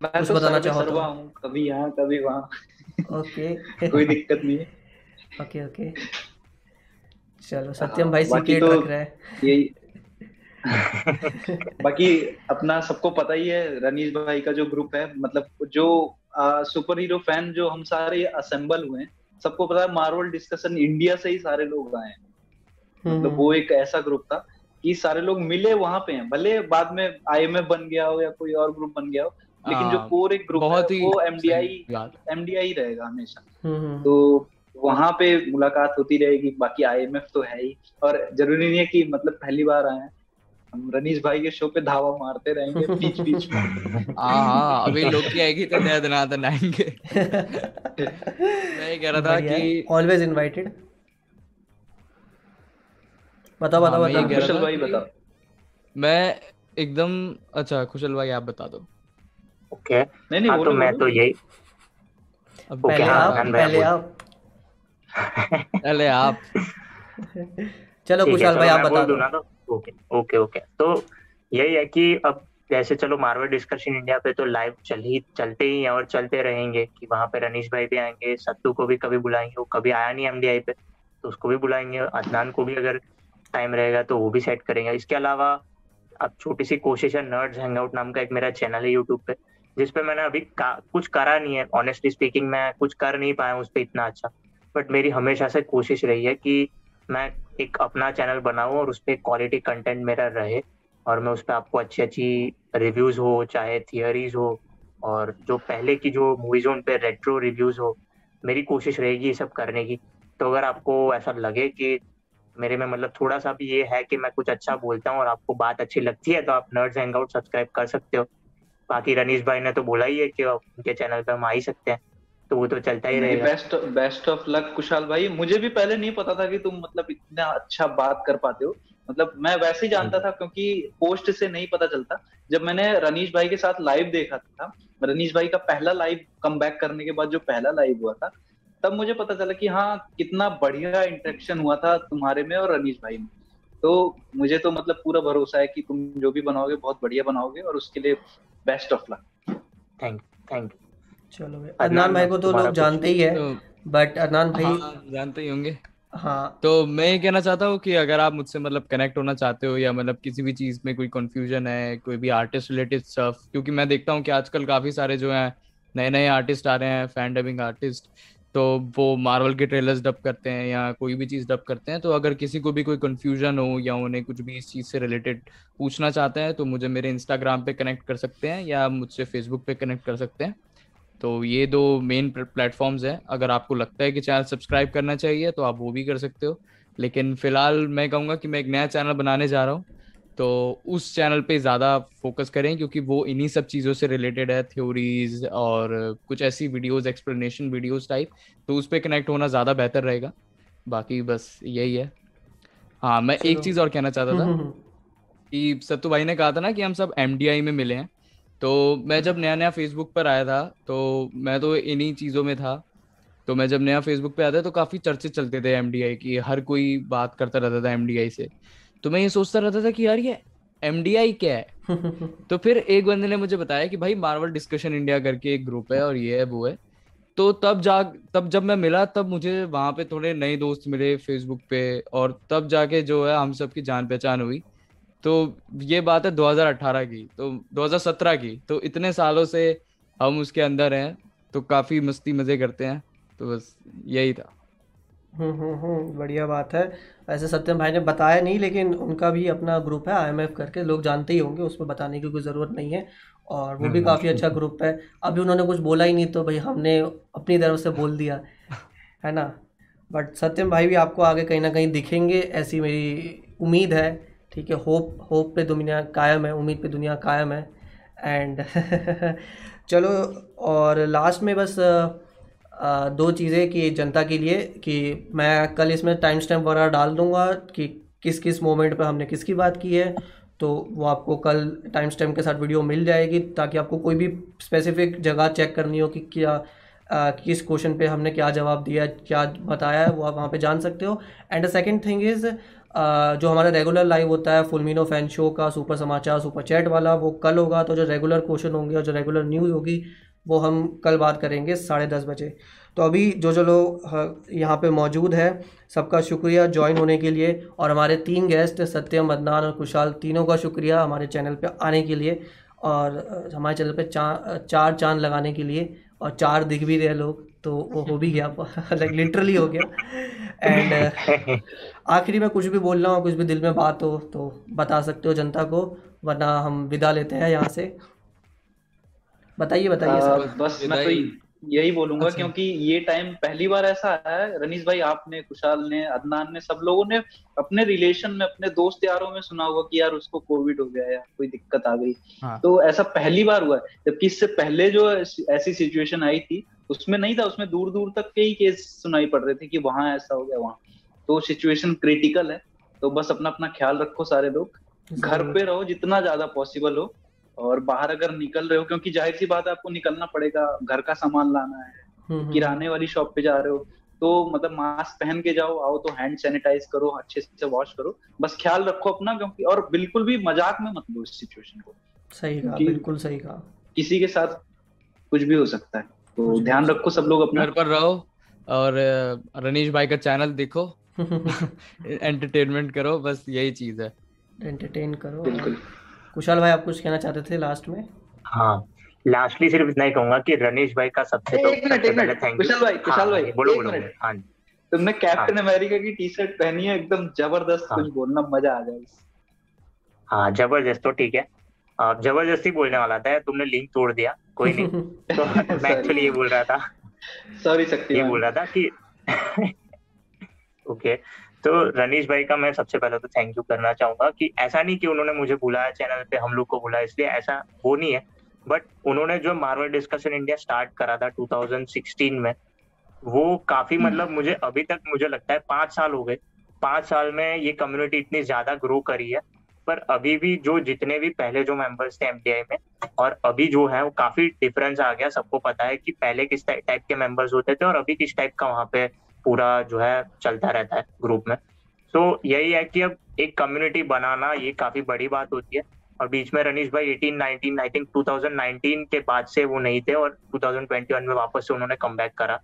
मैं कुछ तो बताना चाहो तो। हूँ कभी यहाँ कभी वहाँ। ओके [laughs] कोई दिक्कत नहीं है। ओके ओके चलो सत्यम भाई बाकी सीक्रेट तो- रख रहे हैं। यही [laughs] बाकी अपना सबको पता ही है रनीश भाई का जो ग्रुप है मतलब जो सुपर हीरो फ़ैन जो हम सारे असेंबल हुए हैं सबको पता है मार्वल डिस्कशन इंडिया से ही सारे लोग आए हैं। मतलब हम्म, वो एक ऐसा ग्रुप था कि सारे लोग मिले वहाँ पे हैं भले बाद में आईएमएफ बन गया हो या कोई और ग्रुप बन गया हो लेकिन आ, जो हाँ, कोर एक ग्रुप है वो एमडीआई एमडीआई रहेगा हमेशा। हम्म, हम्म, तो वहाँ पे मुलाकात होती रहेगी बाकी आईएमएफ तो है ही। और ज़रूरी नहीं है कि मतलब पहली बार आए हम रनीश भाई के शो पे धावा मारते रहेंगे बीच बीच में। [laughs] हाँ हाँ अभी लोग की आएगी तो दे देना तो आएँगे। मैं कह रहा था कि ऑलवेज इनवाइटेड बताओ बताओ हाँ, ये बताओ। कुशल भाई बताओ। मैं एकदम अच्छा कुशल भाई आप बता दो ओके नहीं नहीं हाँ तो मैं तो यही पहले आप पहले आप। पहले आप। चलो कुशाल भाई आप बता दो। तो। Okay okay okay. तो यही है कि अब जैसे चलो मार्वल डिस्कशन इंडिया पे तो लाइव चल ही चलते ही हैं और चलते रहेंगे कि वहाँ पे रनीश भाई भी आएँगे सत्तू को भी कभी बुलाएँगे वो कभी आया नहीं एमडीआई पे तो उसको भी बुलाएँगे अदनान को भी अगर टाइम रहेगा तो वो भी सेट करेंगे। इसके अलावा अब छोटी सी कोशिश है नर्ड्स हैंगआउट नाम का एक मेरा चैनल है यूट्यूब पे जिसपे मैंने अभी कुछ करा नहीं है। ऑनेस्टली स्पीकिंग मैं कुछ कर नहीं पाया उस पर इतना अच्छा। बट मेरी हमेशा से कोशिश रही है कि मैं एक अपना चैनल बनाऊँ और उस पर क्वालिटी कंटेंट मेरा रहे और मैं उस पर आपको अच्छी अच्छी रिव्यूज़ हो, चाहे थियरीज हो और जो पहले की जो मूवीज़ हो, उन पर रेट्रो रिव्यूज़ हो, मेरी कोशिश रहेगी ये सब करने की। तो अगर आपको ऐसा लगे कि मेरे में मतलब थोड़ा सा भी ये है कि मैं कुछ अच्छा बोलता हूँ और आपको बात अच्छी लगती है तो आप नर्ड्स हैंगआउट सब्सक्राइब कर सकते हो। बाकी रनीश भाई ने तो बोला ही है कि उनके चैनल पर हम आ ही सकते हैं। तो वो तो चलता ही नहीं रहेगा। Best best of luck Kushal भाई। मुझे भी पहले नहीं पता था कि तुम मतलब इतना अच्छा बात कर पाते हो। मतलब मैं वैसे ही जानता था क्योंकि पोस्ट से नहीं पता चलता। जब मैंने रनीश भाई के साथ लाइव देखा था रनीश भाई का पहला लाइव कम करने के बाद जो पहला लाइव हुआ था तब मुझे पता चला कि हाँ कितना बढ़िया इंटरेक्शन हुआ था तुम्हारे में और रनीश भाई में। तो मुझे तो मतलब पूरा भरोसा है कि तुम जो भी बनाओगे बहुत बढ़िया बनाओगे और उसके लिए best of luck thank thank चलो भाई। अदनान अदनान भाई को तो लोग जानते ही है तो बट अदनान भाई हाँ जानते ही होंगे। हाँ। तो मैं ये कहना चाहता हूँ कि अगर आप मुझसे मतलब कनेक्ट होना चाहते हो या मतलब किसी भी चीज़ में कोई कंफ्यूजन है कोई भी आर्टिस्ट रिलेटेड स्टफ़ क्योंकि मैं देखता हूँ कि आजकल काफ़ी सारे जो हैं नए नए आर्टिस्ट आ रहे हैं फ़ैन डबिंग आर्टिस्ट तो वो मार्वल के ट्रेलर्स डब करते हैं या कोई भी चीज़ डब करते हैं तो अगर किसी को भी कोई कंफ्यूजन हो या उन्हें कुछ भी इस चीज़ से रिलेटेड पूछना चाहते हैं तो मुझे मेरे इंस्टाग्राम पे कनेक्ट कर सकते हैं या मुझसे फेसबुक पे कनेक्ट कर सकते हैं। तो ये दो मेन प्लेटफॉर्म्स हैं। अगर आपको लगता है कि चैनल सब्सक्राइब करना चाहिए तो आप वो भी कर सकते हो। लेकिन फ़िलहाल मैं कहूँगा कि मैं एक नया चैनल बनाने जा रहा हूँ। तो उस चैनल पे ज़्यादा फोकस करें क्योंकि वो इन्हीं सब चीज़ों से रिलेटेड है थ्योरीज और कुछ ऐसी वीडियोस एक्सप्लेनेशन वीडियोस टाइप तो उस पर कनेक्ट होना ज़्यादा बेहतर रहेगा। बाकी बस यही है। हाँ मैं एक चीज़ और कहना चाहता था हम्म, हम्म, कि सत्तू भाई ने कहा था ना कि हम सब एमडीआई में मिले हैं। तो मैं जब नया नया फेसबुक पर आया था तो मैं तो इन्हीं चीज़ों में था। तो मैं जब नया फेसबुक पे आता तो काफ़ी चर्चे चलते थे एमडीआई की हर कोई बात करता रहता था एमडीआई से। तो मैं ये सोचता रहता था कि यार ये एमडीआई क्या है? [laughs] तो फिर एक बंदे ने मुझे बताया कि भाई मार्वल डिस्कशन इंडिया करके एक ग्रुप है और ये है वो है। तो तब जा तब जब मैं मिला तब मुझे वहाँ पे थोड़े नए दोस्त मिले फेसबुक पे और तब जाके जो है हम सब की जान पहचान हुई। तो ये बात है 2018 की तो 2017 की तो इतने सालों से हम उसके अंदर हैं तो काफ़ी मस्ती मज़े करते हैं तो बस यही था। हम्म हम्म हम्म, बढ़िया बात है। वैसे सत्यम भाई ने बताया नहीं लेकिन उनका भी अपना ग्रुप है आईएमएफ करके लोग जानते ही होंगे उसमें बताने की कोई ज़रूरत नहीं है और वो भी काफ़ी अच्छा ग्रुप है। अभी उन्होंने कुछ बोला ही नहीं तो भाई हमने अपनी तरफ़ से बोल दिया है ना? बट सत्यम भाई भी आपको आगे कहीं ना कहीं दिखेंगे ऐसी मेरी उम्मीद है। ठीक है होप होप पे दुनिया कायम है उम्मीद पे दुनिया कायम है एंड [laughs] चलो और लास्ट में बस दो चीज़ें कि जनता के लिए कि मैं कल इसमें टाइम स्टैम्प वगैरह डाल दूँगा कि किस किस मोमेंट पर हमने किसकी बात की है तो वो आपको कल टाइम स्टैम्प के साथ वीडियो मिल जाएगी ताकि आपको कोई भी स्पेसिफिक जगह चेक करनी हो कि क्या अ, किस क्वेश्चन पे हमने क्या जवाब दिया क्या बताया है वो आप वहाँ पे जान सकते हो। And the second thing is जो हमारा रेगुलर लाइव होता है फुलमिनो फ़ैन शो का सुपर समाचार सुपर चैट वाला वो कल होगा तो जो रेगुलर क्वेश्चन होंगे और जो रेगुलर न्यूज़ होगी वो हम कल बात करेंगे साढ़े दस बजे। तो अभी जो जो लोग यहाँ पे मौजूद है सबका शुक्रिया ज्वाइन होने के लिए और हमारे तीन गेस्ट सत्यम अदनान और कुशाल तीनों का शुक्रिया हमारे चैनल पे आने के लिए और हमारे चैनल पे चा, चार चाँद लगाने के लिए। और चार दिख भी रहे लोग तो वो हो भी गया लाइक लिटरली हो गया। एंड [laughs] आखिरी में कुछ भी बोल रहा हूँ कुछ भी दिल में बात हो तो बता सकते हो जनता को वरना हम विदा लेते हैं यहाँ से। बताइए बताइए सर। बस मैं तो यही बोलूँगा अच्छा। क्योंकि ये टाइम पहली बार ऐसा आया है। रनीश भाई आपने कुशाल ने अदनान ने सब लोगों ने अपने रिलेशन में अपने दोस्त यारों में सुना होगा कि यार उसको कोविड हो गया या कोई दिक्कत आ गई। हाँ। तो ऐसा पहली बार हुआ है। जबकि इससे पहले जो ऐसी सिचुएशन आई थी उसमें नहीं था उसमें दूर दूर तक के ही केस सुनाई पड़ रहे थे कि वहाँ ऐसा हो गया वहाँ। तो सिचुएशन क्रिटिकल है। तो बस अपना अपना ख्याल रखो सारे लोग। घर पे रहो जितना ज़्यादा पॉसिबल हो। और बाहर अगर निकल रहे हो क्योंकि ज़ाहिर सी बात है आपको निकलना पड़ेगा घर का सामान लाना है हम्म, हम्म, किराने वाली शॉप पे जा रहे हो तो मतलब मास्क पहन के जाओ आओ तो हैंड सैनिटाइज करो अच्छे से वॉश करो बस ख्याल रखो अपना क्योंकि और बिल्कुल भी मज़ाक में मत लो इस सिचुएशन को। सही कहा बिल्कुल सही कहा। किसी के साथ कुछ भी हो सकता है तो ध्यान रखो सब लोग अपने। घर पर रहो और रनीश भाई का चैनल देखो। [laughs] [laughs] एंटरटेनमेंट करो बस यही चीज़ है। एंटरटेन करो। बिल्कुल। कुशाल भाई आप कुछ कहना चाहते थे लास्ट में? हाँ लास्टली सिर्फ़ इतना ही कहूँगा कि रनीश भाई का सबसे तो एक मिनट। एक मिनट थैंक कुशल भाई कुशल भाई बोलो बोलो हाँ जी। तुमने कैप्टन अमेरिका की टी शर्ट पहनी है एकदम ज़बरदस्त हाँ। कुछ बोलना मज़ा आ जाए हाँ ज़बरदस्त तो ठीक है। आ, ज़बरदस्ती बोलने वाला था तुमने लिंक तोड़ दिया कोई नहीं। [laughs] तो मैं एक्चुअली ये बोल रहा था। सॉरी शक्ति ये बोल रहा था कि [laughs] ओके तो रनीश भाई का मैं सबसे पहले तो थैंक यू करना चाहूँगा कि ऐसा नहीं कि उन्होंने मुझे बुलाया चैनल पे हम लोग को बुलाया इसलिए ऐसा वो नहीं है। बट उन्होंने जो मार्वल डिस्कशन इंडिया स्टार्ट करा था 2016 में वो काफ़ी मतलब मुझे अभी तक मुझे लगता है पाँच साल हो गए। पाँच साल में ये कम्युनिटी इतनी ज़्यादा ग्रो करी है पर अभी भी जो जितने भी पहले जो मेंबर्स थे एमटीआई में और अभी जो है वो काफ़ी डिफरेंस आ गया। सबको पता है कि पहले किस टाइप के मेंबर्स होते थे और अभी किस टाइप का वहाँ पे पूरा जो है चलता रहता है ग्रुप में। तो यही है कि अब एक कम्युनिटी बनाना ये काफ़ी बड़ी बात होती है। और बीच में रनीश भाई 18 19 आई थिंक 2019 के बाद से वो नहीं थे और 2021 में वापस से उन्होंने कम करा।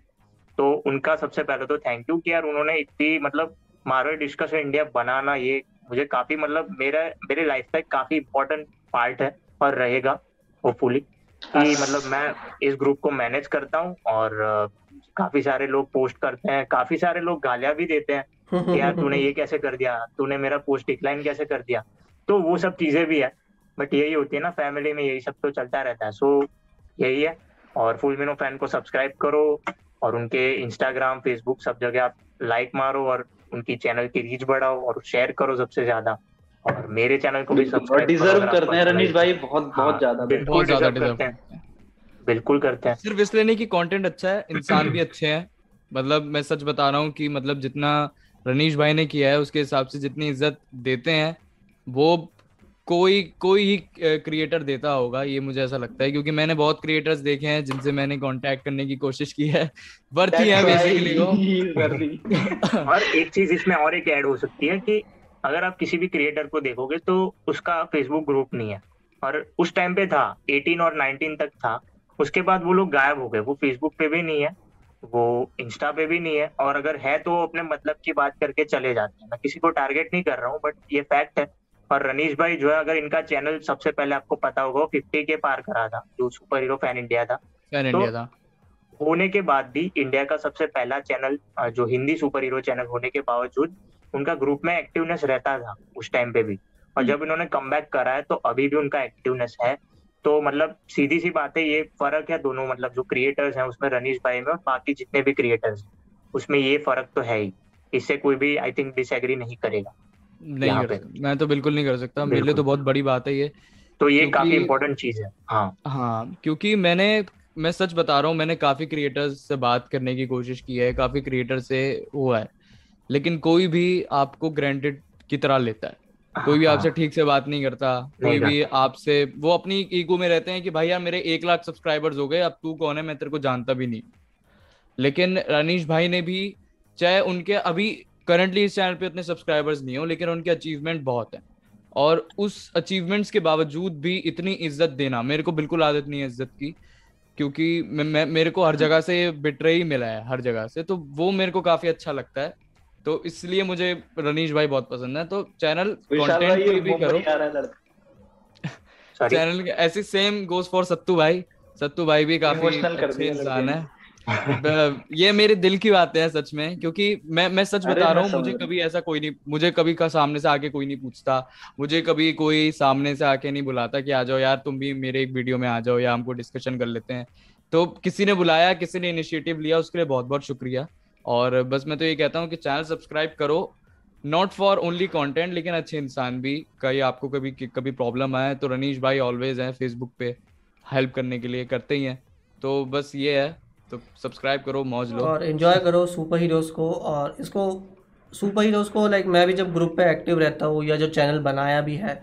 तो उनका सबसे पहले तो थैंक यू कि यार उन्होंने इतनी मतलब मार्वल डिस्कस इंडिया बनाना ये मुझे काफ़ी मतलब मेरा मेरे लाइफ का काफ़ी इम्पोर्टेंट पार्ट है और रहेगा होपफुली कि मतलब मैं इस ग्रुप को मैनेज करता हूँ और काफ़ी सारे लोग पोस्ट करते हैं काफ़ी सारे लोग गालियाँ भी देते हैं कि यार [laughs] तूने ये कैसे कर दिया तूने मेरा पोस्ट डिक्लाइन कैसे कर दिया। तो वो सब चीज़ें भी है बट यही होती है ना फैमिली में यही सब तो चलता रहता है। सो यही है। और फुल मिनो फ़ैन को सब्सक्राइब करो और उनके इंस्टाग्राम फेसबुक सब जगह आप लाइक मारो और उनकी चैनल की रीच बढ़ाओ और शेयर करो सबसे ज़्यादा। और मेरे चैनल को भी सब्सक्राइब डिजर्व करते हैं अच्छा रनीश भाई बहुत हाँ, बहुत ज़्यादा बिल्कुल बहुत ज़्यादा deserve डिजर्व करते हैं। बिल्कुल करते हैं। सिर्फ़ इसलिए नहीं कि कंटेंट अच्छा है इंसान भी अच्छे हैं। मतलब मैं सच बता रहा हूँ कि मतलब जितना रनीश भाई ने किया है उसके हिसाब से जितनी इज़्ज़त देते हैं वो कोई कोई ही क्रिएटर देता होगा ये मुझे ऐसा लगता है। क्योंकि मैंने बहुत क्रिएटर्स देखे हैं जिनसे मैंने कांटेक्ट करने की कोशिश की है। बढ़ती है बेसिकली वो। [laughs] और एक चीज़ इसमें और एक ऐड हो सकती है कि अगर आप किसी भी क्रिएटर को देखोगे तो उसका फेसबुक ग्रुप नहीं है। और उस टाइम पे था 18 और 19 तक था। उसके बाद वो लोग गायब हो गए। वो फेसबुक पे भी नहीं है वो इंस्टा पे भी नहीं है और अगर है तो वो अपने मतलब की बात करके चले जाते हैं। मैं किसी को टारगेट नहीं कर रहा हूँ बट ये फैक्ट है। और रनीश भाई जो है अगर इनका चैनल सबसे पहले आपको पता होगा फिफ्टी के पार करा था जो सुपर हीरो फ़ैन इंडिया था। फ़ैन तो- इंडिया था। होने के बाद भी इंडिया का सबसे पहला चैनल जो हिंदी सुपर हीरो चैनल होने के बावजूद उनका ग्रुप में एक्टिवनेस रहता था उस टाइम पे भी। और जब इन्होंने कम करा है तो अभी भी उनका एक्टिवनेस है। तो मतलब सीधी सी बात है ये फ़र्क है दोनों मतलब जो क्रिएटर्स हैं उसमें रनीश भाई में और बाकी जितने भी क्रिएटर्स हैं उसमें ये फ़र्क तो है ही। इससे कोई भी आई थिंक डिसएग्री नहीं करेगा नहीं यहाँ कर मैं तो बिल्कुल नहीं कर सकता। मेरे लिए तो बहुत बड़ी बात है ये। तो ये काफ़ी इम्पोर्टेंट चीज़ है। हाँ। हाँ क्योंकि मैंने मैं सच बता रहा हूँ मैंने काफ़ी क्रिएटर्स से बात करने की कोशिश की है काफ़ी क्रिएटर से हुआ है। लेकिन कोई भी आपको ग्रांटेड की तरह लेता है। कोई भी हाँ, आपसे ठीक से बात नहीं करता कोई भी आपसे वो अपनी ईगो में रहते हैं कि भाई यार मेरे एक लाख सब्सक्राइबर्स हो गए अब तू कौन है? मैं तेरे को जानता भी नहीं। लेकिन रनीश भाई ने भी चाहे उनके अभी करंटली इस चैनल पे उतने सब्सक्राइबर्स नहीं हो लेकिन उनके अचीवमेंट बहुत है। और उस अचीवमेंट्स के बावजूद भी इतनी इज़्ज़त देना मेरे को बिल्कुल आदत नहीं है इज़्ज़त की क्योंकि मैं, मैं मेरे को हर जगह से बिटरे ही मिला है हर जगह से। तो वो मेरे को काफ़ी अच्छा लगता है। तो इसलिए मुझे रनीश भाई बहुत पसंद है। तो चैनल कंटेंट ये भी करो। [laughs] चैनल ऐसे सेम गोज फॉर सत्तू भाई। सत्तू भाई भी काफ़ी अच्छे इंसान है। ये मेरे दिल की बातें हैं सच में क्योंकि मैं मैं सच बता रहा हूँ मुझे कभी ऐसा कोई नहीं मुझे कभी का सामने से आके कोई नहीं पूछता। मुझे कभी कोई सामने से आके नहीं बुलाता कि आ जाओ यार तुम भी मेरे एक वीडियो में आ जाओ या हमको डिस्कशन कर लेते हैं। तो किसी ने बुलाया किसी ने इनिशिएटिव लिया उसके लिए बहुत बहुत शुक्रिया। और बस मैं तो ये कहता हूँ कि चैनल सब्सक्राइब करो नॉट फॉर ओनली कॉन्टेंट लेकिन अच्छे इंसान भी कहीं आपको कभी कभी प्रॉब्लम आए तो रनीश भाई ऑलवेज हैं फेसबुक पे हेल्प करने के लिए करते ही हैं। तो बस ये है तो सब्सक्राइब करो, मौज लो। और इन्जॉय करो सुपर हीरोज़ को, और इसको सुपर हीरोज़ को लाइक मैं भी जब ग्रुप पे एक्टिव रहता हूँ, या जो चैनल बनाया भी है,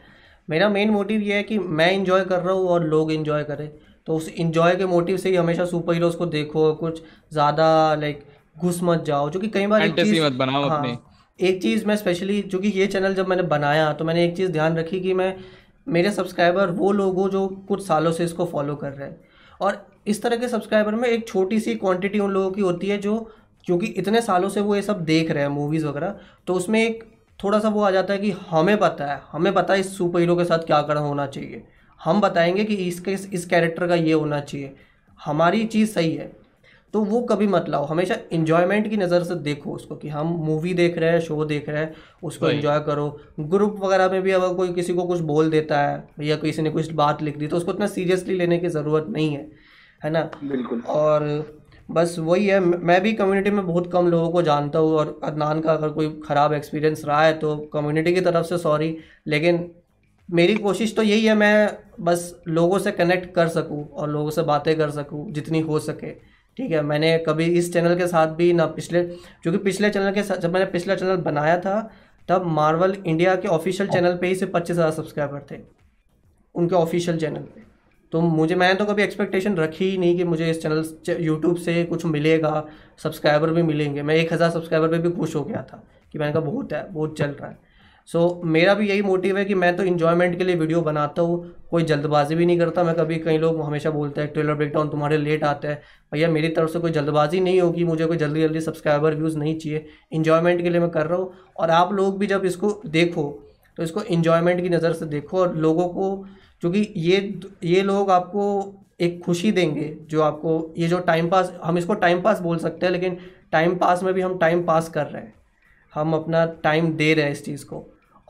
मेरा मेन मोटिव ये है कि मैं इंजॉय कर रहा हूँ, और लोग इंजॉय करें। तो उस इंजॉय के मोटिव से ही हमेशा सुपर हीरोज़ को देखो कुछ ज़्यादा लाइक घुस मत जाओ जो कि कई बार एक चीज़ मत बनाओ हाँ, अपनी। एक चीज़ मैं स्पेशली क्योंकि ये चैनल जब मैंने बनाया तो मैंने एक चीज़ ध्यान रखी कि मैं मेरे सब्सक्राइबर वो लोग हो जो कुछ सालों से इसको फॉलो कर रहे हैं। और इस तरह के सब्सक्राइबर में एक छोटी सी क्वांटिटी उन लोगों की होती है जो क्योंकि इतने सालों से वो ये सब देख रहे हैं मूवीज़ वगैरह तो उसमें एक थोड़ा सा वो आ जाता है कि हमें पता है हमें पता है इस सुपर हीरो के साथ क्या करना होना चाहिए। हम बताएँगे कि इसके इस, इस कैरेक्टर का ये होना चाहिए। हमारी चीज़ सही है। तो वो कभी मत लाओ। हमेशा इन्जॉयमेंट की नज़र से देखो उसको कि हम मूवी देख रहे हैं शो देख रहे हैं उसको। एंजॉय करो। ग्रुप वगैरह में भी अगर कोई किसी को कुछ बोल देता है या किसी ने कुछ बात लिख दी तो उसको इतना सीरियसली लेने की ज़रूरत नहीं है है ना? बिल्कुल। और बस वही है मैं भी कम्युनिटी में बहुत कम लोगों को जानता हूँ और अदनान का अगर कोई ख़राब एक्सपीरियंस रहा है तो कम्युनिटी की तरफ़ से सॉरी लेकिन मेरी कोशिश तो यही है मैं बस लोगों से कनेक्ट कर सकूँ और लोगों से बातें कर सकूँ जितनी हो सके। ठीक है, मैंने कभी इस चैनल के साथ भी ना पिछले, क्योंकि पिछले चैनल के साथ जब मैंने पिछला चैनल बनाया था, तब मार्वल इंडिया के ऑफिशियल चैनल पे ही सिर्फ़ पच्चीस हज़ार सब्सक्राइबर थे, उनके ऑफिशियल चैनल पे। तो मुझे, मैंने तो कभी एक्सपेक्टेशन रखी ही नहीं कि मुझे इस चैनल यूट्यूब से कुछ मिलेगा सब्सक्राइबर भी मिलेंगे। मैं एक हज़ार सब्सक्राइबर पे भी खुश हो गया था कि मैंने कहा बहुत है, बहुत चल रहा है। सो मेरा भी यही मोटिव है कि मैं तो इन्जॉयमेंट के लिए वीडियो बनाता हूँ। कोई जल्दबाजी भी नहीं करता। मैं कभी कई लोग हमेशा बोलते हैं ट्रेलर ब्रेकडाउन तुम्हारे लेट आता है। भैया, मेरी तरफ़ से कोई जल्दबाजी नहीं होगी। मुझे कोई जल्दी जल्दी सब्सक्राइबर व्यूज़ नहीं चाहिए। इन्जॉयमेंट के लिए मैं कर रहा हूँ। और आप लोग भी जब इसको देखो तो इसको इन्जॉयमेंट की नज़र से देखो और लोगों को, क्योंकि ये ये लोग आपको एक खुशी देंगे जो आपको, ये जो टाइम पास हम इसको टाइम पास बोल सकते हैं, लेकिन टाइम पास में भी हम टाइम पास कर रहे हैं। हम अपना टाइम दे रहे हैं इस चीज़ को।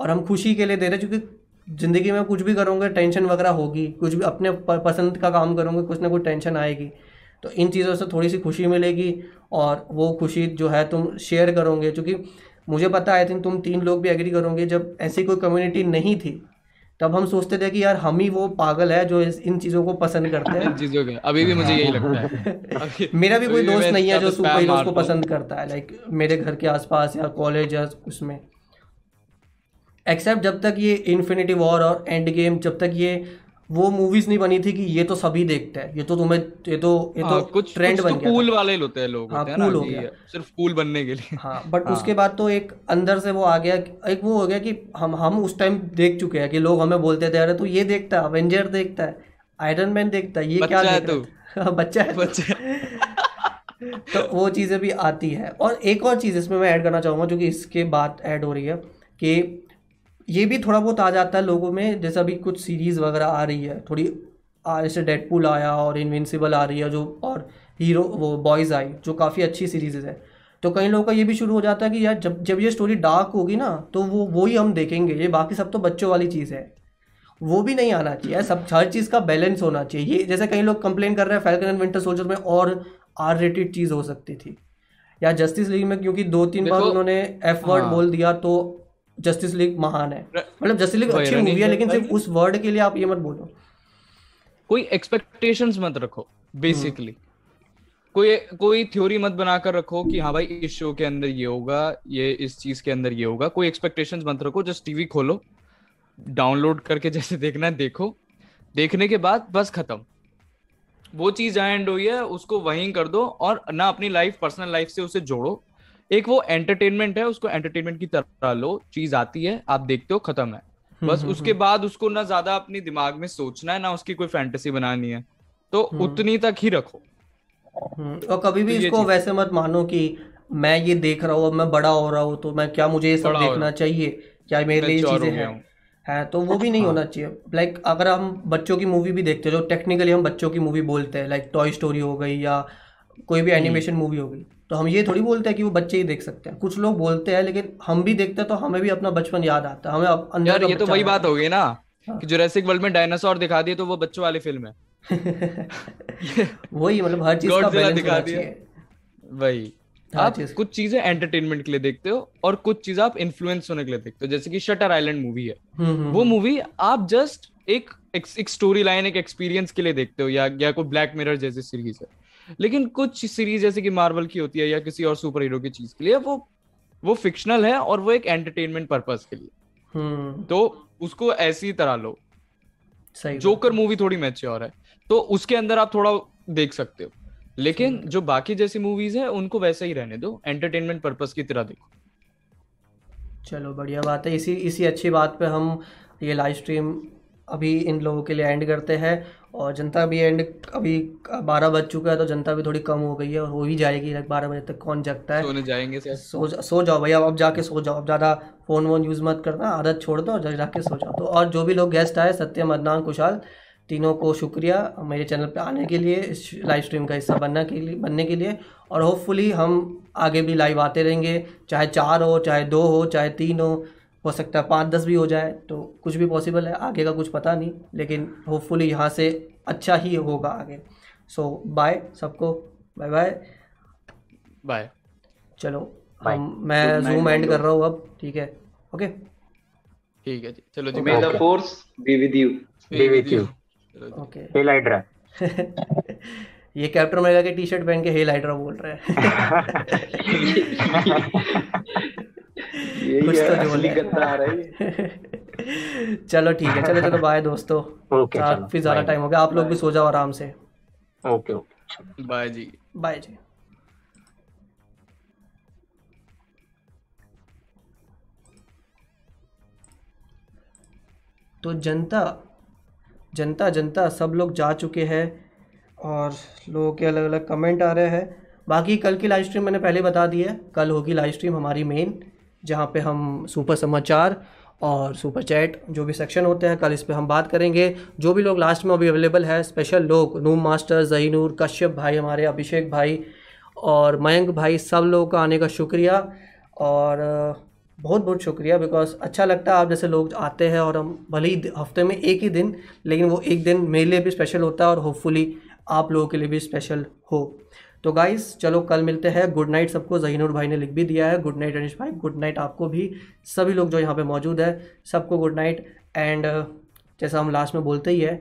और हम खुशी के लिए दे रहे हैं क्योंकि ज़िंदगी में कुछ भी करोगे टेंशन वगैरह होगी कुछ भी अपने पसंद का काम करोगे कुछ ना कुछ टेंशन आएगी। तो इन चीज़ों से थोड़ी सी खुशी मिलेगी और वो खुशी जो है तुम शेयर करोगे क्योंकि मुझे पता है थिंक तुम तीन लोग भी एग्री करोगे जब ऐसी कोई कम्युनिटी नहीं थी तब हम सोचते थे कि यार हम ही वो पागल है जो इस इन चीज़ों को पसंद करते हैं। [laughs] चीज़ों के अभी भी मुझे यही लगता है। [laughs] मेरा भी कोई दोस्त नहीं है जो सुपर हीरोज को पसंद करता है लाइक मेरे घर के आसपास या कॉलेज या उसमें। एक्सेप्ट जब तक ये इन्फिनिटी वॉर और एंड गेम जब तक ये वो मूवीज़ नहीं बनी थी कि ये तो सभी देखते हैं ये तो तुम्हें ये तो ये हाँ, तो कुछ ट्रेंड कुछ बन तो गया कूल वाले होते हैं लोग हाँ, होते हैं गया। सिर्फ़ कूल बनने के लिए हाँ बट हाँ। उसके बाद तो एक अंदर से वो आ गया एक वो हो गया कि हम हम उस टाइम देख चुके हैं कि लोग हमें बोलते थे अरे तू ये देखता है अवेंजर देखता है आयरन मैन देखता है ये क्या बच्चा है देख रहा तू। है? [laughs] हाँ, बच्चा तू। [laughs] तो वो चीज़ें भी आती है और एक और चीज़ इसमें मैं ऐड करना चाहूँगा जो कि इसके बाद ऐड हो रही है कि ये भी थोड़ा बहुत आ जाता है लोगों में जैसे अभी कुछ सीरीज़ वगैरह आ रही है थोड़ी जैसे डेडपूल आया और इनविंसिबल आ रही है जो और हीरो वो बॉयज़ आई जो काफ़ी अच्छी सीरीज़ है। तो कई लोगों का ये भी शुरू हो जाता है कि यार जब जब ये स्टोरी डार्क होगी ना तो वो वो ही हम देखेंगे ये बाकी सब तो बच्चों वाली चीज़ है। वो भी नहीं आना चाहिए सब हर चीज़ का बैलेंस होना चाहिए। ये जैसे कई लोग कंप्लेन कर रहे हैं फैल्कन एंड विंटर सोल्जर में और आर रेटेड चीज़ हो सकती थी। या जस्टिस लीग में क्योंकि दो तीन बार उन्होंने एफ़ वर्ड हाँ। बोल दिया तो जस्टिस लीग महान है। मतलब जस्टिस लीग अच्छी मूवी है लेकिन सिर्फ़ उस वर्ड के लिए आप ये मत बोलो। कोई एक्सपेक्टेशंस मत रखो बेसिकली कोई कोई थ्योरी मत बनाकर रखो कि हाँ भाई इस शो के अंदर ये होगा ये इस चीज़ के अंदर ये होगा। कोई एक्सपेक्टेशंस मत रखो जस्ट टीवी खोलो डाउनलोड करके [laughs] जैसे देखना है देखो। देखने के बाद बस खत्म। वो चीज़ एंड हुई है उसको वहीं कर दो और ना अपनी लाइफ पर्सनल लाइफ से उसे जोड़ो। एक वो एंटरटेनमेंट है उसको एंटरटेनमेंट की तरह लो चीज़ आती है आप देखते हो खत्म है। बस उसके बाद उसको ना ज़्यादा अपनी दिमाग में सोचना है ना उसकी कोई फैंटेसी बनानी है। तो उतनी तक ही रखो। हम्म, और कभी भी तो इसको वैसे मत मानो कि मैं ये देख रहा हूँ अब मैं बड़ा हो रहा हूँ तो मैं क्या मुझे ये सब देखना चाहिए? क्या मेरे लिए हो चीज़ें हैं है? तो वो भी नहीं होना चाहिए। लाइक अगर हम बच्चों की मूवी भी देखते हैं जो टेक्निकली हम बच्चों की मूवी बोलते हैं लाइक टॉय स्टोरी हो गई या कोई भी एनिमेशन मूवी हो गई तो हम ये थोड़ी बोलते हैं कि वो बच्चे ही देख सकते हैं कुछ लोग बोलते हैं लेकिन हम भी देखते हैं तो हमें भी अपना बचपन याद आता है हमें अब अंदर यार ये तो वही बात हो गई ना हाँ। कि जुरासिक वर्ल्ड में डायनासोर दिखा दिए तो वो बच्चों वाली फ़िल्म है। [laughs] वही मतलब हर चीज़ का बैलेंस दिखा दिया। वही आप कुछ चीज़ें एंटरटेनमेंट के लिए देखते हो और कुछ चीज़ें आप इन्फ्लुएंस होने के लिए देखते हो जैसे कि शटर आइलैंड मूवी है हम्म, हम्म, वो हम्म। मूवी आप जस्ट एक, एक स्टोरी लाइन एक एक्सपीरियंस के लिए देखते हो या या कोई ब्लैक मिरर जैसी सीरीज़ है लेकिन कुछ सीरीज़ जैसे कि मार्वल की होती है या किसी और सुपर हीरो की चीज़ के लिए वो वो फिक्शनल है और वो एक एंटरटेनमेंट पर्पस के लिए। हम्म। तो उसको ऐसी तरह लो। सही जोकर मूवी थोड़ी मैच्योर है। तो उसके अंदर आप थोड़ा देख सकते हो। लेकिन जो बाकी जैसी मूवीज़ है उनको वैसे ही रहने दो। एंटरटेनमेंट पर्पस की तरह देखो। चलो बढ़िया बात है। इसी इसी अच्छी बात पे हम ये लाइव स्ट्रीम अभी इन लोगों के लिए एंड करते हैं। और जनता भी एंड अभी बारह बज चुका है तो जनता भी थोड़ी कम हो गई है और हो ही जाएगी बारह बजे तक कौन जगता है? सोने जाएँगे सर। सो जा- सो जाओ भैया अब जाके सो जाओ अब ज़्यादा फ़ोन वोन यूज़ मत करना आदत छोड़ दो और जा- जाके सो जाओ। तो और जो भी लोग गेस्ट आए सत्यम अदनान कुशाल तीनों को शुक्रिया मेरे चैनल पे आने के लिए इस लाइव स्ट्रीम का हिस्सा बनने के लिए बनने के लिए। और होपफुली हम आगे भी लाइव आते रहेंगे चाहे चार हो चाहे दो हो चाहे तीन हो। हो सकता है पाँच दस भी हो जाए तो कुछ भी पॉसिबल है आगे का कुछ पता नहीं लेकिन होपफुली यहाँ से अच्छा ही होगा आगे। सो बाय सबको बाय बाय बाय चलो Bye. हम मैं जूम एंड कर रहा हूँ अब ठीक है ओके ठीक है जी चलो जी may the force be with you Be with you. चलो जी। ओके हेल हाइड्रा ये कैप्टन अमेरिका के टी शर्ट पहन के हेल हाइड्रा बोल रहे हैं। [laughs] [laughs] कुछ तो असली है। आ रहा है। चलो ठीक है चलो चलो बाय दोस्तों। ओके चलो काफ़ी ज़्यादा टाइम हो गया आप लोग भी सो जाओ आराम से। ओके ओके बाय जी। बाय जी। तो जनता जनता जनता सब लोग जा चुके हैं और लोगों के अलग अलग कमेंट आ रहे हैं। बाकी कल की लाइव स्ट्रीम मैंने पहले बता दी है कल होगी लाइव स्ट्रीम हमारी मेन जहाँ पे हम सुपर समाचार और सुपर चैट जो भी सेक्शन होते हैं, कल इस पर हम बात करेंगे। जो भी लोग लास्ट में अभी अवेलेबल है स्पेशल लोग, नूम मास्टर, जहीनूर, कश्यप भाई हमारे, अभिषेक भाई और मयंक भाई, सब लोगों का आने का शुक्रिया। और बहुत बहुत शुक्रिया बिकॉज़ अच्छा लगता है आप जैसे लोग आते हैं और हम भले ही हफ़्ते में एक ही दिन, लेकिन वो एक दिन मेरे लिए भी स्पेशल होता है और होपफुली आप लोगों के लिए भी स्पेशल हो। तो गाइस चलो कल मिलते हैं। गुड नाइट सबको। जहीनुर भाई ने लिख भी दिया है। गुड नाइट अनिश भाई। गुड नाइट आपको भी। सभी लोग जो यहाँ पे मौजूद है, सबको गुड नाइट एंड जैसा हम लास्ट में बोलते ही है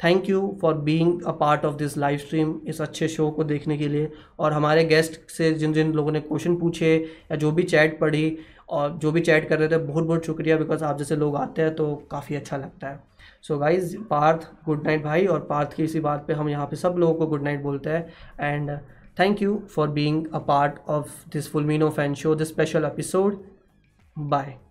thank you for being a part of this live stream इस अच्छे शो को देखने के लिए। और हमारे गेस्ट से जिन जिन लोगों ने क्वेश्चन पूछे या जो भी चैट पढ़ी, और जो भी चैट कर रहे थे बहुत बहुत शुक्रिया। बिकॉज़ आप जैसे लोग आते हैं तो काफ़ी अच्छा लगता है। So guys Parth good night भाई और पार्थ की इसी बात पे हम यहाँ पे सब लोगों को गुड नाइट बोलते हैं। And thank you for being a part of this फुलमिनो fan show this special episode bye